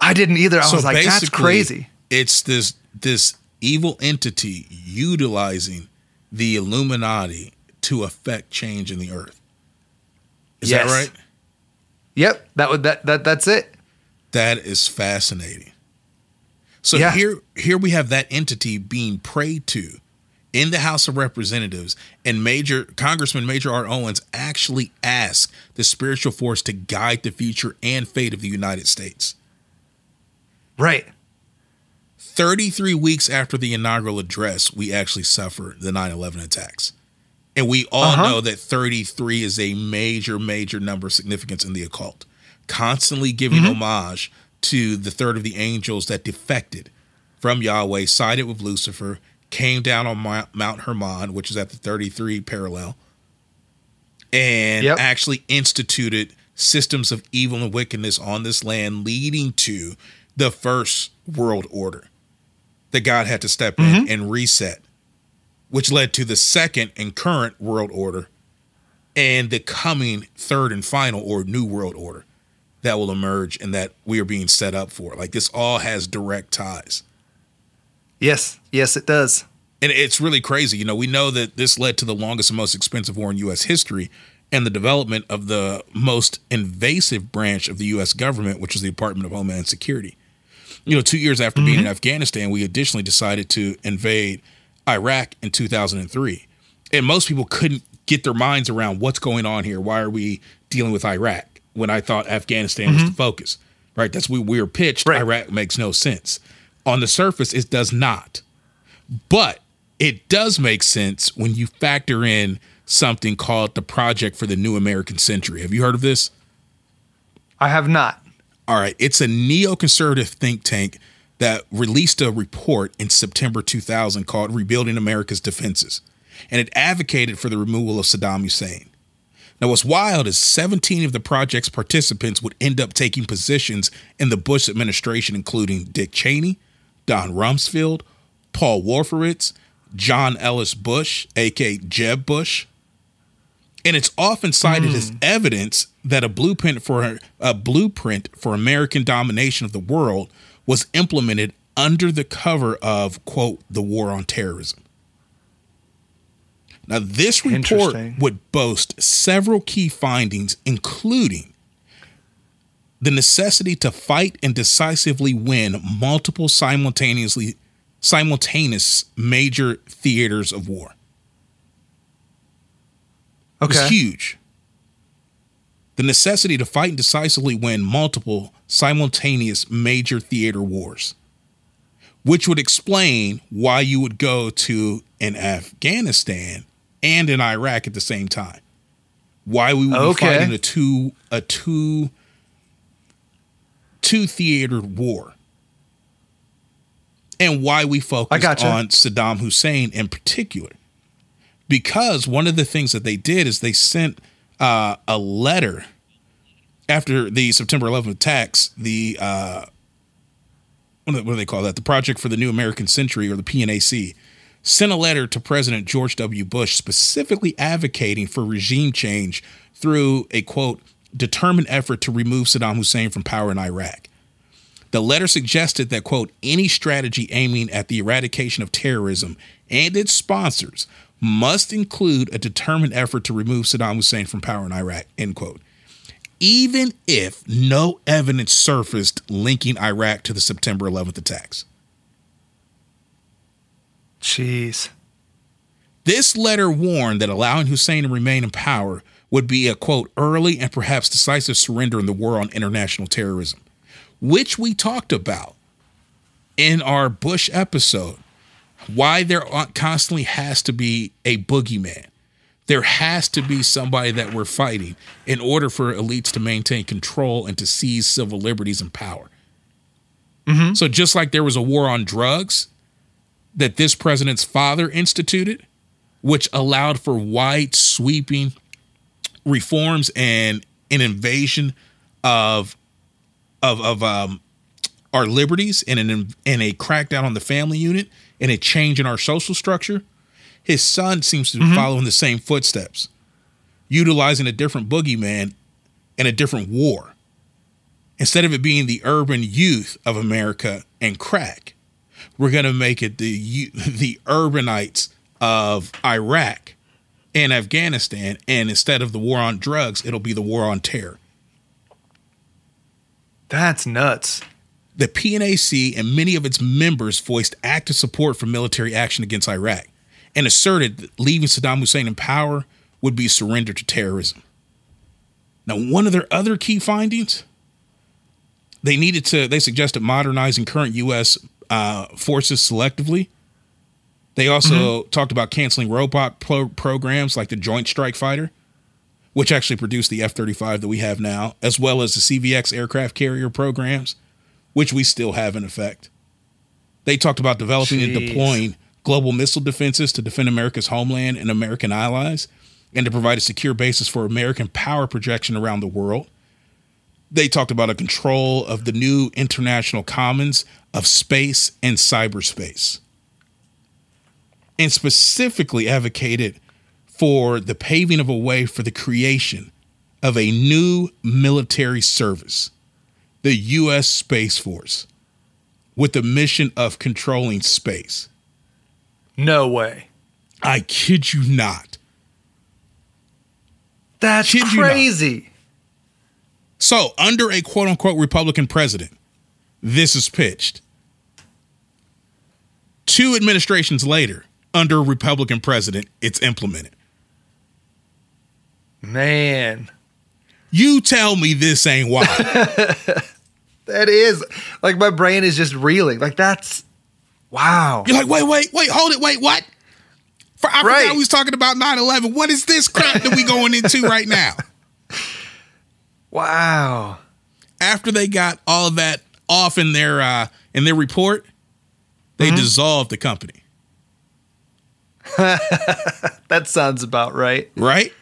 I didn't either. I So was like, that's crazy. It's this this evil entity utilizing the Illuminati to affect change in the earth. Is Yes. that right? Yep, that would that that that's it. That is fascinating. So Yeah. here here we have that entity being prayed to in the House of Representatives and Major Congressman Major R. Owens actually asked the spiritual force to guide the future and fate of the United States. Right. 33 weeks after the inaugural address, we actually suffer the 9 11 attacks. And we all Uh-huh. know that 33 is a major, major number of significance in the occult. Constantly giving Mm-hmm. homage to the third of the angels that defected from Yahweh, sided with Lucifer, came down on Mount Hermon, which is at the 33 parallel, and Yep. actually instituted systems of evil and wickedness on this land, leading to the first world order that God had to step in and reset, which led to the second and current world order and the coming third and final or new world order that will emerge and that we are being set up for. Like this all has direct ties. Yes, yes, it does. And it's really crazy. You know, we know that this led to the longest and most expensive war in U.S. history and the development of the most invasive branch of the U.S. government, which is the Department of Homeland Security. You know, two years after being in mm-hmm. Afghanistan, we additionally decided to invade Iraq in 2003. And most people couldn't get their minds around what's going on here. Why are we dealing with Iraq when I thought Afghanistan was the mm-hmm. focus? Right? That's what we were pitched. Right. Iraq makes no sense. On the surface, it does not. But it does make sense when you factor in something called the Project for the New American Century. Have you heard of this? I have not. All right. It's a neoconservative think tank that released a report in September 2000 called Rebuilding America's Defenses. And it advocated for the removal of Saddam Hussein. Now, what's wild is 17 of the project's participants would end up taking positions in the Bush administration, including Dick Cheney, Don Rumsfeld, Paul Wolfowitz, John Ellis Bush, aka Jeb Bush. And it's often cited mm. as evidence that a blueprint for a blueprint for American domination of the world was implemented under the cover of quote the war on terrorism. Now, this report would boast several key findings, including the necessity to fight and decisively win multiple simultaneously simultaneous major theaters of war. Okay. It's huge. The necessity to fight and decisively win multiple simultaneous major theater wars, which would explain why you would go to an Afghanistan and in Iraq at the same time. Why we would okay. be fighting a two a two two theater war. And why we focus gotcha. on Saddam Hussein in particular. Because one of the things that they did is they sent uh, a letter after the September 11th attacks, the uh, what do they call that? The Project for the New American Century or the PNAC sent a letter to President George W. Bush specifically advocating for regime change through a quote, determined effort to remove Saddam Hussein from power in Iraq. The letter suggested that, quote, any strategy aiming at the eradication of terrorism and its sponsors must include a determined effort to remove Saddam Hussein from power in Iraq, end quote. Even if no evidence surfaced linking Iraq to the September 11th attacks. Jeez. This letter warned that allowing Hussein to remain in power would be a quote early and perhaps decisive surrender in the war on international terrorism, which we talked about in our Bush episode. Why there constantly has to be a boogeyman. There has to be somebody that we're fighting in order for elites to maintain control and to seize civil liberties and power. Mm-hmm. So, just like there was a war on drugs, that this president's father instituted, which allowed for wide sweeping reforms and an invasion of of of um, our liberties and an and a crackdown on the family unit and a change in our social structure. His son seems to be mm-hmm. following the same footsteps, utilizing a different boogeyman and a different war. Instead of it being the urban youth of America and crack, we're going to make it the [laughs] the urbanites of Iraq and Afghanistan, and instead of the war on drugs, it'll be the war on terror. That's nuts. The PNAC and many of its members voiced active support for military action against Iraq and asserted that leaving Saddam Hussein in power would be surrender to terrorism. Now, one of their other key findings, they needed to, they suggested modernizing current U.S uh, forces selectively. They also mm-hmm. talked about canceling robot pro- programs like the Joint Strike Fighter, which actually produced the F 35 that we have now, as well as the CVX aircraft carrier programs, which we still have in effect. They talked about developing Jeez. and deploying global missile defenses to defend America's homeland and American allies, and to provide a secure basis for American power projection around the world. They talked about a control of the new international commons of space and cyberspace, and specifically advocated for the paving of a way for the creation of a new military service, the U.S. Space Force, with the mission of controlling space. No way. I kid you not. That's kid crazy. So, under a quote unquote Republican president, this is pitched. Two administrations later, under a Republican president, it's implemented. Man. You tell me this ain't wild. [laughs] that is like my brain is just reeling. Like that's wow. You're like, wait, wait, wait, hold it, wait, what? For I right. forgot we was talking about 9-11. What is this crap that we going into right now? [laughs] Wow. After they got all of that off in their uh, in their report, they mm-hmm. dissolved the company. [laughs] that sounds about right. Right?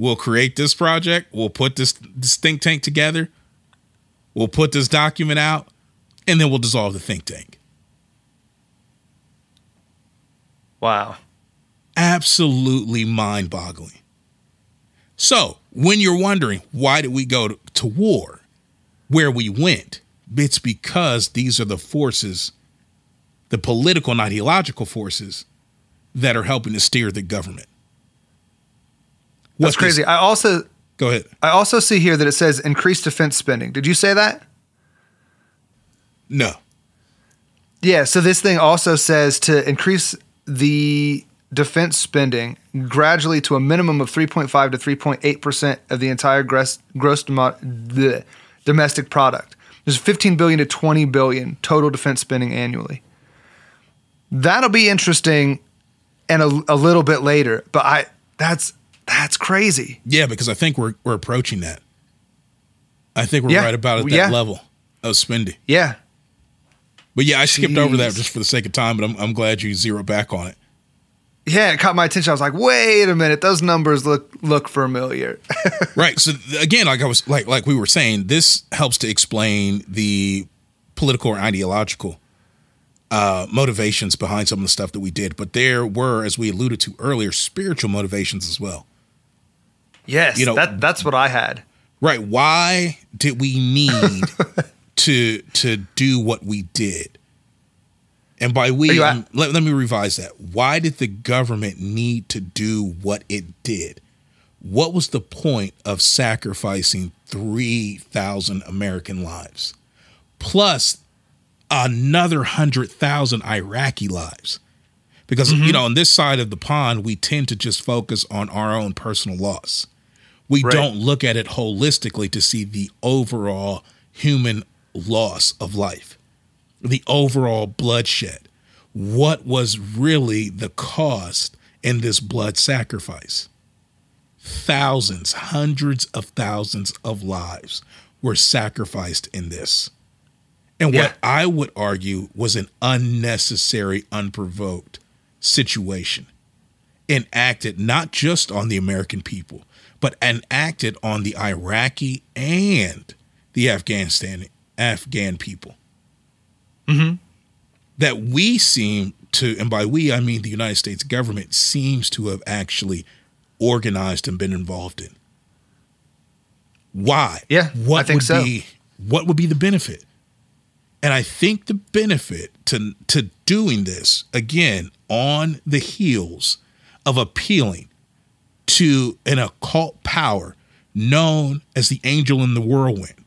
we'll create this project, we'll put this, this think tank together, we'll put this document out, and then we'll dissolve the think tank. Wow. Absolutely mind boggling. So, when you're wondering why did we go to, to war, where we went, it's because these are the forces, the political and ideological forces that are helping to steer the government. That's What this- crazy. I also Go ahead. I also see here that it says increased defense spending. Did you say that? No. Yeah, so this thing also says to increase the defense spending gradually to a minimum of 3.5 to 3.8% of the entire gross, gross demo- domestic product. There's 15 billion to 20 billion total defense spending annually. That'll be interesting and a, a little bit later, but I that's that's crazy. Yeah, because I think we're we're approaching that. I think we're Yeah. right about at that Yeah. level of spending. Yeah. But yeah, I skipped over that just for the sake of time, but I'm I'm glad you zero back on it. Yeah, it caught my attention. I was like, "Wait a minute, those numbers look look familiar." [laughs] right. So again, like I was like like we were saying, this helps to explain the political or ideological uh, motivations behind some of the stuff that we did. But there were, as we alluded to earlier, spiritual motivations as well. yes, You know- that that's what I had. Right. Why did we need [laughs] to to do what we did? And by we, let, let me revise that. Why did the government need to do what it did? What was the point of sacrificing 3,000 American lives? Plus another 100,000 Iraqi lives. Because, you know, on this side of the pond, we tend to just focus on our own personal loss we Right. don't look at it holistically to see the overall human loss of life, the overall bloodshed. What was really the cost in this blood sacrifice? Thousands, hundreds of thousands of lives were sacrificed in this. And Yeah. what I would argue was an unnecessary, unprovoked situation enacted not just on the American people, but enacted on the Iraqi and the Afghanistan Afghan people. Mm-hmm. That we seem to, and by we I mean the United States government seems to have actually organized and been involved in. Why? Yeah, what I think would so. be what would be the benefit? And I think the benefit to to doing this again on the heels of appealing to an occult power known as the angel in the whirlwind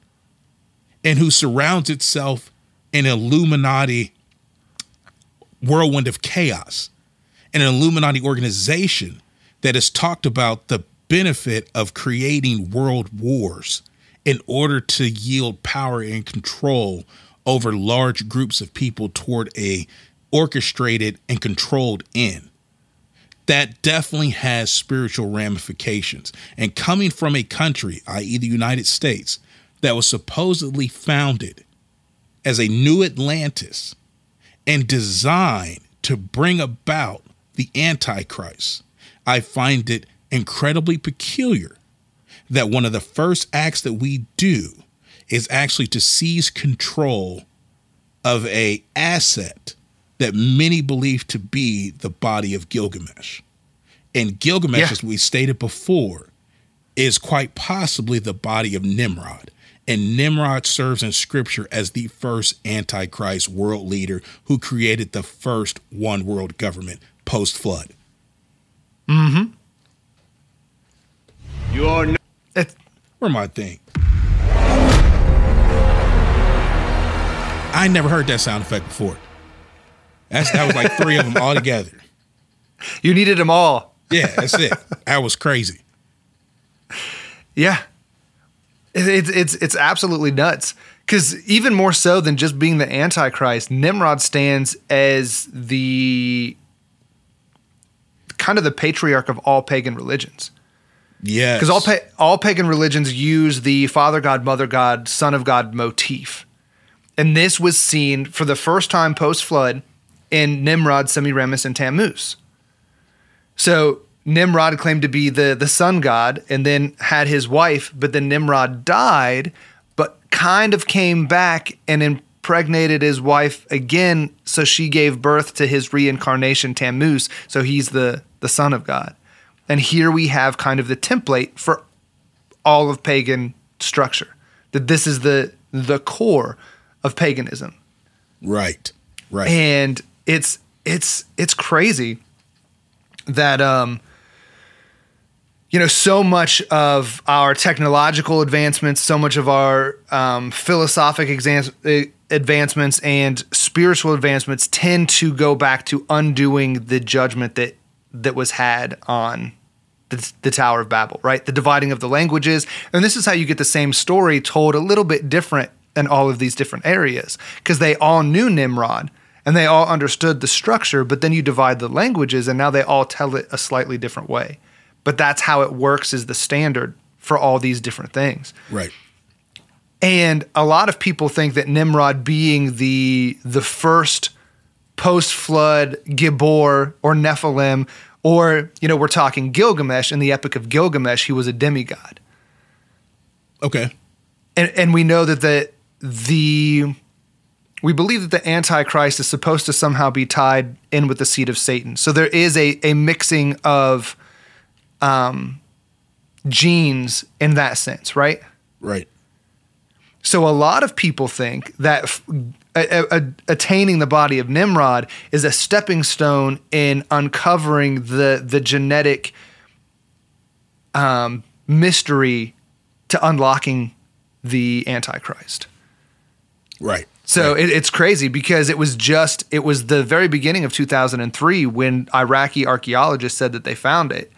and who surrounds itself in Illuminati whirlwind of chaos, an Illuminati organization that has talked about the benefit of creating world wars in order to yield power and control over large groups of people toward a orchestrated and controlled end that definitely has spiritual ramifications. And coming from a country, i.e., the United States, that was supposedly founded as a new Atlantis and designed to bring about the Antichrist, I find it incredibly peculiar that one of the first acts that we do is actually to seize control of a asset that many believe to be the body of Gilgamesh. And Gilgamesh, Yeah. as we stated before, is quite possibly the body of Nimrod. And Nimrod serves in scripture as the first Antichrist world leader who created the first one world government post flood. Mm-hmm. You're Where my thing? I never heard that sound effect before. That's that was like three of them all together. You needed them all. Yeah, that's it. That was crazy. Yeah. It- It's it's it's absolutely nuts. Because even more so than just being the Antichrist, Nimrod stands as the kind of the patriarch of all pagan religions. Yeah. Because all pa- all pagan religions use the Father God, Mother God, Son of God motif, and this was seen for the first time post flood in Nimrod, Semiramis, and Tammuz. So Nimrod claimed to be the the sun god and then had his wife, but then Nimrod died, but kind of came back and impregnated his wife again, so she gave birth to his reincarnation Tammuz, so he's the the son of God. And here we have kind of the template for all of pagan structure. That this is the the core of paganism. Right. Right. And it's it's it's crazy that um you know so much of our technological advancements so much of our um, philosophic eh, advancements and spiritual advancements tend to go back to undoing the judgment that that was had on the, the Tower of Babel, right? The dividing of the languages. And this is how you get the same story told a little bit different in all of these different areas because they all knew Nimrod and they all understood the structure, but then you divide the languages and now they all tell it a slightly different way. But that's how it works is the standard for all these different things. Right. And a lot of people think that Nimrod being the the first post flood Gibor or Nephilim, or you know, we're talking Gilgamesh in the Epic of Gilgamesh, he was a demigod. Okay. And and we know that the the we believe that the Antichrist is supposed to somehow be tied in with the seed of Satan. So there is a a mixing of um genes in that sense, right? Right. So a lot of people think that f- a- a- attaining the body of Nimrod is a stepping stone in uncovering the the genetic um, mystery to unlocking the Antichrist. Right. So it, it's crazy because it was just it was the very beginning of 2003 when Iraqi archaeologists said that they found it,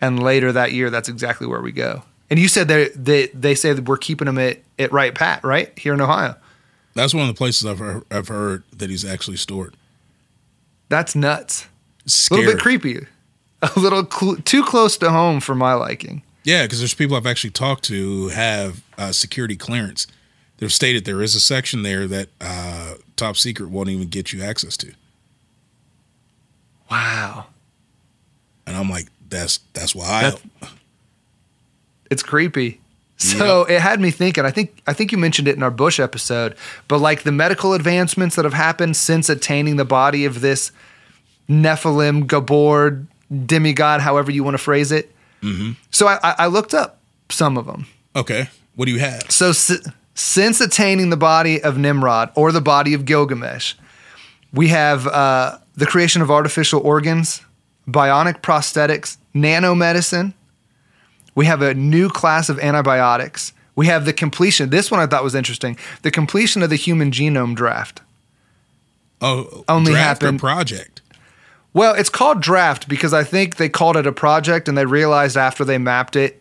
and later that year that's exactly where we go. And you said that they they say that we're keeping them at, at Wright Pat right here in Ohio. That's one of the places I've heard, I've heard that he's actually stored. That's nuts. A little bit creepy. A little cl- too close to home for my liking. Yeah, because there's people I've actually talked to who have uh, security clearance. They've stated there is a section there that uh, top secret won't even get you access to. Wow. And I'm like, that's that's wild. It's creepy. So it had me thinking. I think I think you mentioned it in our Bush episode, but like the medical advancements that have happened since attaining the body of this Nephilim, Gabor, demigod, however you want to phrase it. Mm-hmm. So I, I I looked up some of them. Okay. What do you have? So si- since attaining the body of Nimrod or the body of Gilgamesh, we have uh, the creation of artificial organs, bionic prosthetics, nanomedicine. We have a new class of antibiotics. We have the completion. This one I thought was interesting. The completion of the human genome draft. Oh, Only draft or happened- project. Well, it's called draft because I think they called it a project and they realized after they mapped it,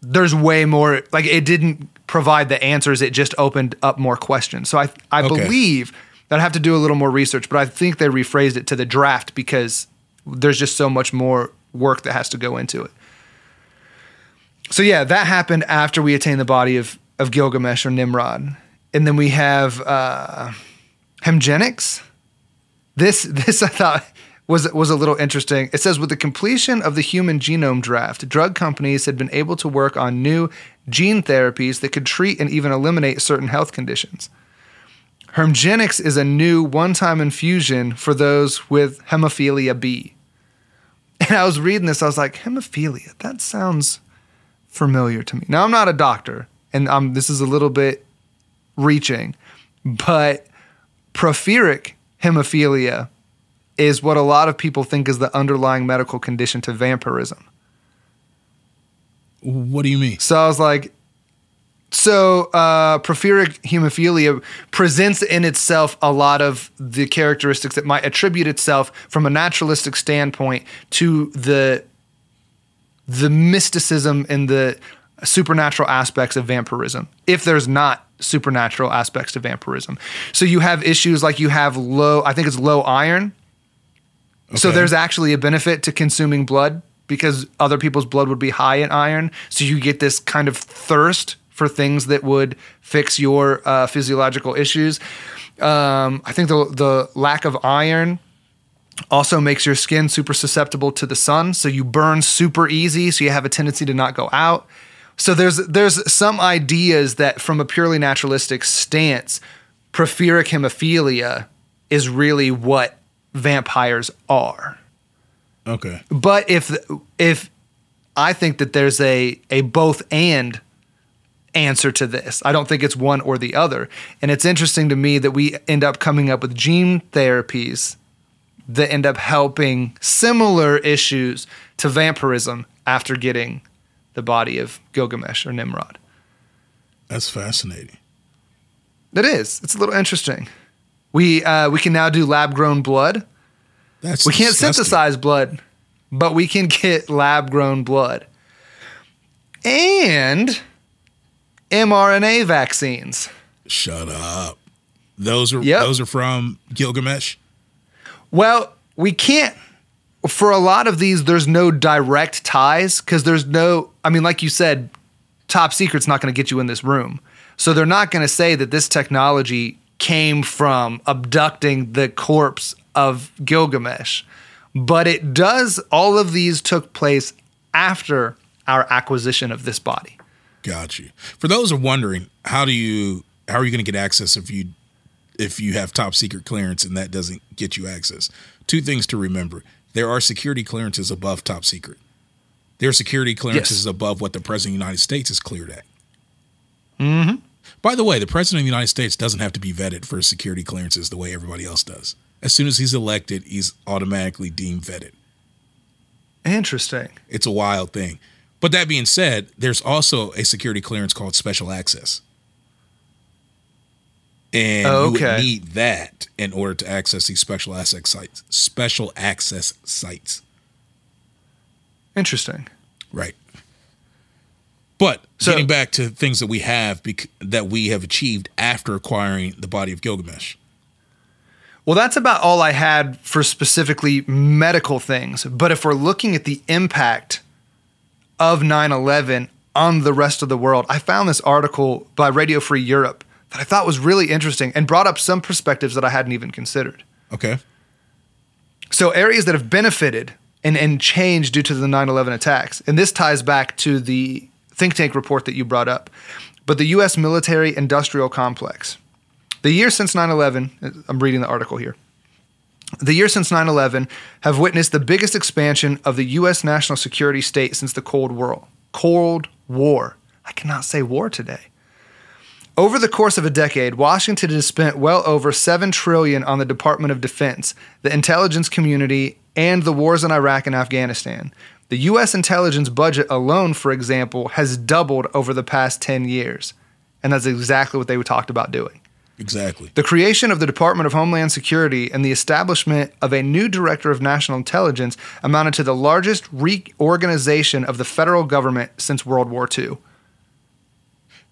there's way more. Like it didn't provide the answers; it just opened up more questions. So I I Okay. believe that I have to do a little more research, but I think they rephrased it to the draft because there's just so much more work that has to go into it. So yeah, that happened after we attained the body of of Gilgamesh or Nimrod, and then we have uh, Hemgenix. This [laughs] this I thought was was a little interesting. It says with the completion of the human genome draft, drug companies had been able to work on new gene therapies that could treat and even eliminate certain health conditions. Hemgenix is a new one-time infusion for those with hemophilia B. And I was reading this, I was like, hemophilia, that sounds familiar to me. Now I'm not a doctor, and um, this is a little bit reaching, but porphyric hemophilia is what a lot of people think is the underlying medical condition to vampirism. What do you mean? So I was like, so uh, porphyric hemophilia presents in itself a lot of the characteristics that might attribute itself from a naturalistic standpoint to the the mysticism and the supernatural aspects of vampirism. If there's not supernatural aspects to vampirism, so you have issues like you have low. I think it's low iron. So there's actually a benefit to consuming blood because other people's blood would be high in iron. So you get this kind of thirst for things that would fix your uh, physiological issues. Um, I think the the lack of iron Also makes your skin super susceptible to the sun, so you burn super easy, so you have a tendency to not go out. So there's there's some ideas that from a purely naturalistic stance, porphyric hemophilia is really what vampires are. Okay. But if if I think that there's a a both and answer to this. I don't think it's one or the other. And it's interesting to me that we end up coming up with gene therapies that end up helping similar issues to vampirism after getting the body of Gilgamesh or Nimrod. That's fascinating. It is. It's a little interesting. We uh, we can now do lab grown blood. That's we can't disgusting. synthesize blood, but we can get lab grown blood. And mRNA vaccines. Shut up. Those are Yep. those are from Gilgamesh. Well, we can't. For a lot of these, there's no direct ties because there's no. I mean, like you said, top secret's not going to get you in this room. So they're not going to say that this technology came from abducting the corpse of Gilgamesh. But it does, all of these took place after our acquisition of this body. Got you. For those who are wondering, how do you how are you going to get access if you if you have top secret clearance and that doesn't get you access? Two things to remember. There are security clearances above top secret. There are security clearances above what the president of the United States is cleared at. Mm-hmm. By the way, the president of the United States doesn't have to be vetted for security clearances the way everybody else does. As soon as he's elected, he's automatically deemed vetted. Interesting. It's a wild thing. But that being said, there's also a security clearance called special access. And Oh, you would need that in order to access these special access sites. Special access sites. Interesting. Right. But So- getting back to things that we have bec- that we have achieved after acquiring the body of Gilgamesh. Well, that's about all I had for specifically medical things. But if we're looking at the impact of 9 11 on the rest of the world, I found this article by Radio Free Europe that I thought was really interesting and brought up some perspectives that I hadn't even considered. Okay. So, areas that have benefited and, and changed due to the 9 11 attacks, and this ties back to the think tank report that you brought up, but the U.S. military industrial complex. The year since 9 11, I'm reading the article here. The years since 9 11 have witnessed the biggest expansion of the U.S. national security state since the Cold War. Cold War. I cannot say war today. Over the course of a decade, Washington has spent well over 7 trillion on the Department of Defense, the intelligence community, and the wars in Iraq and Afghanistan. The US intelligence budget alone, for example, has doubled over the past 10 years. And that's exactly what they were talked about doing. Exactly. The creation of the Department of Homeland Security and the establishment of a new Director of National Intelligence amounted to the largest reorganization of the federal government since World War II.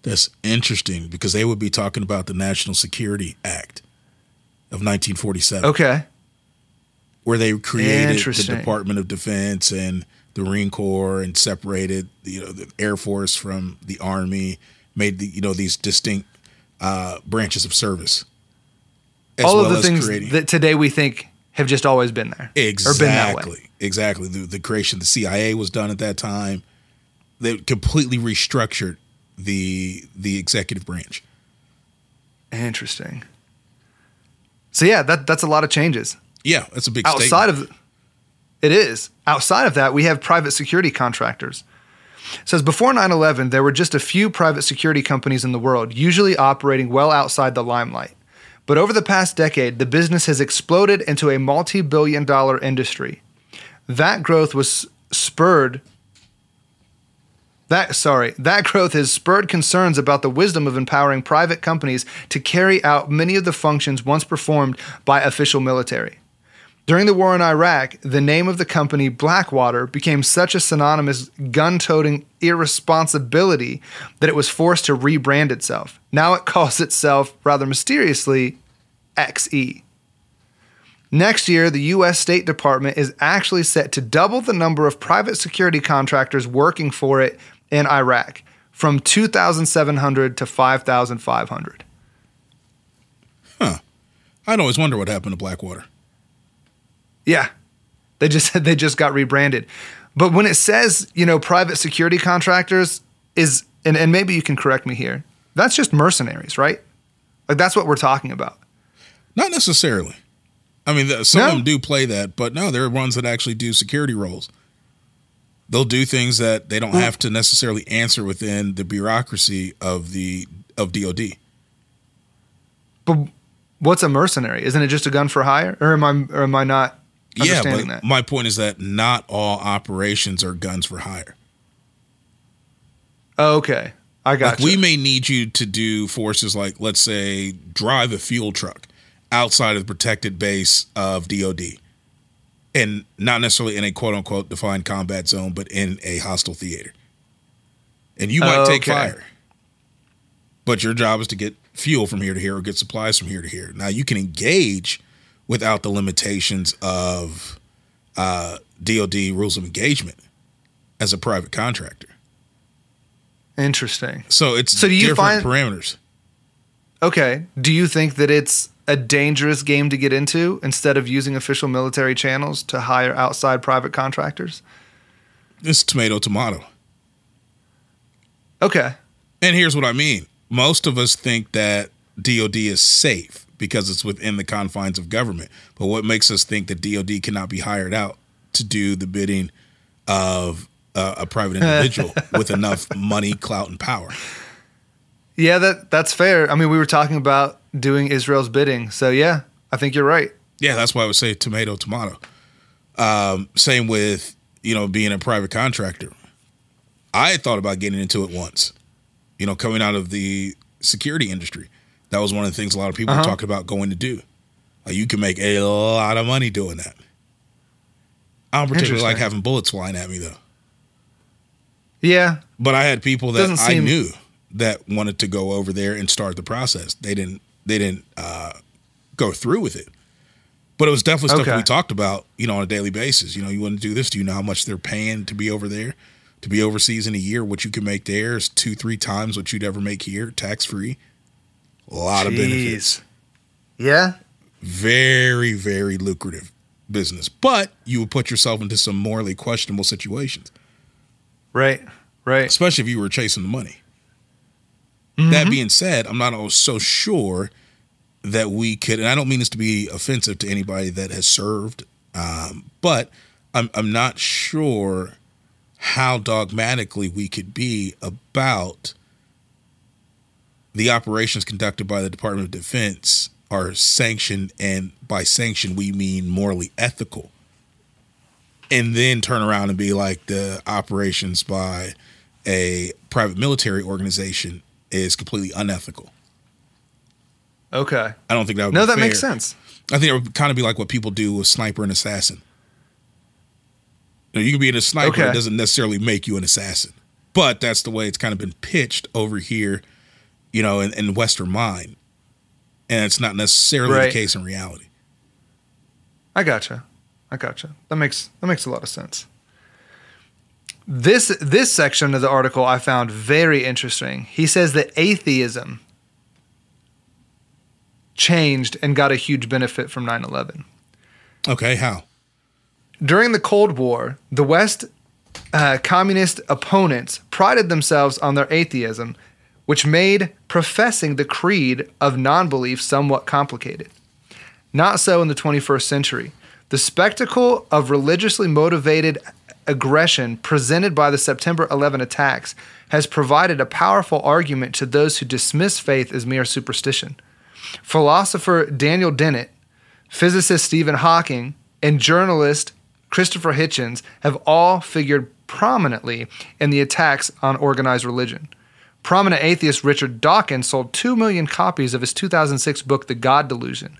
That's interesting because they would be talking about the National Security Act of 1947. Okay. Where they created the Department of Defense and the Marine Corps and separated you know the Air Force from the Army, made the you know these distinct uh, branches of service. All of well the things creating- that today we think have just always been there. Or been that way. Exactly. Exactly. The, the creation of the CIA was done at that time. They completely restructured the the executive branch. Interesting. So yeah, that that's a lot of changes. Yeah, that's a big outside statement. of it is outside of that we have private security contractors Says before 9-11 there were just a few private security companies in the world usually operating well outside the limelight but over the past decade the business has exploded into a multi-billion dollar industry that growth was spurred that sorry, that growth has spurred concerns about the wisdom of empowering private companies to carry out many of the functions once performed by official military. During the war in Iraq, the name of the company Blackwater became such a synonymous gun-toting irresponsibility that it was forced to rebrand itself. Now it calls itself rather mysteriously Xe. Next year, the U.S. State Department is actually set to double the number of private security contractors working for it in Iraq from 2,700 to 5,500. Huh. I'd always wonder what happened to Blackwater. Yeah, they just said [laughs] they just got rebranded. But when it says you know private security contractors is and, and maybe you can correct me here. That's just mercenaries, right? Like that's what we're talking about. Not necessarily. I mean, some No? of them do play that, but no, there are ones that actually do security roles. They'll do things that they don't have to necessarily answer within the bureaucracy of the of DoD. But what's a mercenary? Isn't it just a gun for hire? Or am I or am I not Yeah, but that? my point is that not all operations are guns for hire. Oh, okay. I got Like we may need you to do forces like, let's say, drive a fuel truck outside of the protected base of DoD, and not necessarily in a quote unquote defined combat zone, but in a hostile theater. And you might Oh, take fire, but your job is to get fuel from here to here or get supplies from here to here. Now you can engage without the limitations of uh, DoD rules of engagement as a private contractor. Interesting. So it's So do you different find- parameters. Okay. Do you think that it's a dangerous game to get into instead of using official military channels to hire outside private contractors? It's tomato tomato. Okay. And here's what I mean. Most of us think that DOD is safe because it's within the confines of government. But what makes us think that DOD cannot be hired out to do the bidding of uh, a private [laughs] individual with enough money, clout, and power? Yeah, that that's fair. I mean, we were talking about doing Israel's bidding. So yeah, I think you're right. Yeah, that's why I would say tomato, tomato. Um, same with you know being a private contractor. I had thought about getting into it once. You know, coming out of the security industry, that was one of the things a lot of people Uh-huh. were talking about going to do. Like, you can make a lot of money doing that. I don't particularly like having bullets flying at me though. Yeah. But I had people that I knew that wanted to go over there and start the process. They didn't. They didn't uh, go through with it. But it was definitely stuff Okay. we talked about, you know, on a daily basis. You know, you want to do this. Do you know how much they're paying to be over there? To be overseas in a year, what you can make there is two, three times what you'd ever make here, tax free. A lot of benefits. Yeah. Very, very lucrative business. But you would put yourself into some morally questionable situations. Right. Right. Especially if you were chasing the money. That being said, I'm not so sure that we could, and I don't mean this to be offensive to anybody that has served, um, but I'm I'm not sure how dogmatically we could be about the operations conducted by the Department of Defense are sanctioned, and by sanction we mean morally ethical, and then turn around and be like the operations by a private military organization is completely unethical. Okay. I don't think that would No, that makes sense. I think it would kind of be like what people do with sniper and assassin. You, know, you can be an sniper, Okay. it doesn't necessarily make you an assassin. But that's the way it's kind of been pitched over here, you know, in, in Western mind. And it's not necessarily Right. the case in reality. I gotcha. I gotcha. That makes that makes a lot of sense. This this section of the article I found very interesting. He says that atheism changed and got a huge benefit from 9/11. Okay, how? During the Cold War, the West uh, communist opponents prided themselves on their atheism, which made professing the creed of non belief somewhat complicated. Not so in the 21st century. The spectacle of religiously motivated aggression presented by the September 11 attacks has provided a powerful argument to those who dismiss faith as mere superstition. Philosopher Daniel Dennett, physicist Stephen Hawking, and journalist Christopher Hitchens have all figured prominently in the attacks on organized religion. Prominent atheist Richard Dawkins sold 2 million copies of his 2006 book, The God Delusion,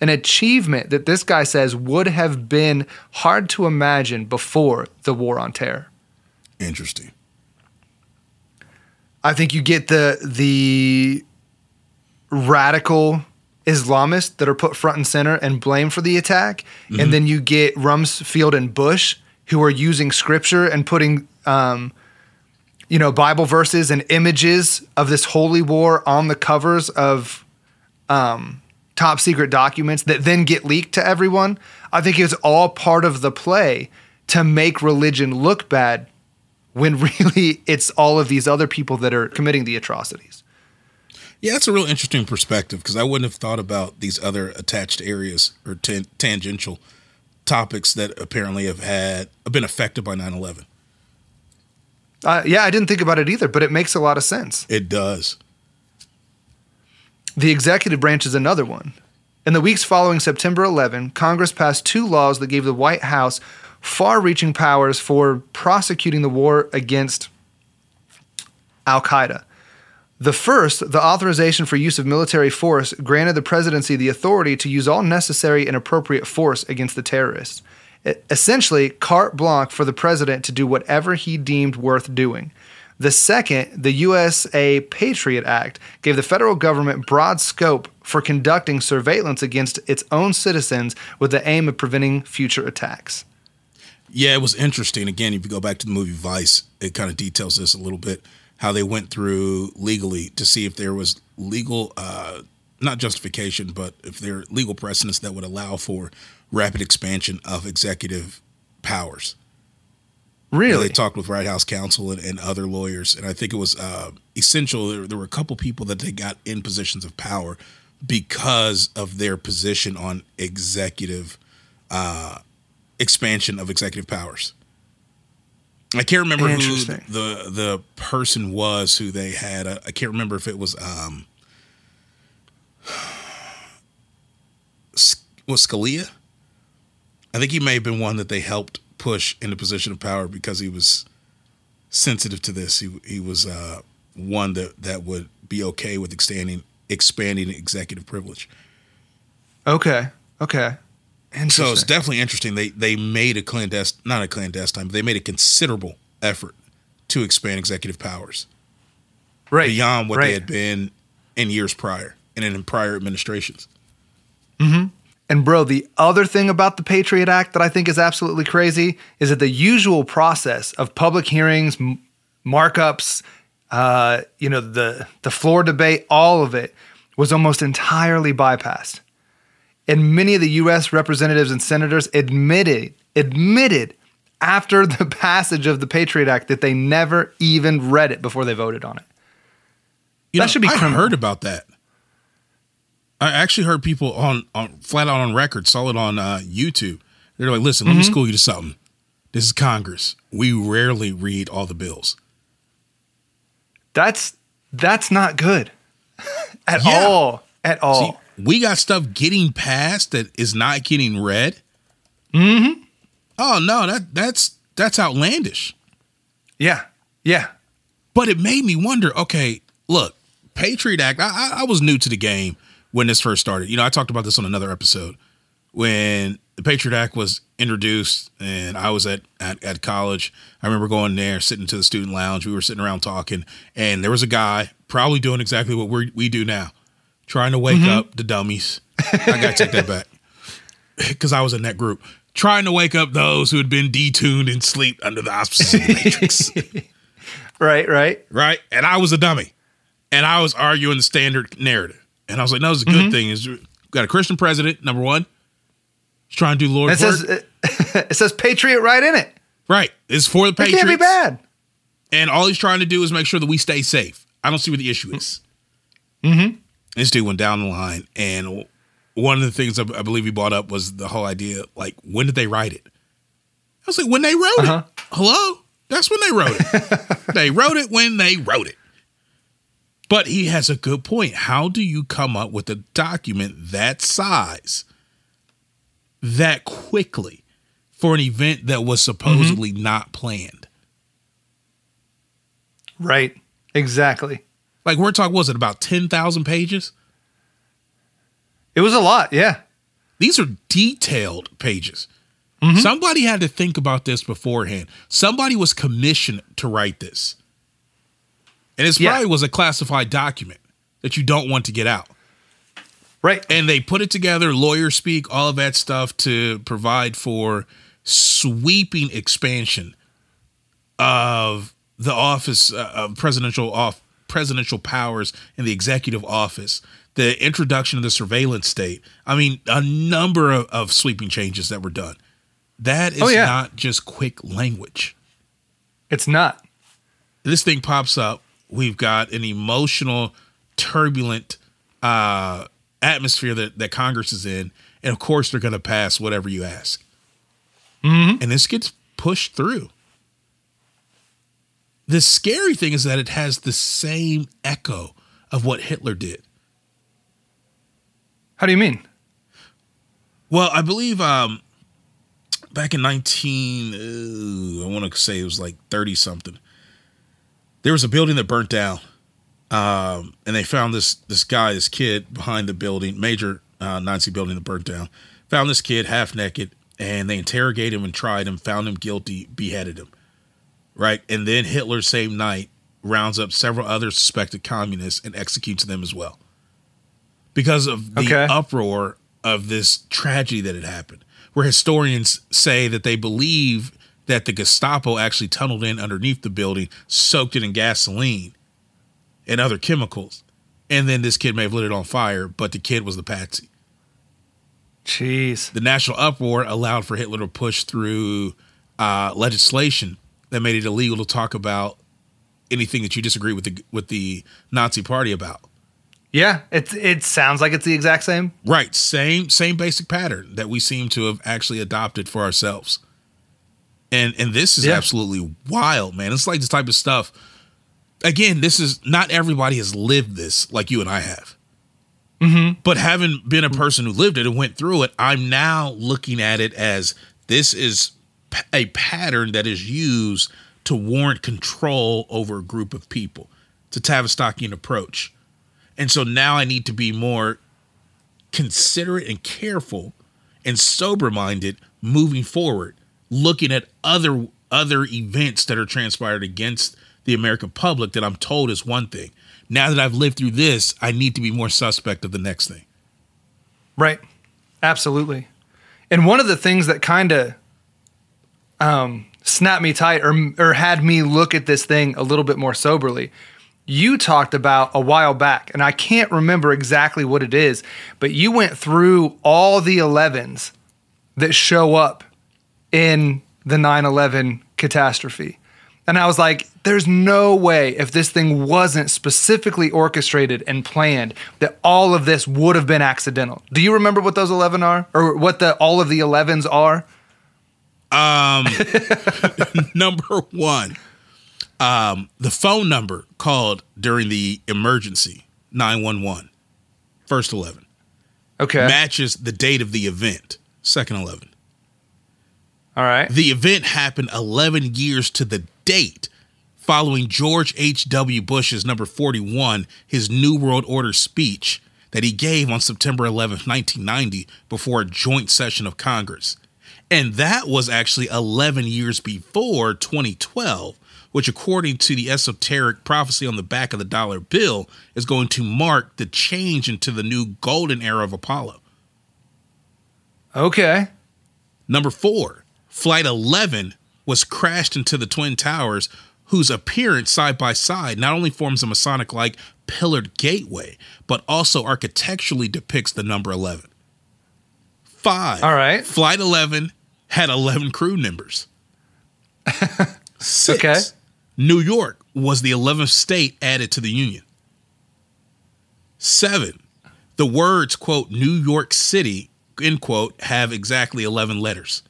an achievement that this guy says would have been hard to imagine before the War on Terror. Interesting. I think you get the the radical Islamists that are put front and center and blamed for the attack, Mhm. and then you get Rumsfeld and Bush who are using scripture and putting, um, you know, Bible verses and images of this holy war on the covers of um, top secret documents that then get leaked to everyone. I think it's all part of the play to make religion look bad when [laughs] really it's all of these other people that are committing the atrocities. Yeah, that's a real interesting perspective because I wouldn't have thought about these other attached areas or tan- tangential topics that apparently have had have been affected by 9/11. Uh, yeah, I didn't think about it either, but it makes a lot of sense. It does. The executive branch is another one. In the weeks following September 11, Congress passed two laws that gave the White House far reaching powers for prosecuting the war against Al Qaeda. The first, the authorization for use of military force, granted the presidency the authority to use all necessary and appropriate force against the terrorists. Essentially, carte blanche for the president to do whatever he deemed worth doing. The second, the USA Patriot Act, gave the federal government broad scope for conducting surveillance against its own citizens with the aim of preventing future attacks. Yeah, it was interesting. Again, if you go back to the movie Vice, it kind of details this a little bit how they went through legally to see if there was legal, uh, not justification, but if there legal precedents that would allow for rapid expansion of executive powers. Really? They talked with White House counsel and, and other lawyers, and I think it was uh, essential. There, there were a couple people that they got in positions of power because of their position on executive uh, expansion of executive powers. I can't remember who the the person was who they had. I, I can't remember if it was um [sighs] was Scalia. I think he may have been one that they helped push into position of power because he was sensitive to this. He he was uh, one that that would be okay with expanding expanding executive privilege. Okay. Okay. So it's definitely interesting. They they made a clandestine, not a clandestine, but they made a considerable effort to expand executive powers, right beyond what right. they had been in years prior and in prior administrations. hmm And bro, the other thing about the Patriot Act that I think is absolutely crazy is that the usual process of public hearings, m- markups, uh, you know, the the floor debate, all of it was almost entirely bypassed. And many of the U.S. representatives and senators admitted admitted after the [laughs] passage of the Patriot Act that they never even read it before they voted on it. You That know, should be I criminal. heard about that. I actually heard people on, on flat out on record, saw it on uh, YouTube. They're like, "Listen, let me Mhm. school you to something. This is Congress. We rarely read all the bills. That's that's not good [laughs] at Yeah. all. At all. See, we got stuff getting passed that is not getting read. Mm-hmm. Oh no, that that's that's outlandish. Yeah, yeah. But it made me wonder. Okay, look, Patriot Act. I, I, I was new to the game when this first started. You know, I talked about this on another episode when the Patriot Act was introduced, and I was at at, at college. I remember going there, sitting to the student lounge. We were sitting around talking, and there was a guy probably doing exactly what we we do now, trying to wake Mhm. up the dummies. I gotta take that back [laughs] because I was in that group. Trying to wake up those who had been detuned and sleep under the auspices of the Matrix. [laughs] right, right. right? And I was a dummy, and I was arguing the standard narrative. And I was like, "No, it's a good Mhm. thing. Is got a Christian president. Number one, he's trying to do Lord's It work. says [laughs] it says Patriot right in it. right? It's for the That Patriots. can't be bad. And all he's trying to do is make sure that we stay safe. I don't see what the issue is. Mm-hmm. This dude went down the line, and one of the things I, I believe he brought up was the whole idea, like, when did they write it? I was like, when they wrote Uh-huh. it. Hello, that's when they wrote it. [laughs] they wrote it when they wrote it. But he has a good point. How do you come up with a document that size that quickly for an event that was supposedly not planned? Right. Exactly. Like we're talking, was it about 10,000 pages? It was a lot, yeah. These are detailed pages. Mm-hmm. Somebody had to think about this beforehand. Somebody was commissioned to write this. And it Yeah. probably was a classified document that you don't want to get out. Right. And they put it together, lawyer speak, all of that stuff to provide for sweeping expansion of the office uh, of presidential off presidential powers in the executive office the introduction of the surveillance state. I mean, a number of, of sweeping changes that were done. That is Oh, yeah. not just quick language. It's not. This thing pops up. We've got an emotional, turbulent uh, atmosphere that, that Congress is in. And of course, they're going to pass whatever you ask. Mm-hmm. And this gets pushed through. The scary thing is that it has the same echo of what Hitler did. How do you mean? Well, I believe um, back in 19, uh, I want to say it was like 30 something. There was a building that burnt down. Um, and they found this this guy, this kid behind the building, major uh, Nazi building that burnt down. Found this kid half naked, and they interrogated him and tried him, found him guilty, beheaded him. Right, and then Hitler, same night, rounds up several other suspected communists and executes them as well, because of the Okay. uproar of this tragedy that had happened. Where historians say that they believe that the Gestapo actually tunneled in underneath the building, soaked it in gasoline and other chemicals. And then this kid may have lit it on fire, but the kid was the patsy. Jeez. The national uproar allowed for Hitler to push through uh, legislation that made it illegal to talk about anything that you disagree with the with the Nazi party about. Yeah, it it sounds like it's the exact same. Right, same same basic pattern that we seem to have actually adopted for ourselves. And and this is Yeah. absolutely wild, man. It's like this type of stuff. Again, this is not everybody has lived this like you and I have. Mm-hmm. But having been a person who lived it and went through it, I'm now looking at it as this is a pattern that is used to warrant control over a group of people. It's a Tavistockian approach. And so now I need to be more considerate and careful and sober minded moving forward, looking at other other events that are transpired against the American public that I'm told is one thing. Now that I've lived through this, I need to be more suspect of the next thing. Right. Absolutely. And one of the things that kind of um, snapped me tight or, or had me look at this thing a little bit more soberly, you talked about a while back, and I can't remember exactly what it is, but you went through all the 11s that show up in the 9 11 catastrophe. And I was like, there's no way if this thing wasn't specifically orchestrated and planned that all of this would have been accidental. Do you remember what those 11 are or what the all of the 11s are? Um, [laughs] number one, um, the phone number called during the emergency 911, first 11. Okay. Matches the date of the event, second 11. All right. The event happened 11 years to the date following George H.W. Bush's number 41, his New World Order speech that he gave on September 11th, 1990, before a joint session of Congress. And that was actually 11 years before 2012, which, according to the esoteric prophecy on the back of the dollar bill, is going to mark the change into the new golden era of Apollo. Okay. Number four, Flight 11 was crashed into the Twin Towers, whose appearance side by side not only forms a Masonic like pillared gateway, but also architecturally depicts the number 11. Five. All right. Flight 11 had 11 crew members. [laughs] Six. Okay. New York was the 11th state added to the Union. Seven. The words, quote, New York City, end quote, have exactly 11 letters.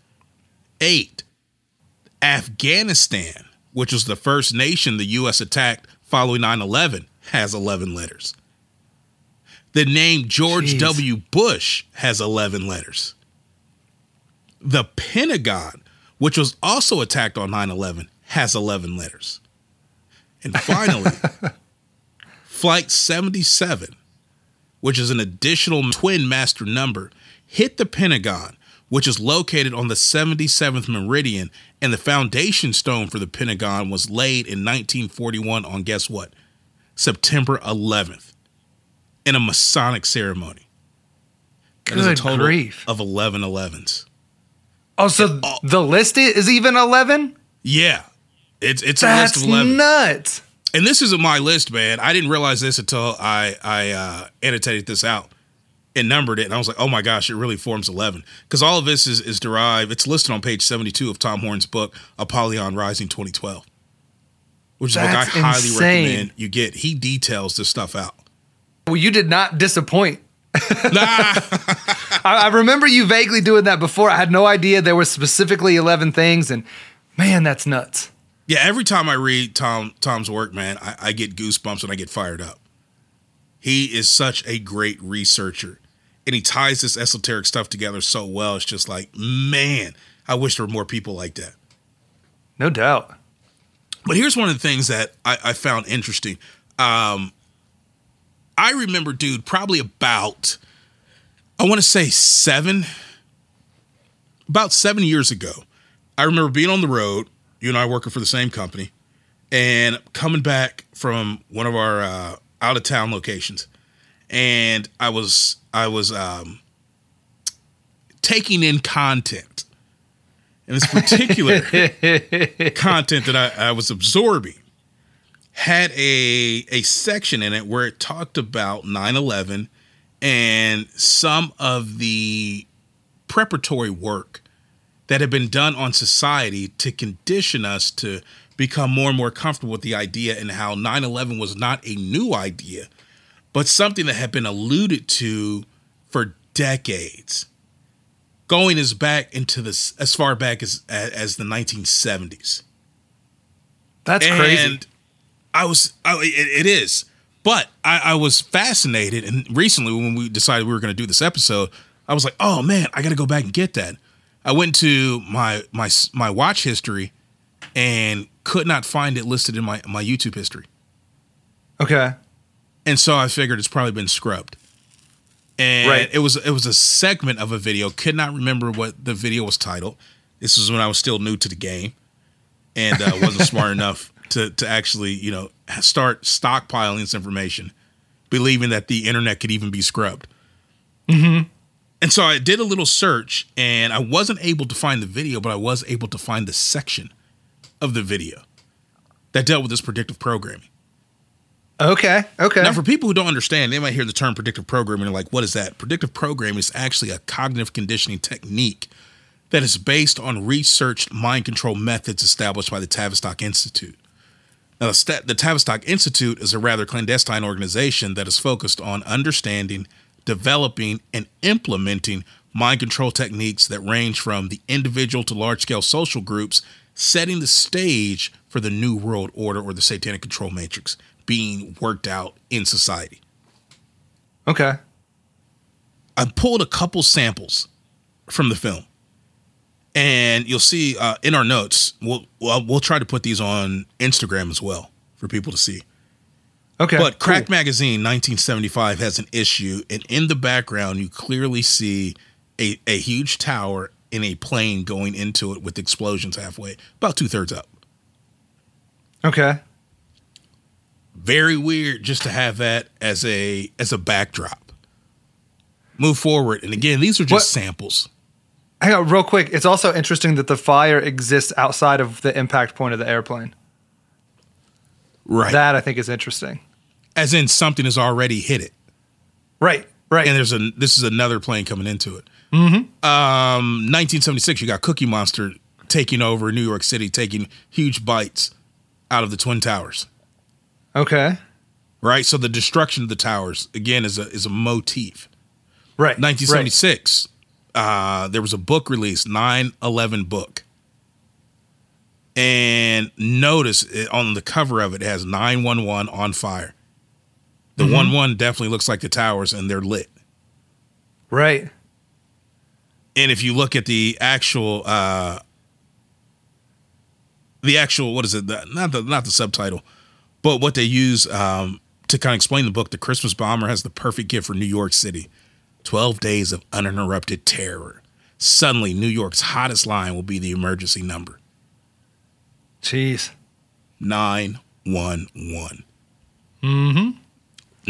Eight. Afghanistan, which was the first nation the U.S. attacked following 9 11, has 11 letters. The name George Jeez. W. Bush has 11 letters. The Pentagon, which was also attacked on 9 11, has 11 letters. And [laughs] finally, Flight 77, which is an additional twin master number, hit the Pentagon, which is located on the 77th meridian, and the foundation stone for the Pentagon was laid in 1941 on guess what? September 11th in a Masonic ceremony. That is a Good total grief. of 11 11s. Oh, so the list is even 11? Yeah. It's it's a list of 11. nuts. and this isn't my list, man. I didn't realize this until I I uh, annotated this out and numbered it, and I was like, oh my gosh, it really forms eleven because all of this is is derived. It's listed on page seventy two of Tom Horn's book Apollyon Rising, twenty twelve, which is a book I That's highly insane. recommend you get. He details this stuff out. Well, you did not disappoint. [laughs] [laughs] I, I remember you vaguely doing that before. I had no idea there were specifically 11 things, and man, that's nuts. Yeah, every time I read Tom Tom's work, man, I, I get goosebumps and I get fired up. He is such a great researcher, and he ties this esoteric stuff together so well. It's just like, man, I wish there were more people like that. No doubt. But here's one of the things that I, I found interesting. Um, I remember, dude, probably about, I want to say seven, about seven years ago. I remember being on the road, you and I working for the same company, and coming back from one of our uh, out of town locations, and I was I was um, taking in content, and this particular [laughs] content that I, I was absorbing had a a section in it where it talked about 9/11 and some of the preparatory work that had been done on society to condition us to become more and more comfortable with the idea and how 9/11 was not a new idea but something that had been alluded to for decades going as back into this as far back as as the 1970s That's crazy. And I was, I, it, it is, but I, I was fascinated. And recently, when we decided we were going to do this episode, I was like, oh man, I got to go back and get that. I went to my my my watch history and could not find it listed in my my YouTube history. Okay. And so I figured it's probably been scrubbed. And Right. it was it was a segment of a video. Could not remember what the video was titled. This was when I was still new to the game and uh, wasn't smart [laughs] enough to to actually you know start stockpiling this information, believing that the internet could even be scrubbed. Mm-hmm. And so I did a little search, and I wasn't able to find the video, but I was able to find the section of the video that dealt with this predictive programming. Okay. Okay. Now, for people who don't understand, they might hear the term predictive programming and they're like, what is that? Predictive programming is actually a cognitive conditioning technique that is based on researched mind control methods established by the Tavistock Institute. Now, the, sta- the Tavistock Institute is a rather clandestine organization that is focused on understanding, developing, and implementing mind control techniques that range from the individual to large scale social groups, setting the stage for the New World Order or the Satanic Control Matrix being worked out in society. Okay. I pulled a couple samples from the film, and you'll see uh, in our notes. We'll, we'll we'll try to put these on Instagram as well for people to see. Okay. But Crack Magazine 1975 has an issue, and in the background, you clearly see a, a huge tower and a plane going into it with explosions halfway, about two thirds up. Okay. Very weird just to have that as a as a backdrop. Move forward, and again, these are just What- samples. Hang on, real quick. It's also interesting that the fire exists outside of the impact point of the airplane. Right. That I think is interesting. As in something has already hit it. Right. Right. And there's a this is another plane coming into it. Mm-hmm. Um, 1976, you got Cookie Monster taking over New York City, taking huge bites out of the Twin Towers. Okay. Right. So the destruction of the towers again is a is a motif. Right. 1976, uh, there was a book released, 9/11 book, and notice it, on the cover of it, it has 911 on fire. The Mhm. one one definitely looks like the towers, and they're lit. Right. And if you look at the actual uh the actual what is it? The, not the not the subtitle but what they use um to kind of explain the book the christmas bomber has the perfect gift for new york city. 12 days of uninterrupted terror. Suddenly new york's hottest line will be the emergency number. Jeez. 911 Mm-hmm.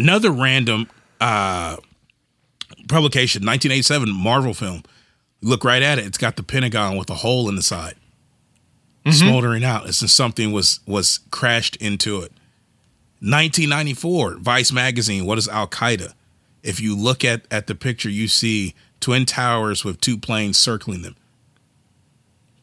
another random uh publication 1987 marvel film look right at it it's got the pentagon with a hole in the side Mhm. smoldering out as if something was was crashed into it 1994, Vice magazine. What is Al Qaeda? If you look at at the picture, you see twin towers with two planes circling them.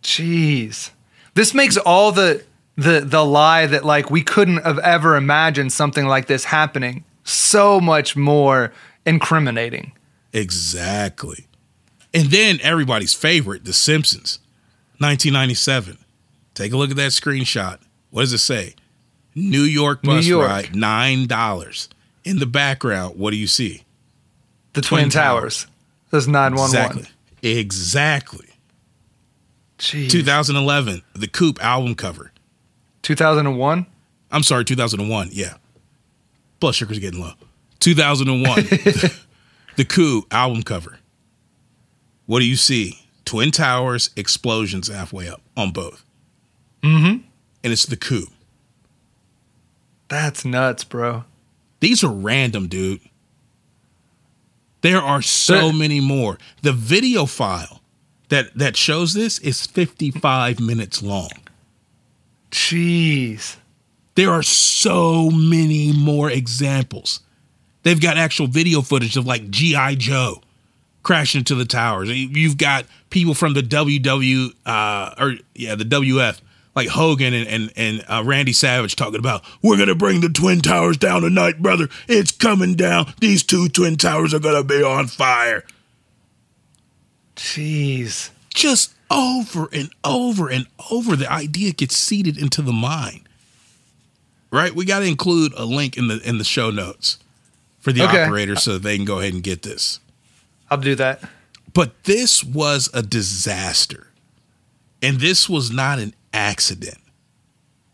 Jeez. This makes all the the the lie that like we couldn't have ever imagined something like this happening so much more incriminating. Exactly. And then everybody's favorite, The Simpsons, 1997. Take a look at that screenshot. What does it say? New York bus New York. ride, nine dollars. In the background, what do you see? The Twin, Towers. Says 911. Exactly. Exactly. Jeez. 2011, the Coup album cover. 2001? I'm sorry, 2001. Yeah. Blood sugar's getting low. 2001, [laughs] the Coup album cover. What do you see? Twin Towers, explosions halfway up on both. Mm-hmm. And it's the Coup. That's nuts, bro. These are random, dude. There are so many more. The video file that that shows this is 55 minutes long. Jeez. There are so many more examples. They've got actual video footage of like G.I. Joe crashing into the towers. You've got people from the WW, uh, or yeah, the WF, like Hogan and and, and uh, Randy Savage talking about, we're gonna bring the twin towers down tonight, brother. It's coming down. These two twin towers are gonna be on fire. Jeez. Just over and over and over, the idea gets seeded into the mind. Right? We got to include a link in the in the show notes for the Okay. operator so they can go ahead and get this. I'll do that. But this was a disaster. And this was not an accident.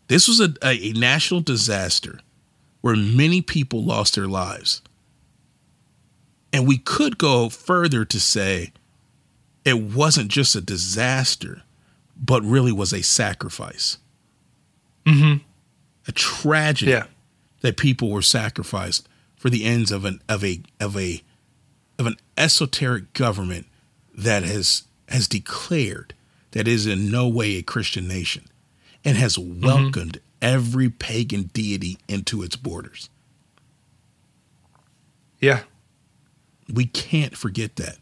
This was a, a, a national disaster where many people lost their lives. And we could go further to say it wasn't just a disaster, but really was a sacrifice, Mm-hmm. a tragedy Yeah. that people were sacrificed for the ends of an of a of a of an esoteric government that has has declared that is in no way a Christian nation and has mm-hmm. welcomed every pagan deity into its borders. Yeah. We can't forget that.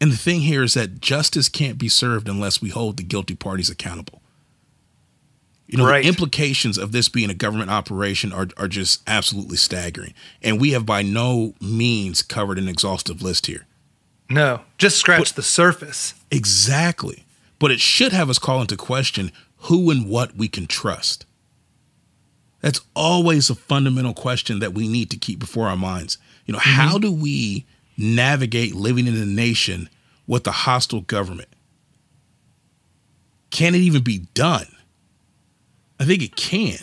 And the thing here is that justice can't be served unless we hold the guilty parties accountable. You know, Right. the implications of this being a government operation are, are just absolutely staggering. And we have by no means covered an exhaustive list here. No. Just scratch the surface. Exactly. But it should have us call into question who and what we can trust. That's always a fundamental question that we need to keep before our minds. You know, mm-hmm. how do we navigate living in a nation with a hostile government? Can it even be done? I think it can.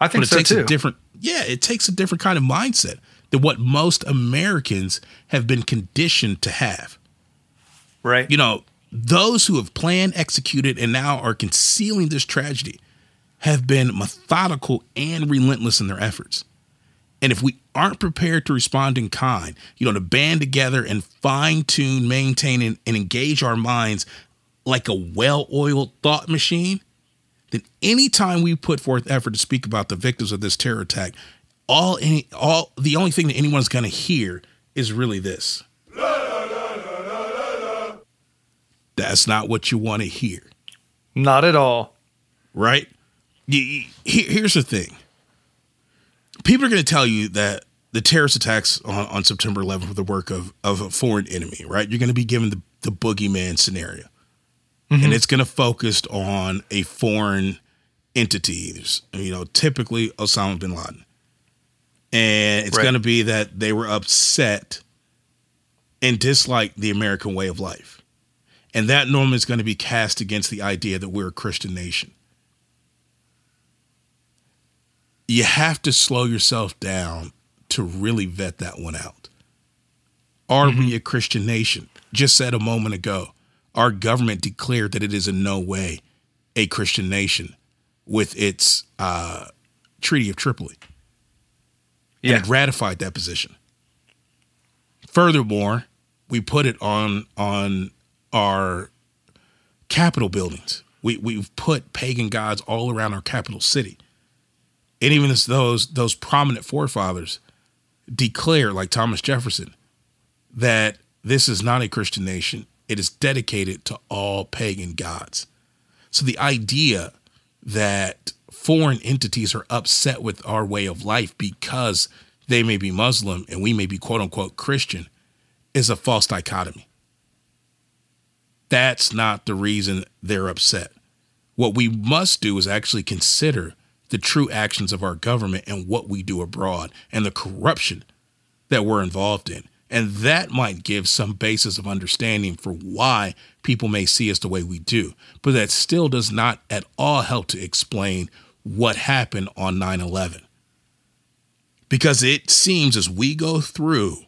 I think but it so, takes too. a different yeah, it takes a different kind of mindset than what most Americans have been conditioned to have Right. you know, those who have planned, executed, and now are concealing this tragedy have been methodical and relentless in their efforts. And if we aren't prepared to respond in kind, you know, to band together and fine tune, maintain, and, and engage our minds like a well oiled thought machine, then anytime we put forth effort to speak about the victims of this terror attack, all any all the only thing that anyone's gonna hear is really this. That's not what you want to hear, Not at all. right? You- you- here- here's the thing. People are going to tell you that the terrorist attacks on, on September 11th were the work of, of a foreign enemy, right? You're going to be given the, the boogeyman scenario. And mm-hmm. it's going to focus on a foreign entity, There's, you know, typically Osama bin Laden. And it's Right. going to be that they were upset and disliked the American way of life. And that normally is going to be cast against the idea that we're a Christian nation. You have to slow yourself down to really vet that one out. Are we mm-hmm. a Christian nation? Just said a moment ago, our government declared that it is in no way a Christian nation with its uh, Treaty of Tripoli. And Yeah. it ratified that position. Furthermore, we put it on on our capital buildings. We we've put pagan gods all around our capital city. And even as those those prominent forefathers declare, like Thomas Jefferson, that this is not a Christian nation. It is dedicated to all pagan gods. So the idea that foreign entities are upset with our way of life because they may be Muslim and we may be quote unquote Christian is a false dichotomy. That's not the reason they're upset. What we must do is actually consider the true actions of our government and what we do abroad and the corruption that we're involved in. And that might give some basis of understanding for why people may see us the way we do. But that still does not at all help to explain what happened on 9 11. Because it seems as we go through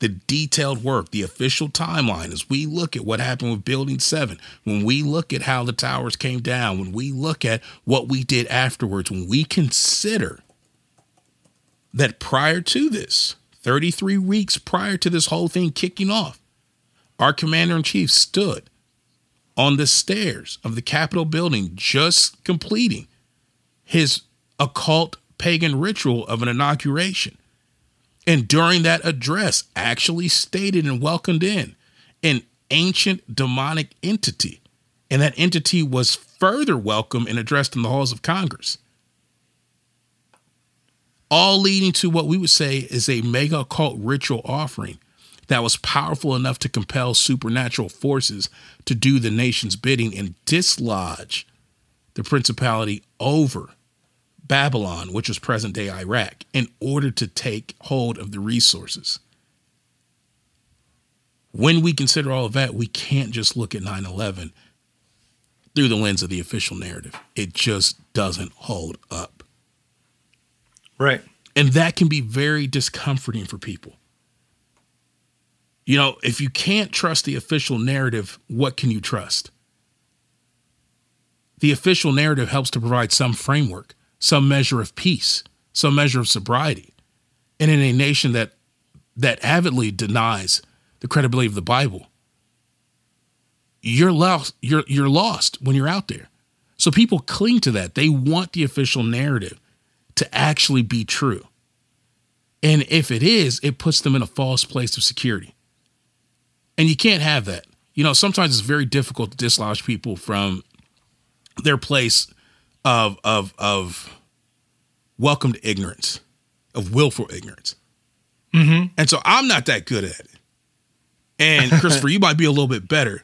the detailed work, the official timeline, as we look at what happened with Building 7, when we look at how the towers came down, when we look at what we did afterwards, when we consider that prior to this, 33 weeks prior to this whole thing kicking off, our commander in chief stood on the stairs of the Capitol building, just completing his occult pagan ritual of an inauguration. And during that address, actually stated and welcomed in an ancient demonic entity. And that entity was further welcomed and addressed in the halls of Congress all leading to what we would say is a mega occult ritual offering that was powerful enough to compel supernatural forces to do the nation's bidding and dislodge the principality over Babylon, which was present day Iraq, in order to take hold of the resources. When we consider all of that, we can't just look at 9 11 through the lens of the official narrative. It just doesn't hold up. Right. And that can be very discomforting for people. You know, if you can't trust the official narrative, what can you trust? The official narrative helps to provide some framework, some measure of peace, some measure of sobriety. And in a nation that that avidly denies the credibility of the Bible, you're lost, you're you're lost when you're out there. So people cling to that. They want the official narrative to actually be true. And if it is, it puts them in a false place of security. And you can't have that. You know, sometimes it's very difficult to dislodge people from their place of of of welcomed ignorance, of willful ignorance. Mm-hmm. And so I'm not that good at it. And [laughs] Christopher, you might be a little bit better,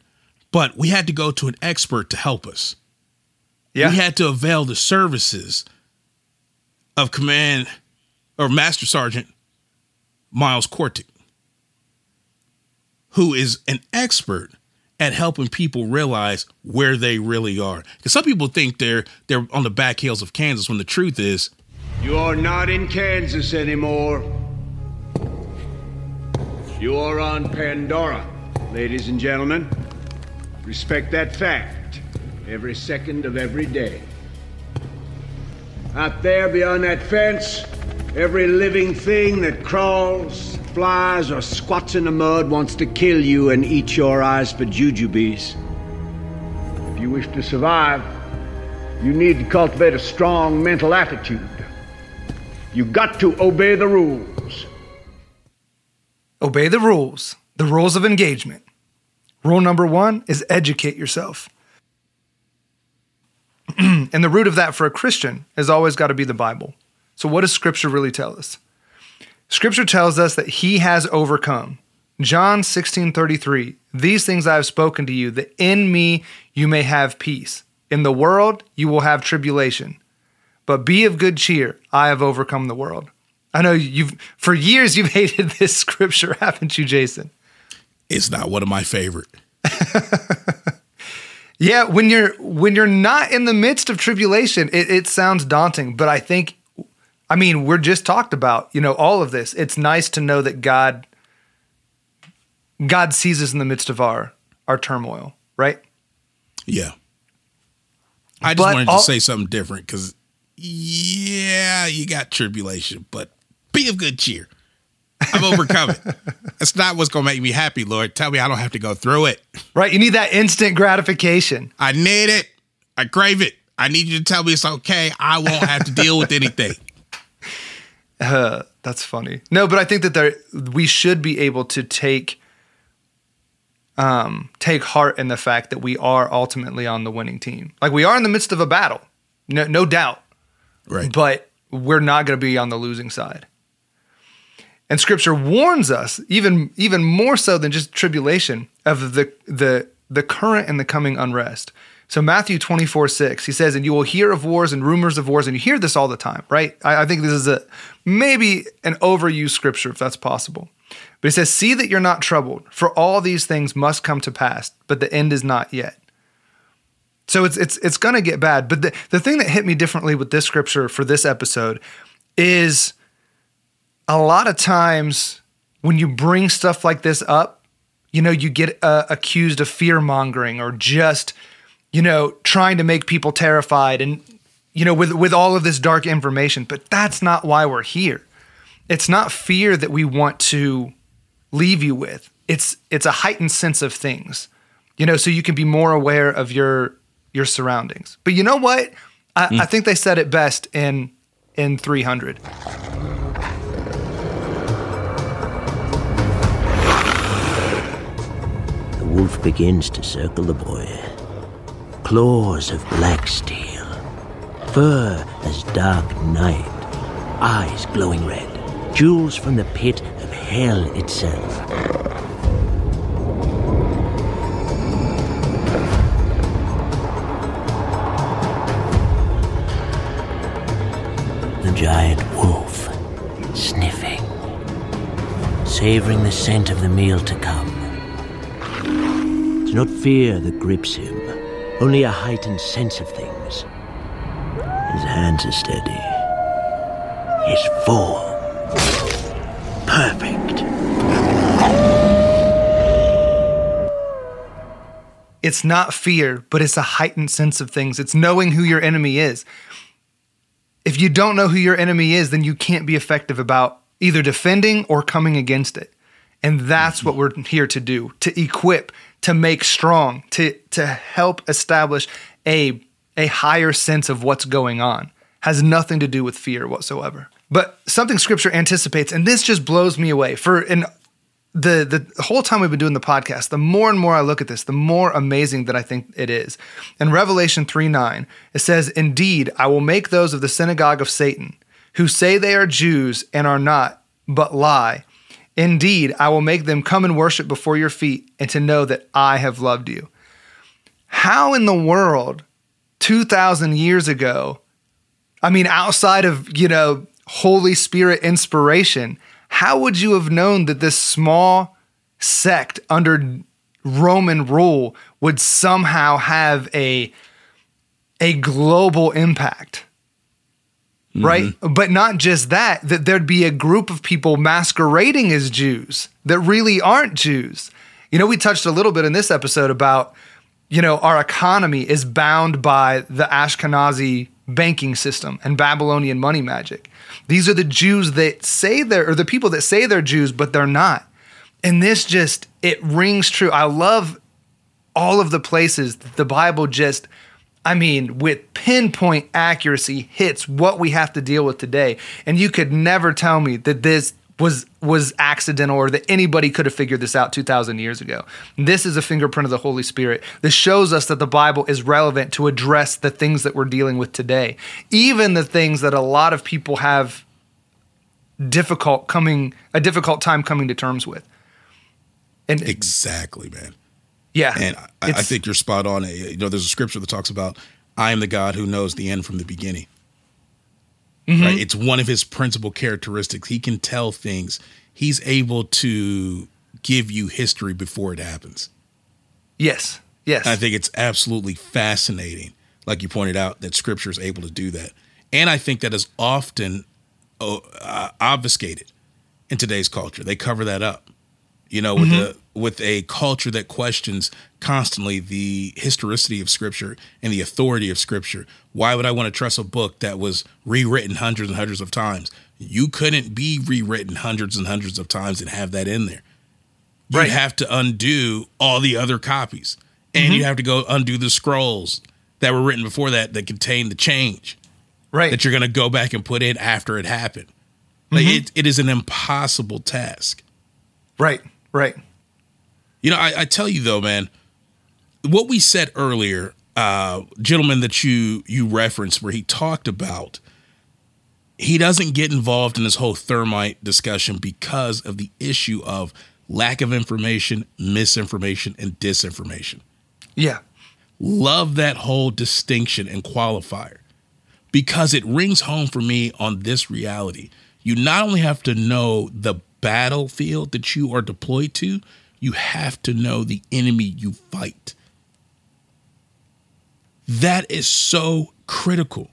but we had to go to an expert to help us. Yeah. We had to avail the services of Command or Master Sergeant Miles Quaritch, who is an expert at helping people realize where they really are. Because some people think they're they're on the back hills of Kansas when the truth is You are not in Kansas anymore. You are on Pandora, ladies and gentlemen. Respect that fact every second of every day. Out there beyond that fence, every living thing that crawls, flies, or squats in the mud wants to kill you and eat your eyes for jujubes. If you wish to survive, you need to cultivate a strong mental attitude. You got to obey the rules. Obey the rules, the rules of engagement. Rule number one is educate yourself. [clears throat] and the root of that for a Christian has always got to be the Bible. So, what does Scripture really tell us? Scripture tells us that He has overcome. John 16 33, these things I have spoken to you, that in me you may have peace. In the world you will have tribulation. But be of good cheer, I have overcome the world. I know you've, for years, you've [laughs] hated this scripture, haven't you, Jason? it's not one of my favorite. [laughs] Yeah, when you're when you're not in the midst of tribulation, it, it sounds daunting. But I think, I mean, we're just talked about, you know, all of this. It's nice to know that God, God sees us in the midst of our our turmoil, right? Yeah. I just But wanted all- to say something different because, yeah, you got tribulation, but be of good cheer. I've overcome it. That's not what's going to make me happy, Lord. Tell me I don't have to go through it. Right. You need that instant gratification. I need it. I crave it. I need you to tell me it's okay. I won't have to deal with anything. [laughs] Uh, that's funny. No, but I think that there we should be able to take um, take heart in the fact that we are ultimately on the winning team. Like we are in the midst of a battle, no, no doubt. Right. But we're not going to be on the losing side. And Scripture warns us, even even more so than just tribulation, of the the the current and the coming unrest. So Matthew 24, 6, he says, and you will hear of wars and rumors of wars, and you hear this all the time, right? I, I think this is a maybe an overused scripture if that's possible. But he says, See that you're not troubled, for all these things must come to pass, but the end is not yet. So it's it's it's gonna get bad. But the, the thing that hit me differently with this scripture for this episode is a lot of times when you bring stuff like this up, you know, you get uh, accused of fear mongering or just, you know, trying to make people terrified and, you know, with, with all of this dark information. But that's not why we're here. It's not fear that we want to leave you with. It's it's a heightened sense of things, you know, so you can be more aware of your your surroundings. But you know what? I, Mm. I think they said it best in in 300. The wolf begins to circle the boy. Claws of black steel, fur as dark night, eyes glowing red, jewels from the pit of hell itself. The giant wolf, sniffing, savoring the scent of the meal to come. It's not fear that grips him, only a heightened sense of things. His hands are steady. He's full. Perfect. It's not fear, but it's a heightened sense of things. It's knowing who your enemy is. If you don't know who your enemy is, then you can't be effective about either defending or coming against it. And that's what we're here to do to equip, to make strong, to, to help establish a, a higher sense of what's going on. Has nothing to do with fear whatsoever. But something scripture anticipates, and this just blows me away. For in the the whole time we've been doing the podcast, the more and more I look at this, the more amazing that I think it is. In Revelation 3 9, it says, Indeed, I will make those of the synagogue of Satan who say they are Jews and are not, but lie. Indeed, I will make them come and worship before your feet and to know that I have loved you. How in the world, 2,000 years ago, I mean, outside of, you know, Holy Spirit inspiration, how would you have known that this small sect under Roman rule would somehow have a a global impact? Right? Mm-hmm. But not just that, that there'd be a group of people masquerading as Jews that really aren't Jews. You know, we touched a little bit in this episode about, you know, our economy is bound by the Ashkenazi banking system and Babylonian money magic. These are the Jews that say they're, or the people that say they're Jews, but they're not. And this just, it rings true. I love all of the places that the Bible just, I mean, with pinpoint accuracy hits what we have to deal with today. And you could never tell me that this was was accidental or that anybody could have figured this out 2000 years ago. This is a fingerprint of the Holy Spirit. This shows us that the Bible is relevant to address the things that we're dealing with today. Even the things that a lot of people have difficult coming a difficult time coming to terms with. And exactly, man. Yeah. And I, I think you're spot on. You know, there's a scripture that talks about, I am the God who knows the end from the beginning. Mhm. Right? It's one of his principal characteristics. He can tell things. He's able to give you history before it happens. Yes. Yes. I think it's absolutely fascinating, like you pointed out, that scripture is able to do that. And I think that is often uh, uh, obfuscated in today's culture. They cover that up. You know, with Mhm. the with a culture that questions constantly the historicity of scripture and the authority of scripture. Why would I want to trust a book that was rewritten hundreds and hundreds of times? You couldn't be rewritten hundreds and hundreds of times and have that in there. You'd Right. have to undo all the other copies. And Mhm. you have to go undo the scrolls that were written before that that contain the change right that you're going to go back and put in after it happened. Like Mhm. it, it is an impossible task. Right, right. You know, I, I tell you though, man, what we said earlier, uh, gentleman that you you referenced, where he talked about he doesn't get involved in this whole thermite discussion because of the issue of lack of information, misinformation, and disinformation. Yeah. Love that whole distinction and qualifier because it rings home for me on this reality. You not only have to know the battlefield that you are deployed to, you have to know the enemy you fight. That is so critical.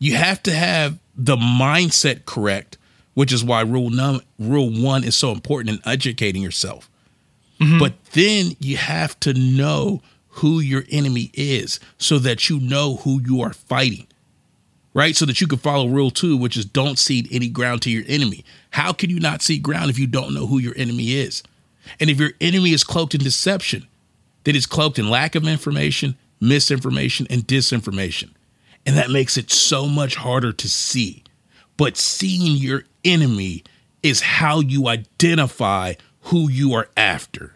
You have to have the mindset correct, which is why rule num- rule 1 is so important in educating yourself. Mm-hmm. But then you have to know who your enemy is so that you know who you are fighting. Right? So that you can follow rule two, which is don't cede any ground to your enemy. How can you not cede ground if you don't know who your enemy is? And if your enemy is cloaked in deception, then it's cloaked in lack of information, misinformation, and disinformation. And that makes it so much harder to see. But seeing your enemy is how you identify who you are after.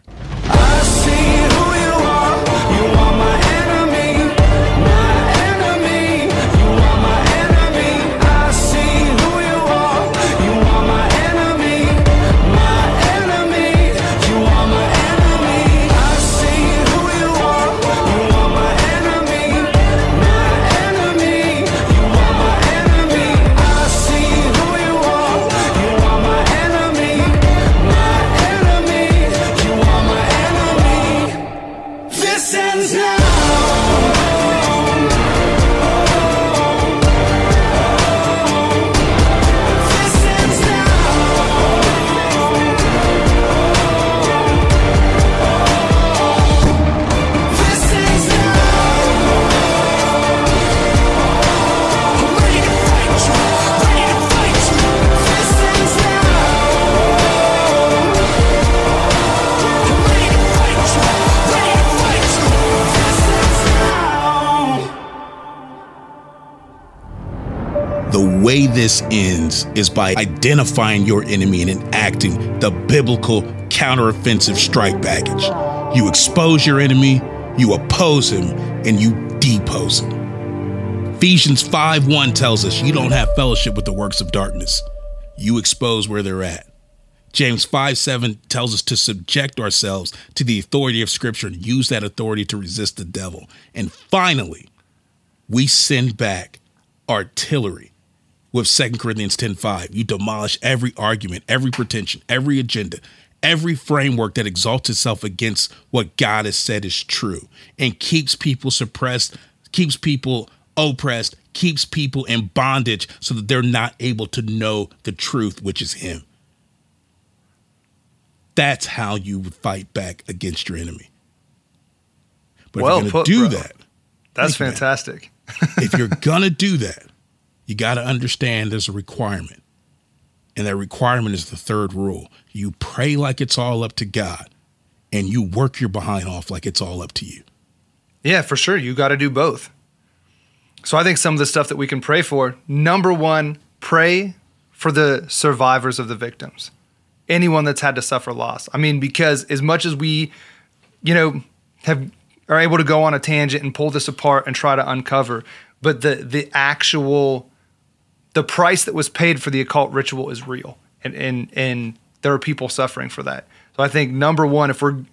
Way this ends is by identifying your enemy and enacting the biblical counteroffensive strike package. You expose your enemy, you oppose him, and you depose him. Ephesians 5 1 tells us you don't have fellowship with the works of darkness. You expose where they're at. James 5 7 tells us to subject ourselves to the authority of Scripture and use that authority to resist the devil. And finally, we send back artillery with 2 Corinthians 10:5. You demolish every argument, every pretension, every agenda, every framework that exalts itself against what God has said is true and keeps people suppressed, keeps people oppressed, keeps people in bondage so that they're not able to know the truth, which is Him. That's how you would fight back against your enemy. But Well if you're going to do bro. that, That's Thank you, man. fantastic. [laughs] if you're gonna do that, you got to understand there's a requirement, and that requirement is the third rule. You pray like it's all up to God, and you work your behind off like it's all up to you. Yeah, for sure. You got to do both. So I think some of the stuff that we can pray for number one, pray for the survivors of the victims, anyone that's had to suffer loss. I mean, because as much as we, you know, have are able to go on a tangent and pull this apart and try to uncover, but the the actual the price that was paid for the occult ritual is real, and and and there are people suffering for that. So I think number one, if we're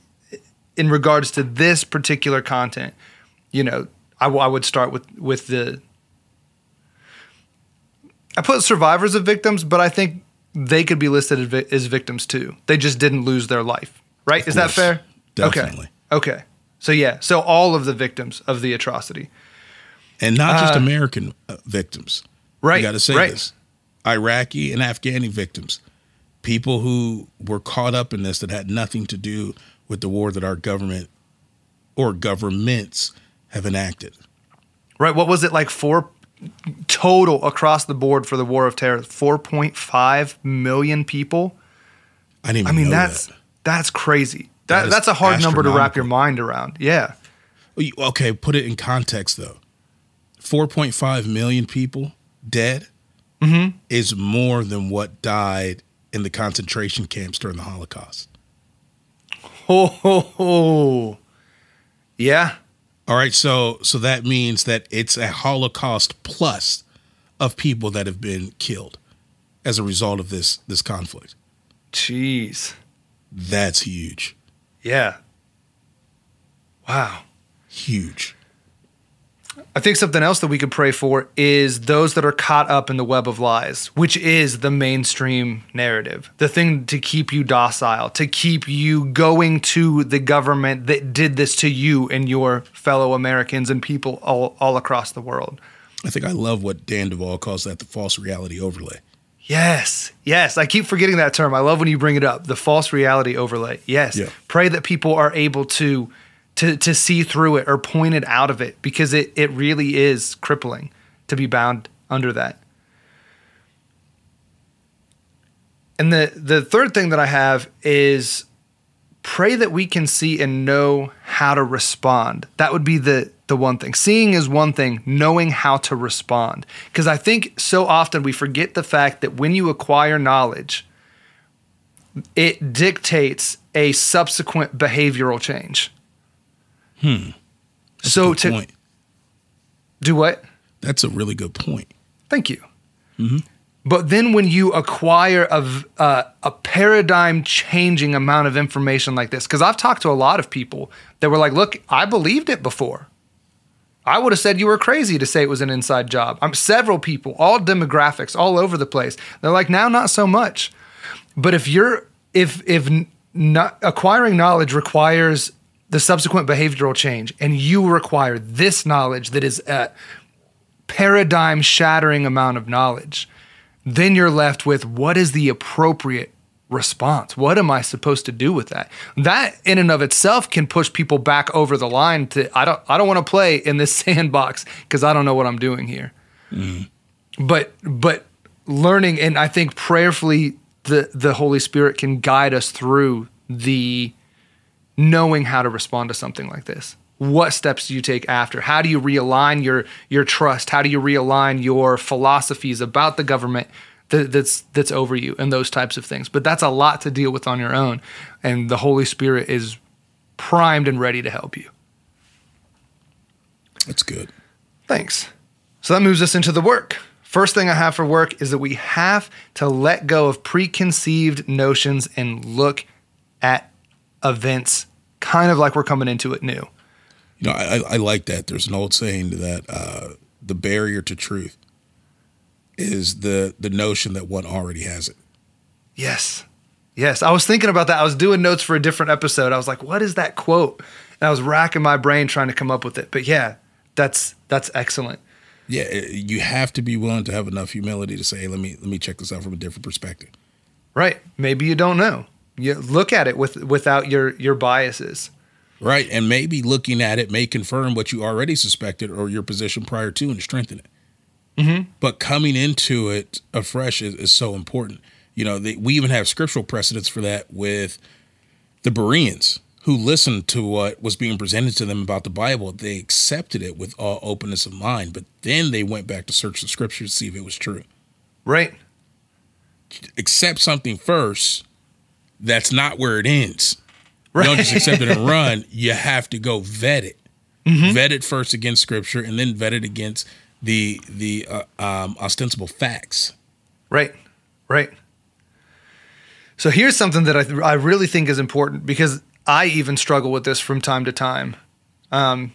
in regards to this particular content, you know, I, would start with with the. I put survivors of victims, but I think they could be listed as, victims too. They just didn't lose their life, right? Is that fair? Definitely. Okay. Okay. So yeah, so all of the victims of the atrocity, And not just Uh, American uh, victims. Right, You got to say right. this Iraqi and Afghani victims, people who were caught up in this that had nothing to do with the war that our government or governments have enacted. right? What was it like? for total across the board for the war of terror. Four point five million people. I didn't I mean, that's that's crazy. That, That that's a hard number to wrap your mind around. Yeah. Okay, put it in context though. 4.5 million people dead Mhm. is more than what died in the concentration camps during the Holocaust. Oh, ho ho. Yeah. All right, so so that means that it's a Holocaust plus of people that have been killed as a result of this this conflict. Jeez. That's huge. Yeah. Wow. Huge. I think something else that we could pray for is those that are caught up in the web of lies, which is the mainstream narrative, the thing to keep you docile, to keep you going to the government that did this to you and your fellow Americans and people all, all across the world. I think I love what Dan Duval calls that the false reality overlay. Yes, yes. I keep forgetting that term. I love when you bring it up. The false reality overlay. Yes. Yeah. Pray that people are able to to to see through it or point it out of it because it it really is crippling to be bound under that. And the the third thing that I have is pray that we can see and know how to respond. That would be the the one thing. Seeing is one thing, knowing how to respond. Because I think so often we forget the fact that when you acquire knowledge, it dictates a subsequent behavioral change. Hmm. so good to point. do what? That's a really good point. Thank you. Mhm. But then when you acquire a, uh, a paradigm changing amount of information like this, because I've talked to a lot of people that were like, look, I believed it before. I would have said you were crazy to say it was an inside job. I'm several people, all demographics, all over the place. They're like, now not so much. But if you're if if not acquiring knowledge requires the subsequent behavioral change, and you require this knowledge that is a paradigm shattering amount of knowledge, then you're left with what is the appropriate response? What am I supposed to do with that? That in and of itself can push people back over the line to I don't I don't want to play in this [laughs] sandbox because I don't know what I'm doing here. Mm-hmm. But but learning and I think prayerfully the the Holy Spirit can guide us through the knowing how to respond to something like this. What steps do you take after? How do you realign your your trust? How do you realign your philosophies about the government that, that's that's over you and those types of things? But that's a lot to deal with on your own, and the Holy Spirit is primed and ready to help you. That's good. Thanks. So that moves us into the work. First thing I have for work is that we have to let go of preconceived notions and look at events kind of like we're coming into it new. You know, I, I- I like that. There's an old saying that uh, the barrier to truth is the the notion that one already has it. Yes. Yes. I was thinking about that. I was doing notes for a different episode. I was like, what is that quote? And I was racking my brain trying to come up with it. But yeah, that's that's excellent. Yeah, you have to be willing to have enough humility to say, hey, "Let me let me check this out from a different perspective." Right. Maybe you don't know. You look at it with without your your biases. Right, and maybe looking at it may confirm what you already suspected or your position prior to and strengthen it. Mm-hmm. But coming into it afresh is, is so important. You know, they, we even have scriptural precedents for that with the Bereans who listened to what was being presented to them about the Bible. They accepted it with all openness of mind, but then they went back to search the scriptures to see if it was true. Right. Accept something first. That's not where it ends. You don't just accept it and [laughs] run. You have to go vet it. Mhm. Vet it first against scripture, and then vet it against the the uh, um, ostensible facts. Right. Right. So here's something that I, I really think is important because I even struggle with this from time to time. Um,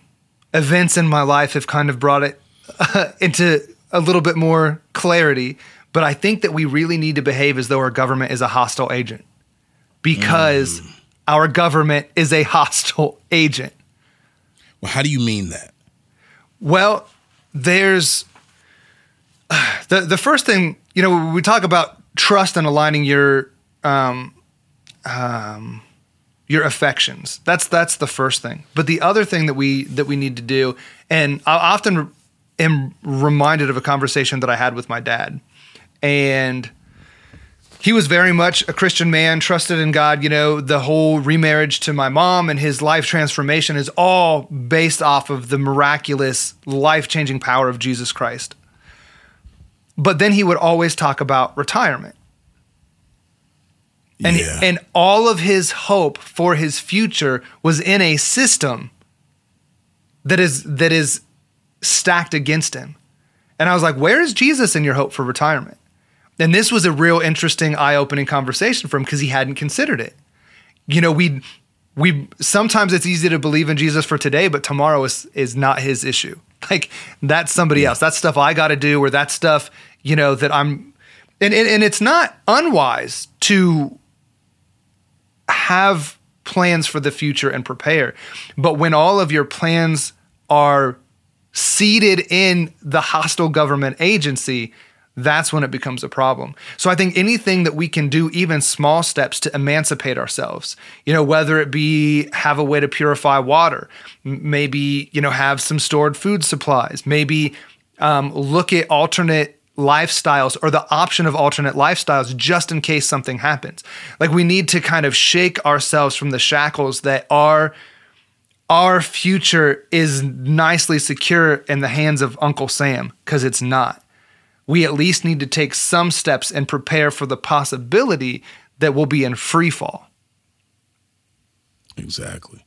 events in my life have kind of brought it [laughs] into a little bit more clarity, but I think that we really need to behave as though our government is a hostile agent because our government is a [laughs] hostile agent. Well, how do you mean that? Well, there's [sighs] the the first thing you know we talk about trust and aligning your um, um, your affections. That's that's the first thing. But the other thing that we that we need to do, and I often am reminded of a conversation that I had with my dad, and he was very much a Christian man, trusted in God. You know, the whole remarriage to my mom and his life transformation is all based off of the miraculous, life changing power of Jesus Christ. But then he would always talk about retirement. And, Yeah. and all of his hope for his future was in a system that is that is stacked against him. And I was like, where is Jesus in your hope for retirement? And this was a real interesting, eye-opening conversation for him because he hadn't considered it. You know, we we sometimes it's easy to believe in Jesus for today, but tomorrow is is not his issue. [laughs] Like that's somebody else. That's stuff I got to do, or that stuff you know that I'm. And, and and it's not unwise to have plans for the future and prepare, but when all of your plans are seated in the hostile government agency, that's when it becomes a problem. So I think anything that we can do, even small steps to emancipate ourselves, you know, whether it be have a way to purify water, maybe, you know, have some stored food supplies, maybe um, look at alternate lifestyles or the option of alternate lifestyles just in case something happens. Like we need to kind of shake ourselves from the shackles that are our future is nicely secure in the hands of Uncle Sam because it's not. We at least need to take some steps and prepare for the possibility that we'll be in free fall. Exactly.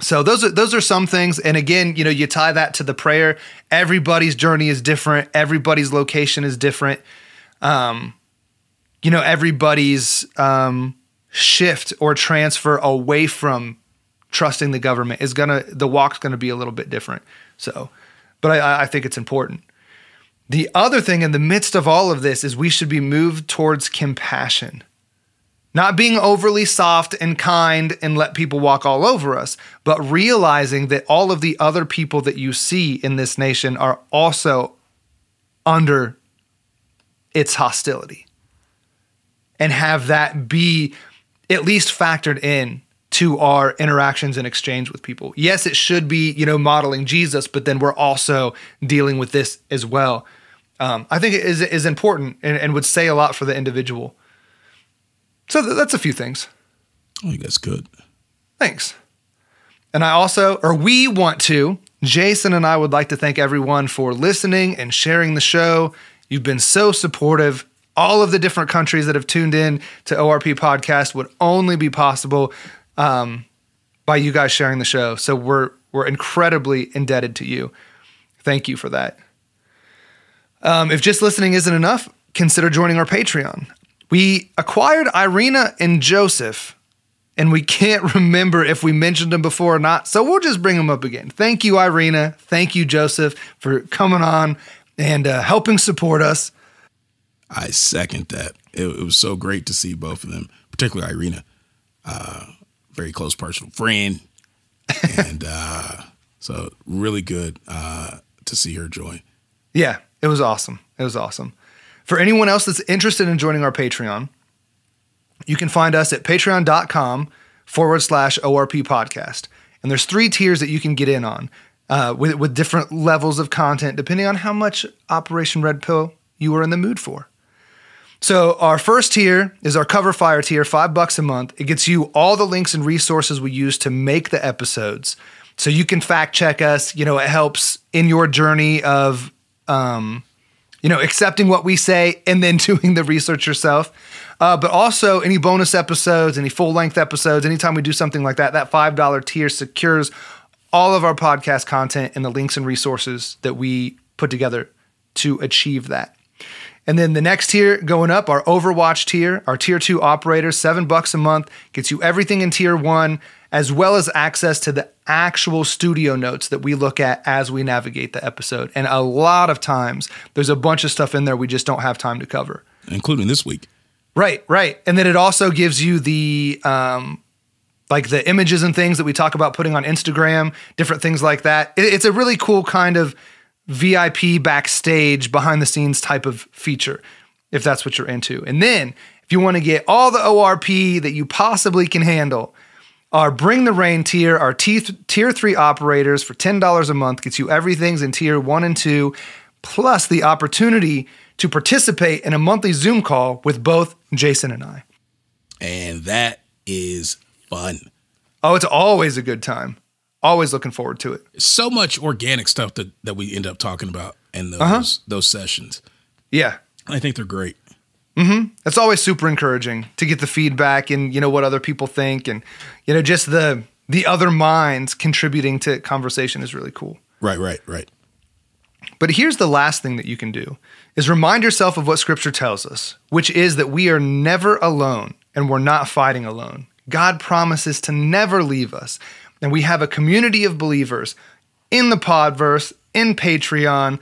So those are those are some things. And again, you know, you tie that to the prayer. Everybody's journey is different. Everybody's location is different. Um, you know, everybody's um, shift or transfer away from trusting the government is gonna the walk's gonna be a little bit different. So, but I, I think it's important. The other thing in the midst of all of this is we should be moved towards compassion. Not being overly soft and kind and let people walk all over us, but realizing that all of the other people that you see in this nation are also under its hostility. And have that be at least factored in to our interactions and exchange with people. Yes, it should be, you know, modeling Jesus, but then we're also dealing with this as well. Um, I think it is, is important and, and would say a lot for the individual. So th- that's a few things. I think that's good. Thanks. And I also, or we want to, Jason and I would like to thank everyone for listening and sharing the show. You've been so supportive. All of the different countries that have tuned in to ORP podcast would only be possible um, by you guys sharing the show. So we're we're incredibly indebted to you. Thank you for that. Um, if just listening isn't enough, consider joining our Patreon. We acquired Irina and Joseph, and we can't [laughs] remember if we mentioned them before or not, so we'll just bring them up again. Thank you, Irina. Thank you, Joseph, for coming on and uh, helping support us. I second that. It, it was so great to see both of them, particularly Irina, uh, very close personal friend, [laughs] and uh, so really good uh, to see her join. Yeah, it was awesome. It was awesome. For anyone else that's interested in joining our Patreon, you can find us at patreon.com forward slash ORP podcast. And there's three tiers that you can get in on uh, with, with different levels of content, depending on how much Operation Red Pill you are in the mood for. So our first tier is our cover fire tier, five bucks a month. It gets you all the links and resources we use to make the episodes. So you can fact check us. You know, it helps in your journey of, um, you know, accepting what we say and then [laughs] doing the research yourself. Uh, but also any bonus episodes, any full length episodes, anytime we do something like that, that $5 tier secures all of our podcast content and the links and resources that we put together to achieve that. And then the next tier going up, our Overwatch tier, our tier two operator, seven bucks a month, gets you everything in tier one, as well as access to the actual studio notes that we look at as we navigate the episode. And a lot of times, there's a bunch of stuff in there we just don't have time to cover. including this week. Right, right. And then it also gives you the um like the images and things that we talk about putting on Instagram, different things like that. It- it's a really cool kind of VIP backstage behind the scenes type of feature if that's what you're into. And then if you want to get all the ORP that you possibly can handle, our Bring the Rain tier, our T- tier three operators for $10 a month gets you everything's in tier one and two, plus the opportunity to participate in a monthly Zoom call with both Jason and I. And that is fun. Oh, it's always a good time. Always looking forward to it. So much organic stuff that, that we end up talking about in those Uh-huh. those sessions. Yeah. I think they're great. Hmm It's always super encouraging to get the feedback and you know what other people think and you know just the the other minds contributing to conversation is really cool. Right, right, right. But here's the last thing that you can do is remind yourself of what scripture tells us, which is that we are never alone and we're not fighting alone. God promises to never leave us. And we have a community of believers in the Podverse, in Patreon,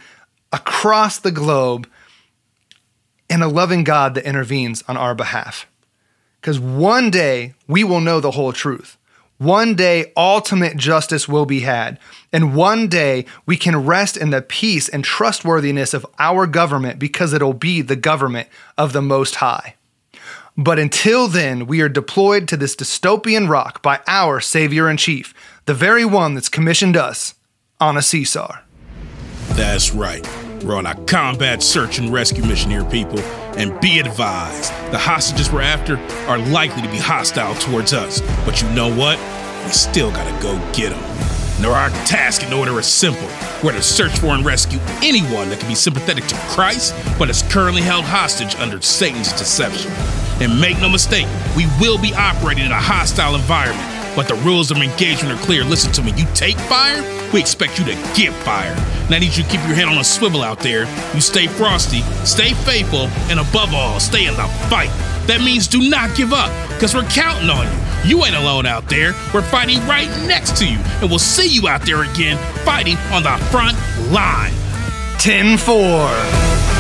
across the globe, and a loving God that intervenes on our behalf. Because one day we will know the whole truth. One day ultimate justice will be had. And one day we can rest in the peace and trustworthiness of our government because it'll be the government of the Most High. But until then, we are deployed to this dystopian rock by our Savior in Chief, the very one that's commissioned us on a CSAR. That's right. We're on a combat search and rescue mission here, people. And be advised, the hostages we're after are likely to be hostile towards us. But you know what? We still gotta go get them. And our task and order is simple. We're to search for and rescue anyone that can be sympathetic to Christ, but is currently held hostage under Satan's deception. And make no mistake, we will be operating in a hostile environment. But the rules of engagement are clear. Listen to me. You take fire, we expect you to give fire. And I need you to keep your head on a swivel out there. You stay frosty, stay faithful, and above all, stay in the fight. That means do not give up, because we're counting on you. You ain't alone out there. We're fighting right next to you. And we'll see you out there again, fighting on the front line. 10 4.